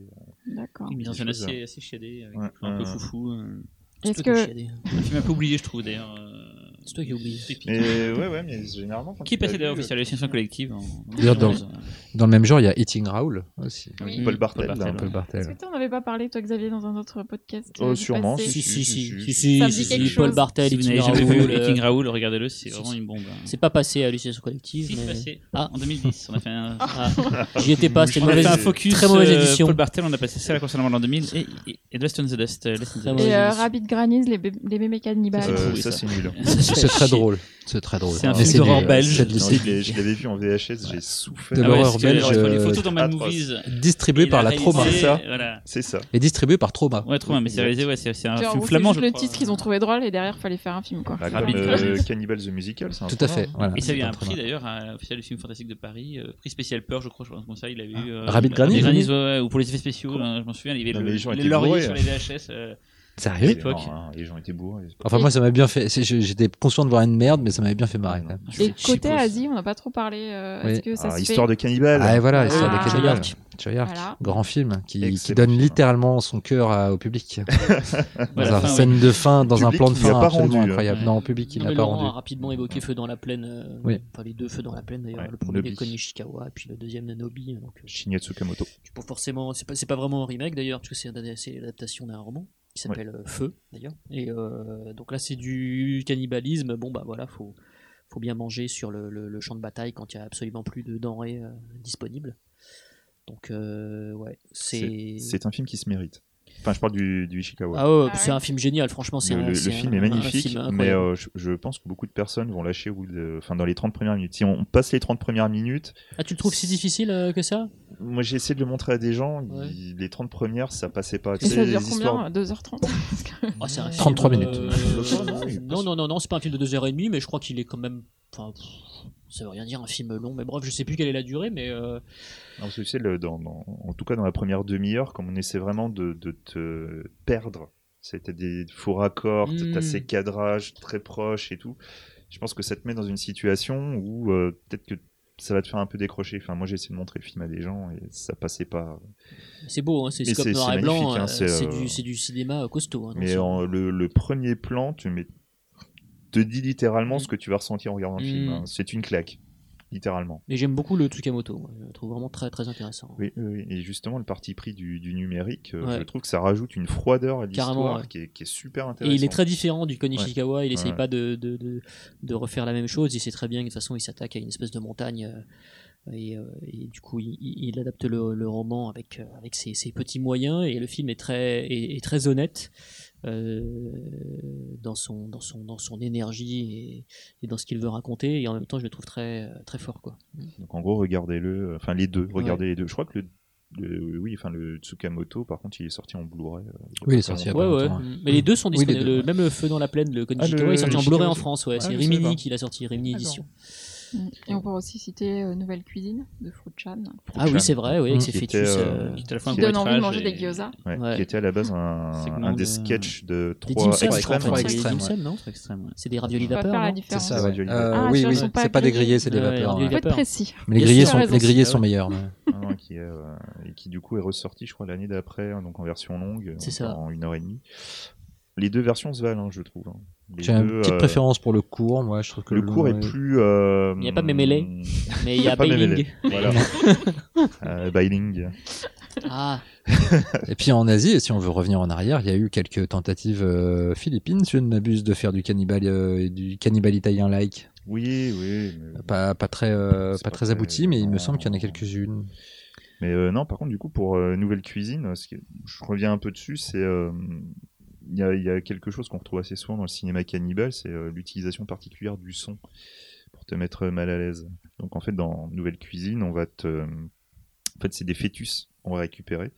D'accord. Une mise en scène assez, assez chiadée, avec Ouais, un peu foufou. euh. Est-ce que. Un film un peu oublié, je trouve d'ailleurs. euh, C'est toi qui épique. Mais ouais, ouais, mais généralement. Qui passé d'ailleurs à l'hallucination collective en en D'ailleurs, dans- 2011. dans le même genre il y a Eating Raoul aussi Oui. Paul Bartel. Paul Bartel, là. Paul Est-ce Bartel que tu n'en avais pas parlé, toi, Xavier, dans un autre podcast Oh, euh, du sûrement, Si, si, si, si, Paul. Bartel, Eating n'avez jamais vu Raoul, Eating euh, Raoul, regardez-le, c'est vraiment une bombe. hein. C'est pas passé à l'hallucination collective. Si, c'est passé. Ah. En 2010, on a fait un, Ah, J'y étais pas, c'était une focus. très mauvaise euh, édition. Paul Bartel, on a passé ça concernant l'an 2000 et, Dust on the Dust. euh. Et euh, Rabbit Grannies, les, bé- les bébés. Euh, ça, ça. c'est nul. [laughs] c'est très drôle c'est très drôle C'est un Mais film d'horreur du- belge. je l'avais vu en VHS, j'ai souffert. De Ah ouais, l'horreur belge, les euh, photos dans atroce. Movies. distribué il par a la Trauma C'est ça. Voilà. C'est ça. et distribué par Trauma Ouais, Trauma, mais c'est réalisé, ouais, c'est un Genre, film c'est flamand, le titre qu'ils ont trouvé drôle et derrière, fallait faire un film, quoi. Bah, euh, [laughs] Cannibal the Musical, c'est un tout à fait Et ça, a un Trauma. prix d'ailleurs, un officiel du film fantastique de Paris, euh, prix spécial peur, je crois, je pense comme ça, il avait eu. euh, Rabbit ouais, ou pour les effets spéciaux, je m'en souviens, il y avait le, bourrés, sur hein. les VHS. Sérieux l'époque. Non, hein, les gens étaient bourrés. enfin moi ça m'a bien fait c'est- j'étais conscient de voir une merde mais ça m'avait bien fait marrer quand même. Et côté. Asie, on n'a pas trop parlé. euh, Oui. Est-ce que ça Ah, se histoire fait de cannibale. ah et voilà histoire Ah, de cannibale Choyark. Voilà. grand film qui, donne film. littéralement son cœur à- au public [laughs] dans une scène de fin dans un plan de fin pas absolument rendu, hein. incroyable Ouais. non au public il n'a pas rendu a rapidement évoqué Feu dans la plaine. euh, Oui. Enfin, les deux Feux dans la plaine d'ailleurs. Ouais, le premier des Konishikawa et puis le deuxième de Nobi. Donc, euh, Shinya Tsukamoto. c'est pas forcément, c'est pas, c'est pas vraiment un remake d'ailleurs, parce que c'est c'est l'adaptation d'un roman qui s'appelle euh, Feu d'ailleurs. Et euh, donc là, c'est du cannibalisme. Bon bah voilà, faut faut bien manger sur le, le- le champ de bataille quand il y a absolument plus de denrées euh, disponibles. Donc euh, ouais, c'est. C'est un film qui se mérite. Enfin, je parle du, du Ishikawa. Ah ouais, Ah c'est un film génial, franchement. C'est le, film un- est magnifique, film mais euh, je, je pense que beaucoup de personnes vont lâcher au bout de, enfin, dans les 30 premières minutes. Si on passe les 30 premières minutes, Ah, tu le trouves si difficile euh, que ça? Moi j'ai essayé de le montrer à des gens, Ouais. les 30 premières ça passait pas. Et ça les dure histoires- combien 2h30 Parce que- Ah, c'est un film, 33 minutes. euh, [laughs] non, non, non, non, c'est pas un film de 2h30, mais je crois qu'il est quand même. Enfin, pff, ça veut rien dire un film long, mais bref, je sais plus quelle est la durée, mais. euh, Non, parce que tu sais, le- dans, dans- en tout cas dans la première demi-heure, comme on essaie vraiment de, de te perdre, c'était des faux raccords, Mm. t'as ces cadrages très proches et tout. Je pense que ça te met dans une situation où euh, peut-être que ça va te faire un peu décrocher. Enfin, moi j'ai essayé de montrer le film à des gens et ça passait pas. c'est beau, hein, c'est scope noir et blanc, hein, euh, c'est, euh, du, c'est du cinéma costaud. hein, Mais en- le, le premier plan, tu mets, te dis littéralement Mm. ce que tu vas ressentir en regardant le Mm. film. hein. C'est une claque, littéralement. Mais j'aime beaucoup le Tsukamoto, moi, je le trouve vraiment très très intéressant. Oui, et justement le parti pris du, du numérique, euh, Ouais. je trouve que ça rajoute une froideur à l'histoire ouais. qui, est, qui est super Et intéressante. il est très différent du Konishikawa, il essaye Ouais. pas de, de, de, de refaire la même chose, il sait très bien que de toute façon il s'attaque à une espèce de montagne euh, et, euh, et du coup il, il- il adapte le, le roman avec, euh, avec ses, ses petits moyens et le film est très, est, est très honnête euh, dans, son, dans, son, dans son énergie et, dans ce qu'il veut raconter. Et en même temps, je le trouve très, euh, très fort. Quoi. Mm. Donc en gros, regardez-le, euh, enfin les deux, regardez les deux. Je crois que le oui, enfin le Tsukamoto, par contre, il est sorti en Blu-ray. oui, il est sorti en ouais. Hein. Mais les deux sont disponibles. Le, même le Feu dans la plaine, le Konjito, ah, est sorti en Blu-ray en France. Ouais, c'est ah, Rimini qui l'a sorti, Rimini Édition. Ah, et on peut aussi citer euh, Nouvelle Cuisine de Fruitchan. Ah oui, c'est vrai, oui, avec mmh. ses qui euh, qui, donne envie de manger des gyoza. Qui était à la base un, des euh, sketchs de trois extrêmes. C'est des raviolis vapeur. C'est ça, raviolis vapeur. Ah, oui, oui, c'est pas des grillés, c'est des vapeurs. Il faut être précis. Mais les grillés sont meilleurs. [laughs] Et qui du coup est ressorti, je crois, l'année d'après, hein, donc en version longue, en une heure et demie. Les deux versions se valent, hein, je trouve. Hein. J'ai une petite euh, préférence pour le cours, moi je trouve que le, cours est, plus. Euh, il n'y a pas Mémélé, [laughs] mais il y a, Bailing. Voilà. [laughs] euh, bailing. Ah. [laughs] et puis en Asie, si on veut revenir en arrière, il y a eu quelques tentatives euh, philippines, si je ne m'abuse, de faire du cannibale, du cannibale italien like. Oui, oui. Pas, très, pas, très abouti, mais il me semble qu'il y en a quelques-unes. Mais non, par contre, du coup, pour Nouvelle Cuisine, je reviens un peu dessus, c'est il y, a quelque chose qu'on retrouve assez souvent dans le cinéma cannibale, c'est euh, l'utilisation particulière du son pour te mettre mal à l'aise. Donc en fait, dans Nouvelle Cuisine, on va te... En fait, c'est des fœtus qu'on va récupérer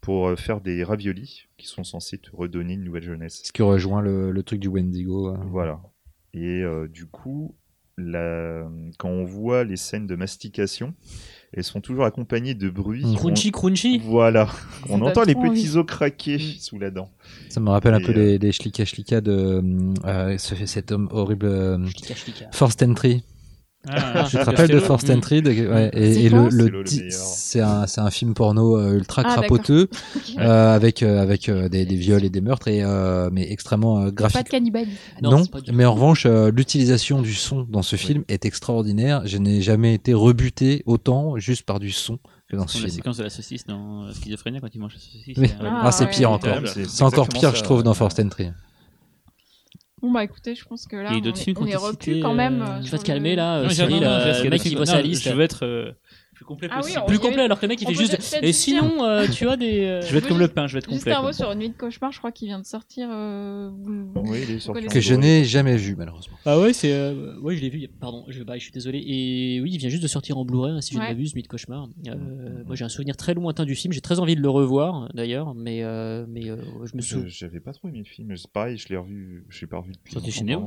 pour euh, faire des raviolis qui sont censés te redonner une nouvelle jeunesse. Ce qui rejoint le, truc du Wendigo. Hein. Voilà. Et euh, du coup, quand on voit les scènes de mastication, elles sont toujours accompagnées de bruits. Crunchy, crunchy. Voilà. on entend les petits os craquer sous la dent. Ça me rappelle un peu euh... les, les, de euh, cet homme horrible. Euh, Shlika. Forced Entry. Ah, je te rappelle de Forced Entry hmm. et, le, le, c'est un, film porno euh, ultra ah, crapoteux euh, avec euh, avec des, viols et des meurtres et mais extrêmement graphique. Pas de cannibalisme. Non, mais en revanche l'utilisation du son dans ce film est extraordinaire. Je n'ai jamais été rebuté autant juste par du son que dans ce film. la séquence de la saucisse dans Schizophrénie quand il mange la saucisse. Ah, ah, c'est pire encore. C'est encore pire, je trouve, dans Forced Entry. Bon bah écoutez, je pense que là, on, est, repu quand même. Euh, euh, tu vas te calmer là, euh, Cyril, mec qui voit sa liste. Je veux être plus complet ah plus complet, alors que le mec il fait juste. Et sinon, euh, tu as des. Euh, [laughs] je vais être comme le pain, je vais être complet. Juste un mot sur Nuit de cauchemar, je crois qu'il vient de sortir. Euh... Oui, il est sorti. Que je n'ai jamais vu, malheureusement. Ah ouais, c'est. Euh, ouais, je l'ai vu, pardon, je, bah, je suis désolé. Et oui, il vient juste de sortir en Blu-ray, si je ne m'abuse, Nuit de cauchemar. Moi j'ai un souvenir très lointain du film, j'ai très envie de le revoir d'ailleurs, mais, mais je me souviens. J'avais pas trop aimé le film, pareil, je l'ai revu, je l'ai pas revu depuis. Sorti chez Néo,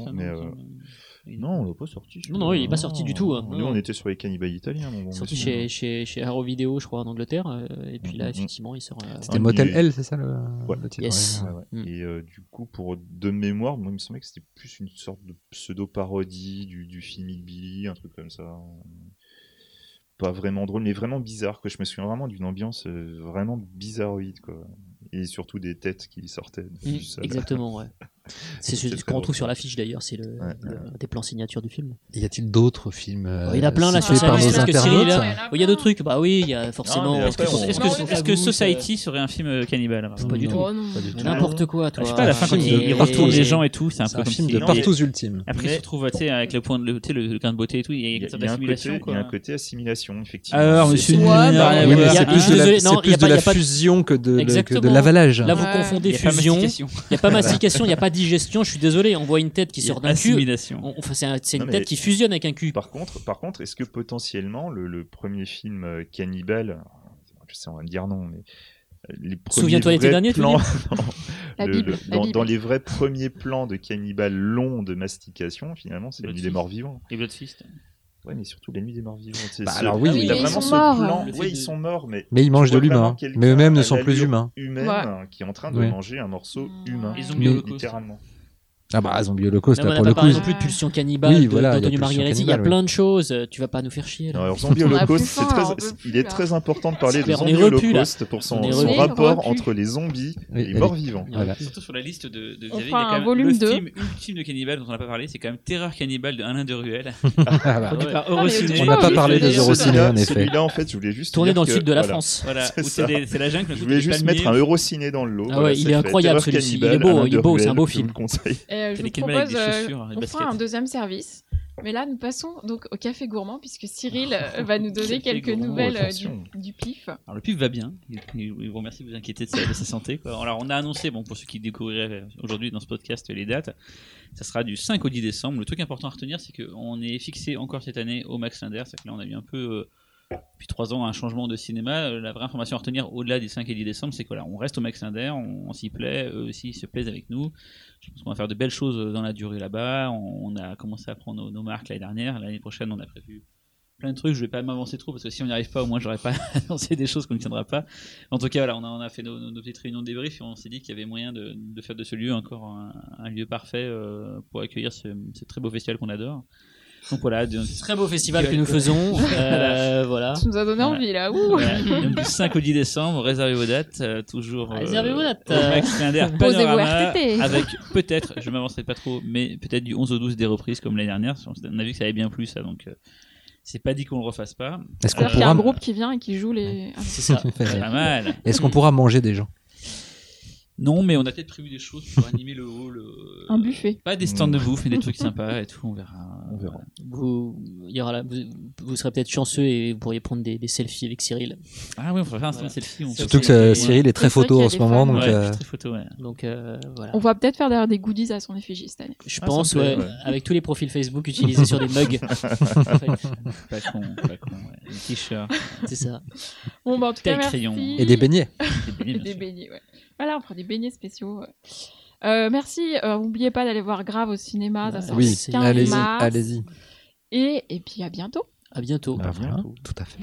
non, on l'a pas sorti. Non, non, il est pas sorti du tout. Hein. Nous, on était sur les cannibales italiens. mon bon Sorti hein. chez, chez, chez Arrow Video, je crois, en Angleterre. Euh, et puis mm, là, mm, mm. effectivement, il sort. Euh, c'était ah Motel L, c'est ça le, Ouais. le titre? Yes. Et euh, du coup, pour de mémoire, moi, il me semblait que c'était plus une sorte de pseudo-parodie du, du film Billy, un truc comme ça. Pas vraiment drôle, mais vraiment bizarre. Quoi. Je me souviens vraiment d'une ambiance vraiment bizarroïde. Quoi. Et surtout des têtes qui sortaient exactement, ouais. [laughs] C'est ce qu'on retrouve sur l'affiche d'ailleurs, c'est le, des plans signature du film. Y a-t-il d'autres films Il y a plein là sur nos internautes. Il y a d'autres trucs. Bah oui, il y a forcément. Est-ce que, est que, que, Society serait un film cannibale Pas, du pas du tout. N'importe quoi, toi. Je sais pas, à la fin quand il retrouve les gens et tout, c'est un peu un film de partout ultime. Après, il se retrouve avec le point de le de beauté et tout. Il y a un côté assimilation, effectivement. Alors, monsieur, c'est plus de la fusion que de l'avalage. Là, vous confondez fusion. Il n'y a pas mastication, il n'y a pas Digestion, je suis désolé, on voit une tête qui sort d'un cul. Enfin, c'est une tête qui fusionne avec un cul. Par contre, est-ce que potentiellement le, premier film euh, cannibale, je sais, on va me dire non, mais Souviens-toi l'été dernier, plans, dans, les vrais premiers plans de cannibales longs de mastication, finalement, c'est la vie des morts vivants. Et Ouais, mais surtout les nuits des morts vivants. Bah alors oui, ah ils vraiment sont morts. Plan. Ils sont morts, mais. Mais ils mangent de l'humain. Hein. Mais eux-mêmes ne sont plus humains. Humaine ouais. qui est en train de manger un morceau mmh. humain. Littéralement. Ah bah, Zombie Holocaust, pour le coup. non plus de Pulsion Cannibale, oui, voilà, il y a plein de choses, euh, tu vas pas nous faire chier. Là. Non, alors, zombie [laughs] Holocaust, c'est très, il est très important de parler de Zombie Holocaust pour son, rapport entre les zombies et les morts vivants. Voilà. Surtout sur la liste de, de Xavier, il y a quand le film ultime de Cannibale dont on n'a pas parlé, c'est quand même Terreur Cannibale de Alain de Ruel. [laughs] Ah, bah. On n'a pas parlé de Eurociné en effet. Celui-là, en fait, je voulais juste. Tourné dans le sud de la France. Voilà, c'est la jungle. Je voulais juste mettre un Eurociné dans le ah lot. Il est incroyable celui-ci, il est beau, c'est un beau film. Euh, je vous propose, euh, on fera un deuxième service. Mais là, nous passons donc au café gourmand, puisque Cyril ah. euh, va nous donner quelques nouvelles du, PIF. Alors, le PIF va bien. Il vous remercie de vous inquiéter de sa, santé. Alors, on a annoncé, bon, pour ceux qui découvriraient aujourd'hui dans ce podcast les dates, ça sera du 5 au 10 décembre. Le truc important à retenir, c'est qu'on est fixé encore cette année au Max Linder. C'est que là, on a eu un peu depuis trois ans un changement de cinéma. Euh, La vraie information à retenir au-delà du 5 et 10 décembre, c'est que voilà, on reste au Max Linder, on, s'y plaît, eux aussi ils se plaisent avec nous. Je pense qu'on va faire de belles choses dans la durée là-bas. On, a commencé à prendre nos, marques l'année dernière. L'année prochaine, on a prévu plein de trucs. Je vais pas m'avancer trop parce que si on n'y arrive pas, au moins j'aurais pas [laughs] annoncé des choses qu'on ne tiendra pas. En tout cas, voilà, on a, fait nos, petites réunions de débrief et on s'est dit qu'il y avait moyen de, faire de ce lieu encore un, lieu parfait euh, pour accueillir ce très beau festival qu'on adore. Donc voilà, de- Très beau festival que nous faisons. [laughs] Euh, voilà. Tu nous as donné Voilà. envie là. Ouh. voilà, [laughs] donc du 5 au 10 décembre, réservez vos dates, euh, toujours euh, Réservez vos dates. au Max Linder Panorama, avec peut-être, je m'avancerai pas trop, mais peut-être du 11 au 12 des reprises comme l'année dernière. On a vu que ça avait bien plu ça, donc euh, c'est pas dit qu'on le refasse pas. Est-ce qu'on qu'il y a un pourra, groupe qui vient et qui joue les. Ah, C'est ça. [laughs] C'est pas mal. est-ce qu'on pourra manger des gens? Non, mais on a peut-être prévu des choses pour animer le hall. euh, Un buffet. Pas des stands de bouffe, mais des trucs [laughs] sympas et tout, on verra. On verra. Vous, il y aura la- vous, vous serez peut-être chanceux et vous pourriez prendre des, des selfies avec Cyril. Ah oui, on va faire un stand Voilà. selfie. on Surtout peut- que ça-. Cyril est très C'est vrai photo qu'il y a en ce des moment, donc Ouais, euh, très photo, ouais. Donc euh, voilà. On va peut-être faire derrière des goodies à son effigie cette année. Je Ah, pense, ça me plaît, ouais, ouais. avec tous les profils Facebook utilisés sur des [laughs] mugs. En fait, Pas con, pas con. Ouais. Des t-shirts, C'est ça. Bon, bah en tout cas, merci. crayon. et des beignets. des beignets, bien Des sûr. beignets, ouais. Voilà, on fera des beignets spéciaux. Euh, merci. Euh, N'oubliez pas d'aller voir Grave au cinéma. Ça Ouais. sort Oui, le 15 allez-y, mars. allez-y. Et, et puis à bientôt. À bientôt. Bah, À bientôt. tout à fait.